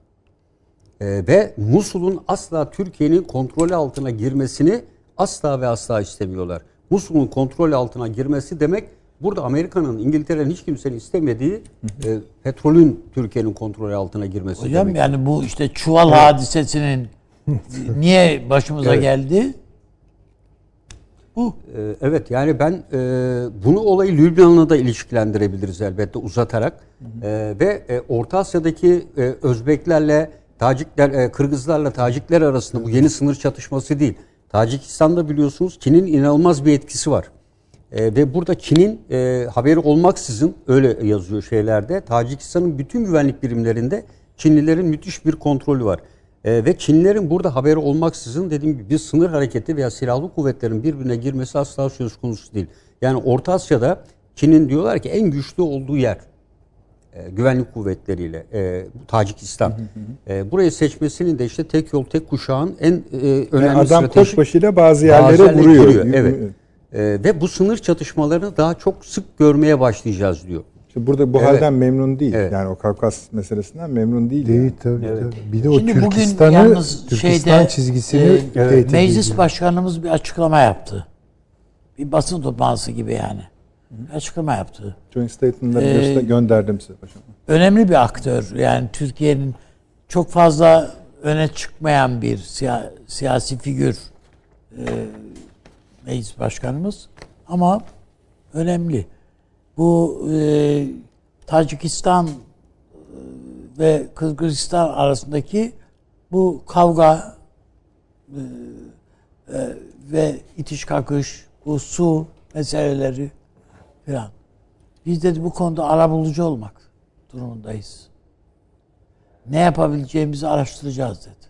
E, ve Musul'un asla Türkiye'nin kontrolü altına girmesini asla ve asla istemiyorlar. Musul'un kontrol altına girmesi demek burada Amerika'nın, İngiltere'nin hiç kimsenin istemediği e, petrolün Türkiye'nin kontrolü altına girmesi Hocam demek. yani bu işte çuval evet. hadisesinin niye başımıza evet. geldi? Bu. E, evet yani ben e, bunu olayı Lübnan'la da ilişkilendirebiliriz elbette uzatarak. E, ve e, Orta Asya'daki e, Özbeklerle Tacikler, e, Kırgızlarla Tacikler arasında bu yeni sınır çatışması değil. Tacikistan'da biliyorsunuz Çin'in inanılmaz bir etkisi var. E, ve burada Çin'in e, haberi olmaksızın öyle yazıyor şeylerde. Tacikistan'ın bütün güvenlik birimlerinde Çinlilerin müthiş bir kontrolü var. E, ve Çinlilerin burada haberi olmaksızın dediğim gibi bir sınır hareketi veya silahlı kuvvetlerin birbirine girmesi asla söz konusu değil. Yani Orta Asya'da Çin'in diyorlar ki en güçlü olduğu yer e, güvenlik kuvvetleriyle e, Tacikistan. Hı hı. E, burayı seçmesinin de işte tek yol tek kuşağın en e, önemli yani adam stratejik. koçbaşıyla bazı yerlere bazı vuruyor. vuruyor. Evet. E, ve bu sınır çatışmalarını daha çok sık görmeye başlayacağız diyor. Şimdi burada bu evet. halden memnun değil. Evet. Yani o Kavkas meselesinden memnun değil. Değil yani. tabii, evet. tabii. Bir de o Şimdi Türkistan'ı Türkistan şeyde, çizgisini e, evet. Meclis. Başkanımız bir açıklama yaptı. Bir basın toplantısı gibi yani açıklama yaptı. Joint Statement'ları ee, gönderdim size paşam. Önemli bir aktör. Yani Türkiye'nin çok fazla öne çıkmayan bir siya, siyasi figür e, meclis başkanımız ama önemli. Bu e, Tacikistan e, ve Kırgızistan arasındaki bu kavga e, e, ve itiş kakış, bu su meseleleri filan. Biz dedi bu konuda arabulucu olmak durumundayız. Ne yapabileceğimizi araştıracağız dedi.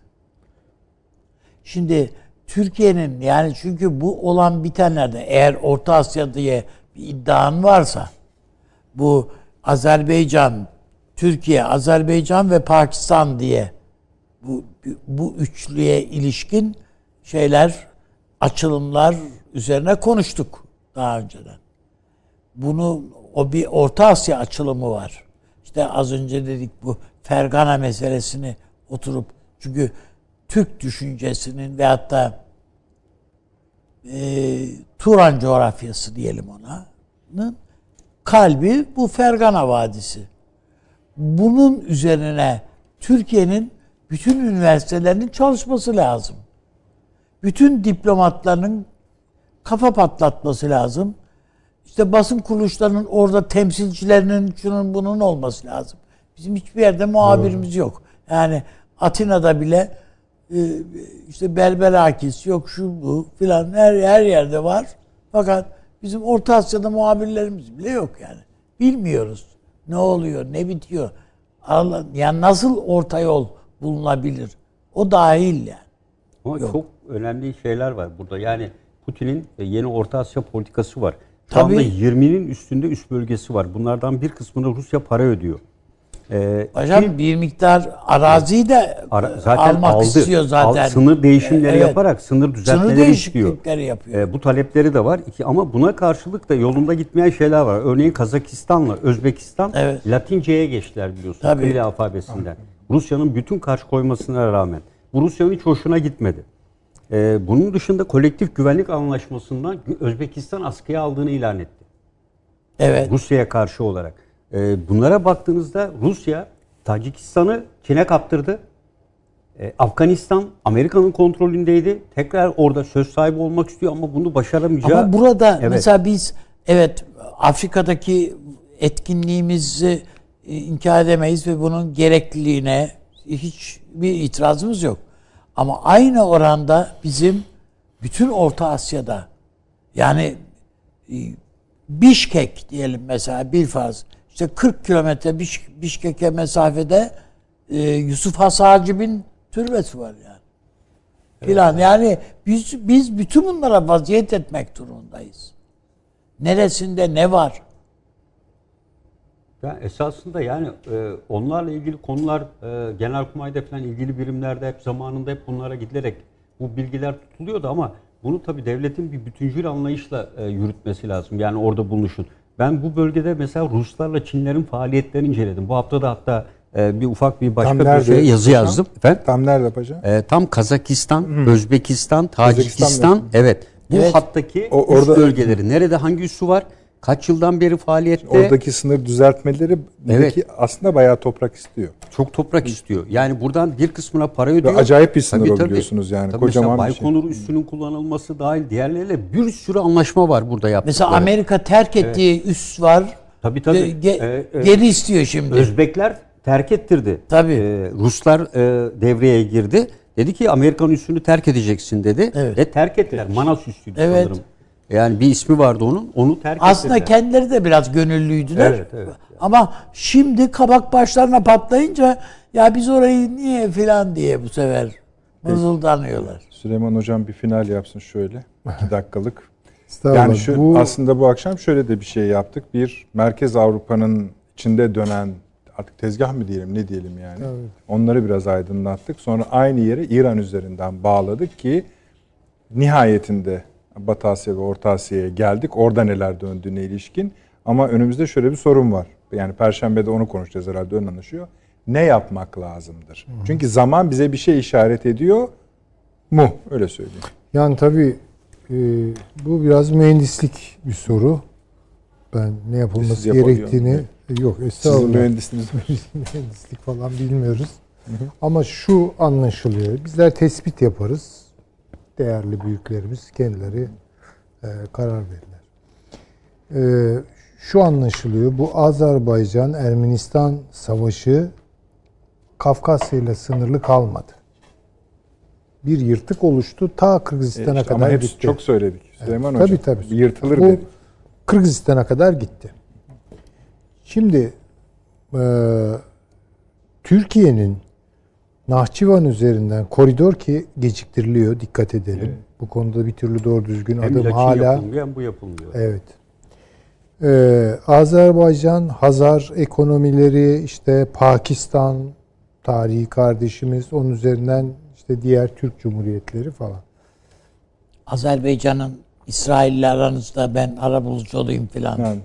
Şimdi Türkiye'nin yani çünkü bu olan bitenlerde eğer Orta Asya diye bir iddian varsa bu Azerbaycan, Türkiye, Azerbaycan ve Pakistan diye bu bu üçlüye ilişkin şeyler, açılımlar üzerine konuştuk daha önceden bunu o bir Orta Asya açılımı var. İşte az önce dedik bu Fergana meselesini oturup çünkü Türk düşüncesinin ve hatta e, Turan coğrafyası diyelim ona kalbi bu Fergana Vadisi. Bunun üzerine Türkiye'nin bütün üniversitelerinin çalışması lazım. Bütün diplomatlarının kafa patlatması lazım. İşte basın kuruluşlarının orada temsilcilerinin şunun bunun olması lazım. Bizim hiçbir yerde muhabirimiz yok. Yani Atina'da bile e, işte Berberakis yok şu bu filan her her yerde var. Fakat bizim Orta Asya'da muhabirlerimiz bile yok yani. Bilmiyoruz ne oluyor, ne bitiyor. Yani nasıl orta yol bulunabilir? O dahil yani. Ama yok. çok önemli şeyler var burada. Yani Putin'in yeni Orta Asya politikası var. Şu anda 20'nin üstünde üst bölgesi var. Bunlardan bir kısmını Rusya para ödüyor. Ee, Hocam ki, bir miktar araziyi de ara, zaten almak aldı, istiyor zaten. Al, sınır değişimleri evet. yaparak sınır düzeltmeleri sınır istiyor. yapıyor. Ee, bu talepleri de var. İki, ama buna karşılık da yolunda gitmeyen şeyler var. Örneğin Kazakistan'la Özbekistan evet. Latince'ye geçtiler biliyorsunuz. Tabii. Kiril alfabesinden. Rusya'nın bütün karşı koymasına rağmen. Bu Rusya'nın hiç hoşuna gitmedi. Ee, bunun dışında kolektif güvenlik anlaşmasından Özbekistan askıya aldığını ilan etti. Evet. Rusya'ya karşı olarak. Ee, bunlara baktığınızda Rusya Tacikistan'ı Çin'e kaptırdı. Ee, Afganistan Amerika'nın kontrolündeydi. Tekrar orada söz sahibi olmak istiyor ama bunu başaramayacağı... Ama burada evet. mesela biz evet Afrika'daki etkinliğimizi e, inkar edemeyiz ve bunun gerekliliğine hiç bir itirazımız yok. Ama aynı oranda bizim bütün Orta Asya'da Yani e, Bişkek diyelim mesela bir faz. İşte 40 kilometre Biş, Bişkek'e mesafede e, Yusuf Has Hacib'in türbesi var yani. Evet. yani biz biz bütün bunlara vaziyet etmek durumundayız. Neresinde ne var? Ya esasında yani e, onlarla ilgili konular e, Genelkurmay'da falan ilgili birimlerde hep zamanında hep bunlara gidilerek bu bilgiler tutuluyordu ama bunu tabii devletin bir bütüncül anlayışla e, yürütmesi lazım. Yani orada bulunuşun. Ben bu bölgede mesela Ruslarla Çinlerin faaliyetlerini inceledim. Bu hafta da hatta e, bir ufak bir başka tam bir şeye yazı paşam? yazdım. Efendim? Tam nerede paşa? E, tam Kazakistan, Hı. Özbekistan, Tacikistan. evet. Bu evet. hattaki o, orada, bölgeleri. Nerede hangi üssü var? Kaç yıldan beri faaliyette? Oradaki sınır düzeltmeleri evet. aslında bayağı toprak istiyor. Çok toprak istiyor. Yani buradan bir kısmına para ödüyor. Ve acayip bir sınır tabii, tabii. biliyorsunuz yani. Tabii Kocaman mesela Baykonur şey. üssünün kullanılması dahil diğerleriyle bir sürü anlaşma var burada yaptıkları. Mesela Amerika terk ettiği evet. üs var. Tabii tabii. Ge- ee, e, geri istiyor şimdi. Özbekler terk ettirdi. Tabii. Ee, Ruslar e, devreye girdi. Dedi ki Amerikan üssünü terk edeceksin dedi. Evet. Ve terk ettiler. Manas üssüydü evet. sanırım. Yani bir ismi vardı onun. Onu terk Aslında ettiler. kendileri de biraz gönüllüydüler. Evet, evet. Ama şimdi kabak başlarına patlayınca ya biz orayı niye filan diye bu sefer mızıldanıyorlar. Süleyman Hocam bir final yapsın şöyle. iki dakikalık. yani şu, bu... aslında bu akşam şöyle de bir şey yaptık. Bir Merkez Avrupa'nın içinde dönen artık tezgah mı diyelim ne diyelim yani. Evet. Onları biraz aydınlattık. Sonra aynı yere İran üzerinden bağladık ki nihayetinde Batı Asya ve Orta Asya'ya geldik. Orada neler döndüğüne ilişkin. Ama önümüzde şöyle bir sorun var. Yani Perşembe'de onu konuşacağız herhalde ön anlaşıyor. Ne yapmak lazımdır? Hı. Çünkü zaman bize bir şey işaret ediyor mu? Öyle söyleyeyim. Yani tabii e, bu biraz mühendislik bir soru. Ben ne yapılması Siz gerektiğini yapalım. yok estağfurullah. Sizin mühendisiniz. mühendislik falan bilmiyoruz. Hı hı. Ama şu anlaşılıyor. Bizler tespit yaparız değerli büyüklerimiz kendileri e, karar verirler. E, şu anlaşılıyor, bu Azerbaycan-Ermenistan savaşı Kafkasya ile sınırlı kalmadı. Bir yırtık oluştu, ta Kırgızistan'a e işte kadar gitti. Çok söyledik Süleyman evet, Hocam. Tabii tabii. Yırtılır bu, dedik. Kırgızistan'a kadar gitti. Şimdi e, Türkiye'nin Nahçıvan üzerinden koridor ki geciktiriliyor dikkat edelim. Evet. Bu konuda bir türlü doğru düzgün hem adım hala yapılmıyor hem bu yapılmıyor. Evet. Ee, Azerbaycan, Hazar ekonomileri, işte Pakistan tarihi kardeşimiz, onun üzerinden işte diğer Türk Cumhuriyetleri falan. Azerbaycan'ın İsrail'le aranızda ben arabulucu olayım falan. Yani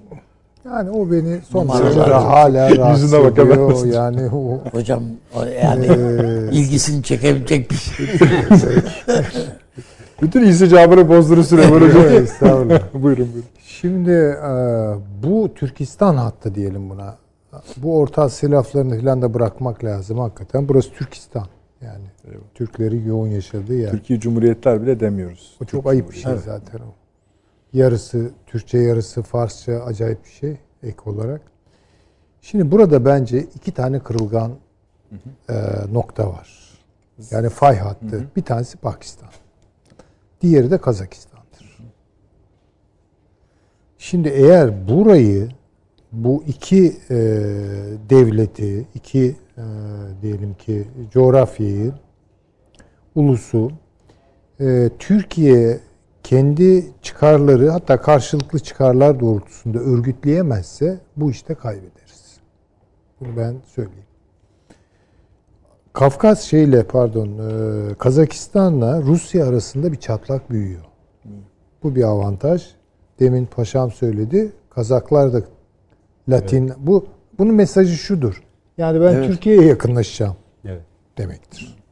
yani o beni son derece hala rahatsız ediyor. Yani o, Hocam o yani e, ilgisini çekebilecek bir şey. Bütün insicabını bozdurur Süleyman Hocam. Estağfurullah. buyurun buyurun. Şimdi e, bu Türkistan hattı diyelim buna. Bu Orta Asya laflarını falan da bırakmak lazım hakikaten. Burası Türkistan. Yani evet. Türklerin yoğun yaşadığı yer. Türkiye Cumhuriyetler bile demiyoruz. O çok Türk ayıp bir şey zaten o yarısı Türkçe yarısı Farsça acayip bir şey ek olarak. Şimdi burada bence iki tane kırılgan hı hı. E, nokta var. Yani fay hattı. Hı hı. Bir tanesi Pakistan. Diğeri de Kazakistan'dır. Şimdi eğer burayı bu iki e, devleti, iki e, diyelim ki coğrafyayı, ulusu e, Türkiye kendi çıkarları hatta karşılıklı çıkarlar doğrultusunda örgütleyemezse bu işte kaybederiz. Bunu ben söyleyeyim. Kafkas şeyle pardon e, Kazakistan'la Rusya arasında bir çatlak büyüyor. Bu bir avantaj. Demin paşam söyledi. Kazaklar da Latin evet. bu bunun mesajı şudur. Yani ben evet. Türkiye'ye yakınlaşacağım. Evet. demektir.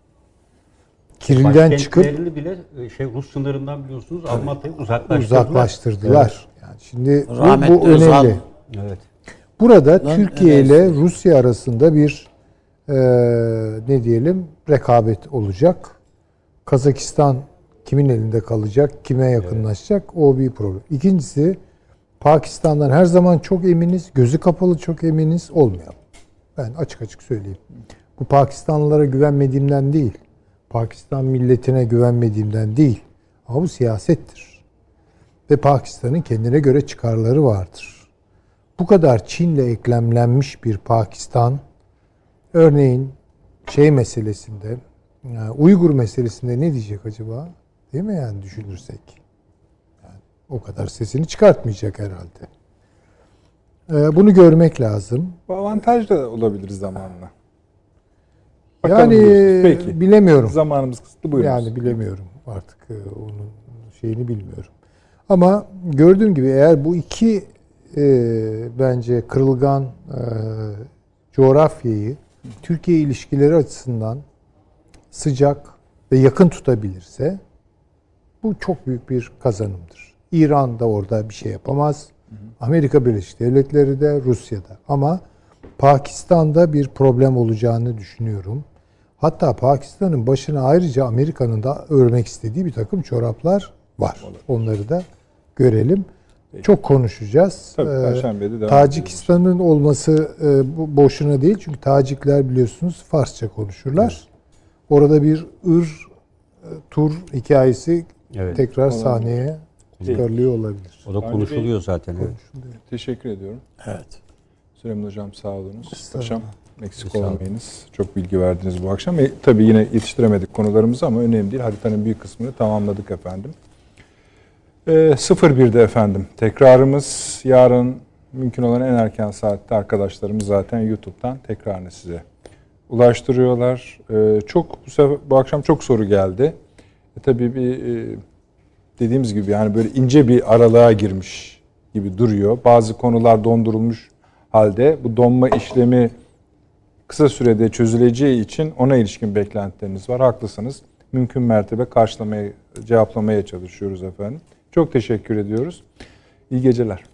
Kiril'den çıkıp bile e, şey Rus sınırından biliyorsunuz Almatya'yı uzaklaştırdılar. Uzaklaştırdılar. Evet. Yani şimdi bu, bu önemli. Evet. Burada Lan, Türkiye evet. ile Rusya arasında bir e, ne diyelim rekabet olacak. Kazakistan kimin elinde kalacak, kime yakınlaşacak evet. o bir problem. İkincisi Pakistan'dan her zaman çok eminiz, gözü kapalı çok eminiz olmayalım. Ben açık açık söyleyeyim. Bu Pakistanlılara güvenmediğimden değil. Pakistan milletine güvenmediğimden değil. Ama bu siyasettir. ve Pakistan'ın kendine göre çıkarları vardır. Bu kadar Çin'le eklemlenmiş bir Pakistan, örneğin şey meselesinde, Uygur meselesinde ne diyecek acaba? Değil mi yani düşünürsek? Yani o kadar sesini çıkartmayacak herhalde. Ee, bunu görmek lazım. Bu avantaj da olabilir zamanla. Bakalım yani Peki. bilemiyorum. Zamanımız kısıtlı buyurun. Yani bilemiyorum artık e, onun şeyini bilmiyorum. Ama gördüğüm gibi eğer bu iki e, bence kırılgan e, coğrafyayı Türkiye ilişkileri açısından sıcak ve yakın tutabilirse bu çok büyük bir kazanımdır. İran da orada bir şey yapamaz. Amerika Birleşik Devletleri de Rusya'da. Ama Pakistan'da bir problem olacağını düşünüyorum. Hatta Pakistan'ın başına ayrıca Amerika'nın da örmek istediği bir takım çoraplar var. Onları da görelim. Çok konuşacağız. Tabii ee, Tacikistan'ın olması e, boşuna değil. Çünkü Tacikler biliyorsunuz Farsça konuşurlar. Evet. Orada bir ır e, tur hikayesi evet. tekrar sahneye çıkarılıyor olabilir. O da konuşuluyor zaten. Evet. Teşekkür ediyorum. Evet. Süleyman Hocam sağ olunuz. Paşam eksik olmayınız. Çok bilgi verdiniz bu akşam. E, tabii yine yetiştiremedik konularımızı ama önemli değil. Haritanın büyük kısmını tamamladık efendim. E, 01'de efendim tekrarımız yarın mümkün olan en erken saatte arkadaşlarımız zaten YouTube'dan tekrarını size ulaştırıyorlar. E, çok bu, sefer, bu akşam çok soru geldi. E, tabii bir e, dediğimiz gibi yani böyle ince bir aralığa girmiş gibi duruyor. Bazı konular dondurulmuş halde bu donma işlemi kısa sürede çözüleceği için ona ilişkin beklentileriniz var. Haklısınız. Mümkün mertebe karşılamaya, cevaplamaya çalışıyoruz efendim. Çok teşekkür ediyoruz. İyi geceler.